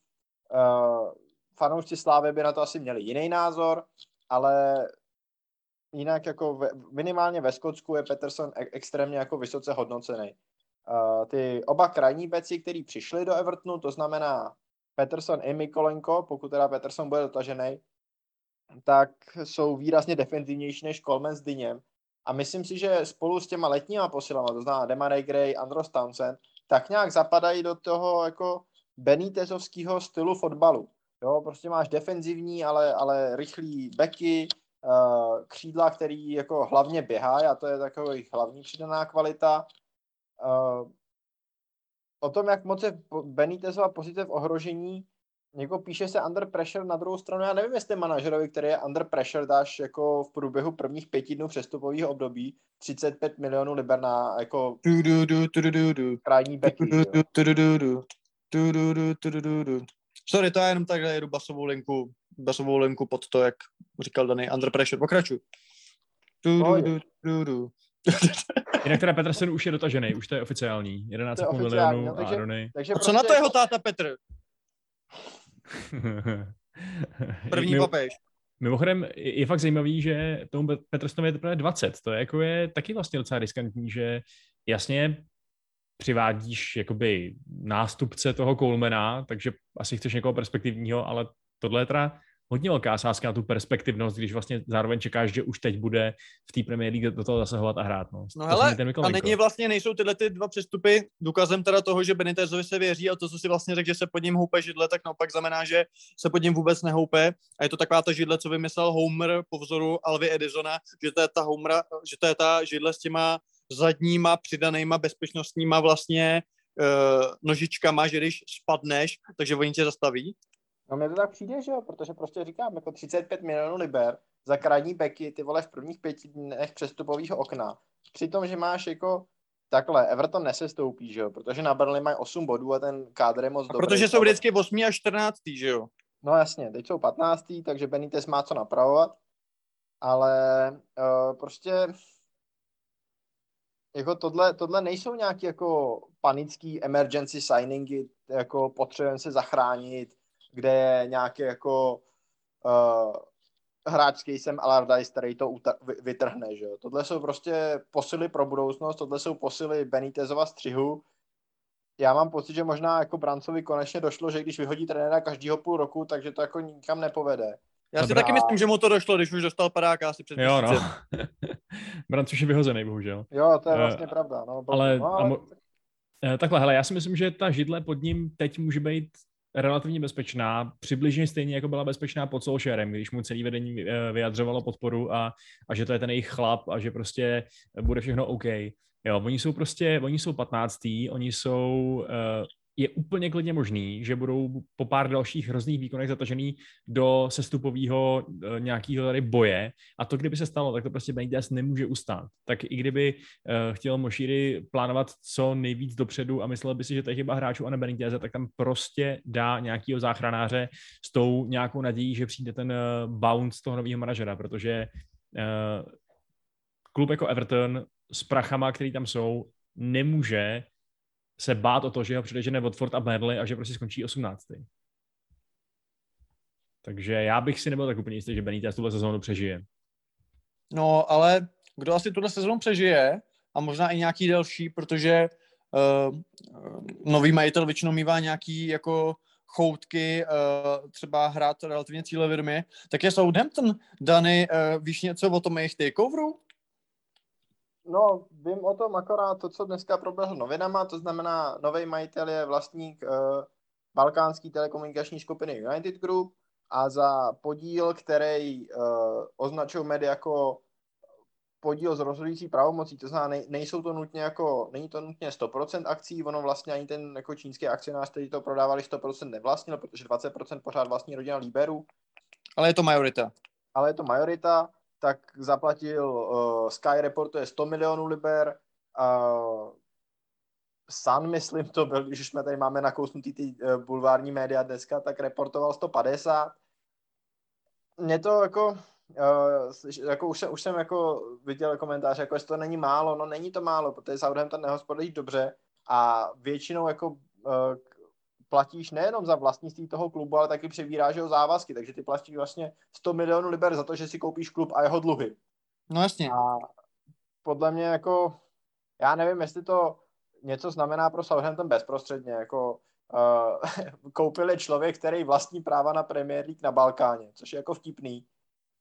Uh, fanoušci Slávy by na to asi měli jiný názor, ale jinak jako ve, minimálně ve Skotsku je Peterson e- extrémně jako vysoce hodnocený. Uh, ty oba krajní beci, který přišli do Evertonu, to znamená Peterson i Mikolenko, pokud teda Peterson bude dotažený, tak jsou výrazně defenzivnější než Coleman s Dyněm. A myslím si, že spolu s těma letníma posilama, to znamená Demaray Gray, Andros Townsend, tak nějak zapadají do toho jako Benitezovského stylu fotbalu. Jo, prostě máš defenzivní, ale, ale rychlý beky, uh, křídla, který jako hlavně běhá, a to je takový hlavní přidaná kvalita. Uh, o tom, jak moc je Benitezova pozice v ohrožení, jako píše se under pressure, na druhou stranu já nevím, jestli manažerovi, který je under pressure, dáš jako v průběhu prvních pěti dnů přestupového období 35 milionů liber na jako krajní beky. Sorry, to já jenom takhle jedu basovou linku, basovou linku pod to, jak říkal daný under pressure. Pokračuj. Jinak teda Petersen už je dotažený, už to je oficiální. 11,5 milionů no, takže, a Takže a co prostě na to jeho táta Petr? První Mimo, papež. Mimochodem je fakt zajímavý, že tomu Petersonovi je teprve 20. To je, jako je taky vlastně docela riskantní, že jasně přivádíš jakoby nástupce toho Colemana, takže asi chceš někoho perspektivního, ale tohle je teda hodně velká sázka na tu perspektivnost, když vlastně zároveň čekáš, že už teď bude v té Premier League do toho zasahovat a hrát. No, no hele, a není vlastně, nejsou tyhle ty dva přestupy důkazem teda toho, že Benitezovi se věří a to, co si vlastně řekl, že se pod ním houpe židle, tak naopak znamená, že se pod ním vůbec nehoupe a je to taková ta židle, co vymyslel Homer po vzoru Alvy Edisona, že to je ta Homera, že to je ta židle s těma zadníma přidanýma bezpečnostníma vlastně uh, nožičkama, že když spadneš, takže oni tě zastaví. No mně to tak přijde, že jo, protože prostě říkám, jako 35 milionů liber za krajní beky, ty vole v prvních pěti dnech přestupového okna. Přitom, že máš jako takhle, Everton nesestoupí, že jo, protože na Burnley mají 8 bodů a ten kádr je moc dobrý. Protože jsou vždycky 8 až 14, že jo. No jasně, teď jsou 15, takže Benitez má co napravovat, ale uh, prostě jako tohle, tohle nejsou nějaké jako panický emergency signingy, jako potřebujeme se zachránit, kde je nějaký jako uh, hráč s casem Allardyce, který to vytrhne, že. Tohle jsou prostě posily pro budoucnost, tohle jsou posily Benitezova střihu. Já mám pocit, že možná jako Brancovi konečně došlo, že když vyhodí trenéra každýho půl roku, takže to jako nikam nepovede. Já Dobrá. si taky myslím, že mu to došlo, když už dostal padáka asi před Jo, no. Branc už je vyhozený, bohužel. Jo, to je vlastně uh, pravda. No, ale, no, ale... Mo- eh, takhle, hele, já si myslím, že ta židle pod ním teď může být relativně bezpečná, přibližně stejně jako byla bezpečná pod Solskjaerem, když mu celý vedení eh, vyjadřovalo podporu a, a že to je ten jejich chlap a že prostě bude všechno OK. Jo, oni jsou prostě, oni jsou 15. Oni jsou uh, je úplně klidně možný, že budou po pár dalších hrozných výkonech zatažený do sestupového e, nějakého tady boje a to, kdyby se stalo, tak to prostě Benitez nemůže ustát. Tak i kdyby e, chtěl Mošíry plánovat co nejvíc dopředu a myslel by si, že to je chyba hráčů a ne Benitez, tak tam prostě dá nějakého záchranáře s tou nějakou nadějí, že přijde ten e, bounce toho nového manažera, protože e, klub jako Everton s prachama, který tam jsou, nemůže se bát o to, že ho předežene Watford a Burnley a že prostě skončí 18. Takže já bych si nebyl tak úplně jistý, že Benítez tuhle sezónu přežije. No, ale kdo asi tuhle sezónu přežije a možná i nějaký delší, protože uh, nový majitel většinou mývá nějaký jako choutky uh, třeba hrát relativně cílevědomě, tak je Southampton. Dany, uh, víš něco o tom jejich takeoveru? No, vím o tom akorát to, co dneska proběhlo novinama, to znamená, nový majitel je vlastník uh, balkánský telekomunikační skupiny United Group a za podíl, který uh, označují média jako podíl z rozhodující pravomocí, to znamená, nejsou to nutně jako, není to nutně 100% akcí, ono vlastně ani ten jako čínský akcionář, který to prodávali 100% nevlastnil, protože 20% pořád vlastní rodina Liberu. Ale je to majorita. Ale je to majorita, tak zaplatil uh, Sky reportuje 100 milionů liber, uh, Sun, myslím to byl, když jsme tady máme nakousnutý ty uh, bulvární média dneska, tak reportoval 150. Mně to jako, uh, jako už, jsem, už jsem jako viděl komentáře, jako jestli to není málo, no není to málo, protože Southampton nehospodaří dobře a většinou jako uh, platíš nejenom za vlastnictví toho klubu, ale taky přebíráš jeho závazky, takže ty platíš vlastně 100 milionů liber za to, že si koupíš klub a jeho dluhy. No jasně. A podle mě jako, já nevím, jestli to něco znamená pro Southampton bezprostředně, jako uh, koupili člověk, který vlastní práva na Premier League na Balkáně, což je jako vtipný,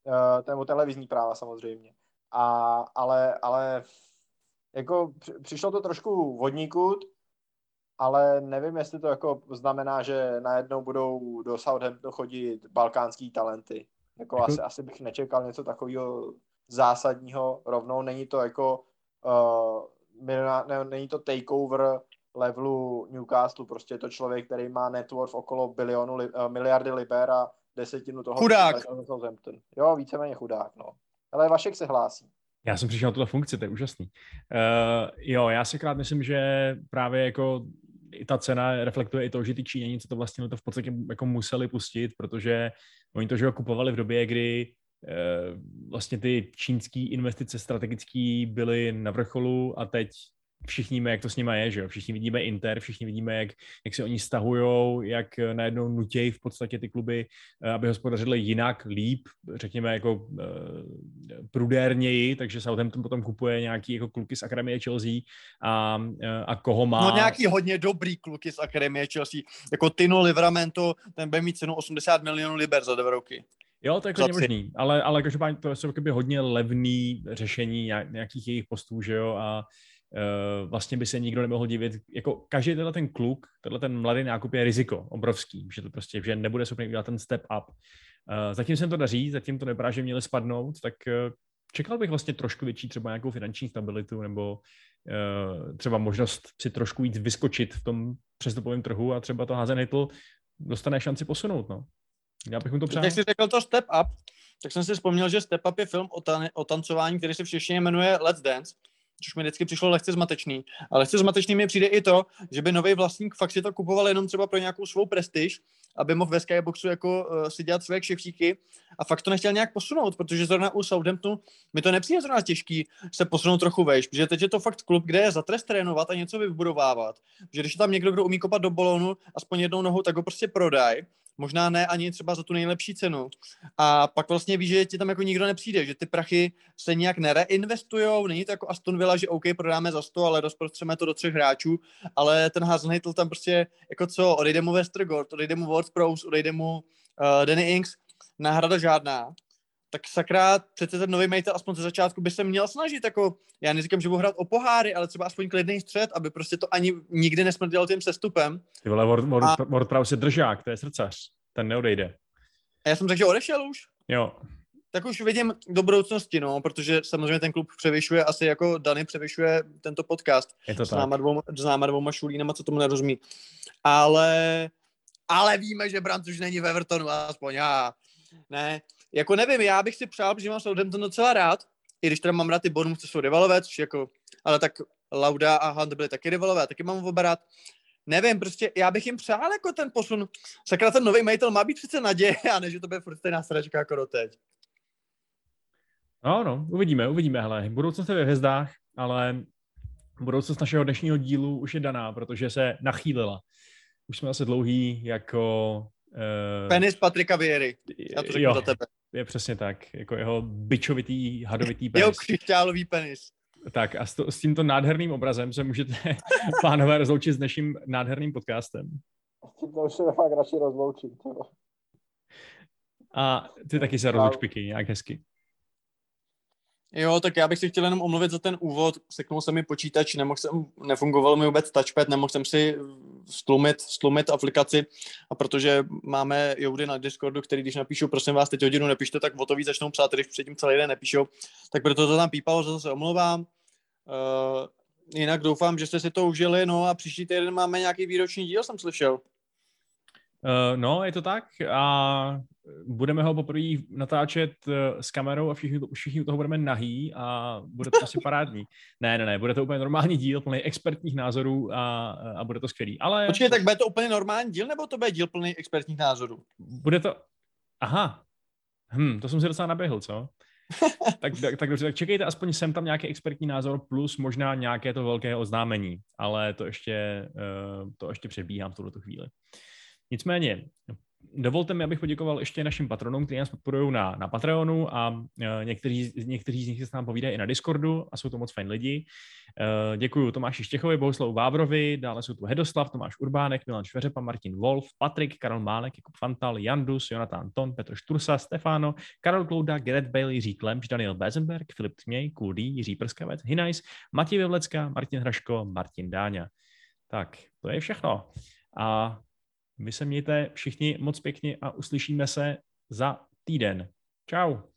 uh, nebo televizní práva samozřejmě. A, ale, ale jako přišlo to trošku vodníkud, ale nevím, jestli to jako znamená, že najednou budou do Southamptonu chodit balkánský talenty. Jako, jako... Asi, asi bych nečekal něco takového zásadního rovnou. Není to jako uh, ne, není to takeover levelu Newcastle, prostě je to člověk, který má network okolo bilionu, li, uh, miliardy liber a desetinu toho. Chudák. Southampton. Jo, víceméně chudák, no. Ale Vašek se hlásí. Já jsem přišel na tuto funkci, to je úžasný. Uh, jo, já si krát myslím, že právě jako i ta cena reflektuje i to, že ty Číňani, co to vlastně to v podstatě jako museli pustit, protože oni to, že ho kupovali v době, kdy eh, vlastně ty čínský investice strategické byly na vrcholu a teď všichni víme, jak to s nimi je, že jo? Všichni vidíme Inter, všichni vidíme, jak, jak se oni stahujou, jak najednou nutějí v podstatě ty kluby, eh, aby hospodařili jinak, líp, řekněme jako uh, prudérněji, takže Southampton potom kupuje nějaký jako kluky z Akademie Chelsea a, a koho má. No nějaký hodně dobrý kluky z Akademie Chelsea, jako Tino Livramento, ten bude mít cenu 80 milionů liber za dva roky. Jo, to je jako možný, ale, ale každopádně to jsou hodně levný řešení nějakých jejich postů, že jo, a vlastně by se nikdo nemohl divit. Jako každý tenhle ten kluk, tenhle ten mladý nákup je riziko obrovský, že to prostě, že nebude schopný udělat ten step up. Uh, zatím se to daří, zatím to nevypadá, že měli spadnout, tak uh, čekal bych vlastně trošku větší třeba nějakou finanční stabilitu nebo třeba možnost si trošku víc vyskočit v tom přestupovém trhu a třeba to Hazen Hitl dostane šanci posunout, no. Já bych mu to přál. Jak jsi řekl to Step Up, tak jsem si vzpomněl, že Step Up je film o, tan- o tancování, který se v češtině jmenuje Let's Dance což mi vždycky přišlo lehce zmatečný. Ale lehce zmatečný mi přijde i to, že by nový vlastník fakt si to kupoval jenom třeba pro nějakou svou prestiž, aby mohl ve Skyboxu jako uh, si dělat své kšeftíky a fakt to nechtěl nějak posunout, protože zrovna u Southamptonu mi to nepřijde zrovna těžký se posunout trochu vejš, protože teď je to fakt klub, kde je za trest trénovat a něco vybudovávat. Že když je tam někdo, kdo umí kopat do bolonu aspoň jednou nohou, tak ho prostě prodaj možná ne ani třeba za tu nejlepší cenu. A pak vlastně víš, že ti tam jako nikdo nepřijde, že ty prachy se nějak nereinvestujou, není to jako Aston Villa, že OK, prodáme za 100, ale rozprostřeme to do třech hráčů, ale ten Hasenhüttl tam prostě jako co, odejde mu Westergaard, odejde mu Ward Prowse, odejde mu uh, Danny Ings, náhrada žádná tak sakra, přece ten nový majitel aspoň ze začátku by se měl snažit, jako, já neříkám, že budu hrát o poháry, ale třeba aspoň klidný střed, aby prostě to ani nikdy nesmrděl tím sestupem. Ty vole, Ward, Ward, a... Ward je držák, to je srdcař, ten neodejde. A já jsem řekl, že odešel už. Jo. Tak už vidím do budoucnosti, no, protože samozřejmě ten klub převyšuje, asi jako Dany převyšuje tento podcast. Je to s náma, dvouma, s náma dvouma šulínama, co tomu nerozumí. Ale, ale víme, že Brandt už není ve Evertonu, aspoň já. Ne, jako nevím, já bych si přál, protože mám Southampton docela rád, i když teda mám rád ty bonus, co jsou rivalové, což jako, ale tak Lauda a Hunt byly taky rivalové, taky mám oba rád. Nevím, prostě já bych jim přál jako ten posun. Sakra, ten nový majitel má být přece naděje, a ne, že to bude furt stejná sračka jako doteď. No, no, uvidíme, uvidíme, hele. Budoucnost je ve hvězdách, ale budoucnost našeho dnešního dílu už je daná, protože se nachýlila. Už jsme asi dlouhý jako Uh, Penis Patrika Viery. Já to řeknu jo, za tebe. Je přesně tak. Jako jeho bičovitý, hadovitý penis. Jeho křišťálový penis. Tak a s, to, s tímto nádherným obrazem se můžete, pánové, rozloučit s naším nádherným podcastem. tím to už se fakt radši rozloučit. A ty taky se rozluč piky, nějak hezky. Jo, tak já bych si chtěl jenom omluvit za ten úvod. Seknul se mi počítač, nemohl jsem, nefungoval mi vůbec touchpad, nemohl jsem si stlumit, stlumit aplikaci a protože máme Joudy na Discordu, který když napíšu, prosím vás, teď hodinu nepište, tak o to víc začnou psát, když předtím celý den nepíšou, tak proto to tam pípalo, že to se omlouvám. Uh, jinak doufám, že jste si to užili, no a příští týden máme nějaký výroční díl, jsem slyšel. Uh, no, je to tak a budeme ho poprvé natáčet uh, s kamerou a všichni, všichni toho budeme nahý a bude to asi parádní. Ne, ne, ne, bude to úplně normální díl, plný expertních názorů a, a bude to skvělý. Ale... Počkej, tak bude to úplně normální díl, nebo to bude díl plný expertních názorů? Bude to... Aha. Hm, to jsem si docela naběhl, co? tak, tak, tak dobře, tak čekejte aspoň sem tam nějaký expertní názor plus možná nějaké to velké oznámení, ale to ještě, uh, to ještě přebíhám v tuto chvíli. Nicméně, dovolte mi, abych poděkoval ještě našim patronům, kteří nás podporují na, na Patreonu a e, někteří, někteří z nich se s nám povídají i na Discordu a jsou to moc fajn lidi. E, děkuji Tomáši Štěchovi, Bohuslavu Vábrovi, dále jsou tu Hedoslav, Tomáš Urbánek, Milan Šveřepa, Martin Wolf, Patrik, Karol Mánek, Jakub Fantal, Jandus, Jonathan Ton, Petr Štursa, Stefano, Karol Klouda, Gerrit Bailey, Jiří Klemš, Daniel Bezenberg, Filip Tměj, Kuldy, Jiří Prskavec, Hinajs, Matěj Vevlecka, Martin Hraško, Martin Dáňa. Tak, to je všechno. A vy se mějte všichni moc pěkně a uslyšíme se za týden. Ciao.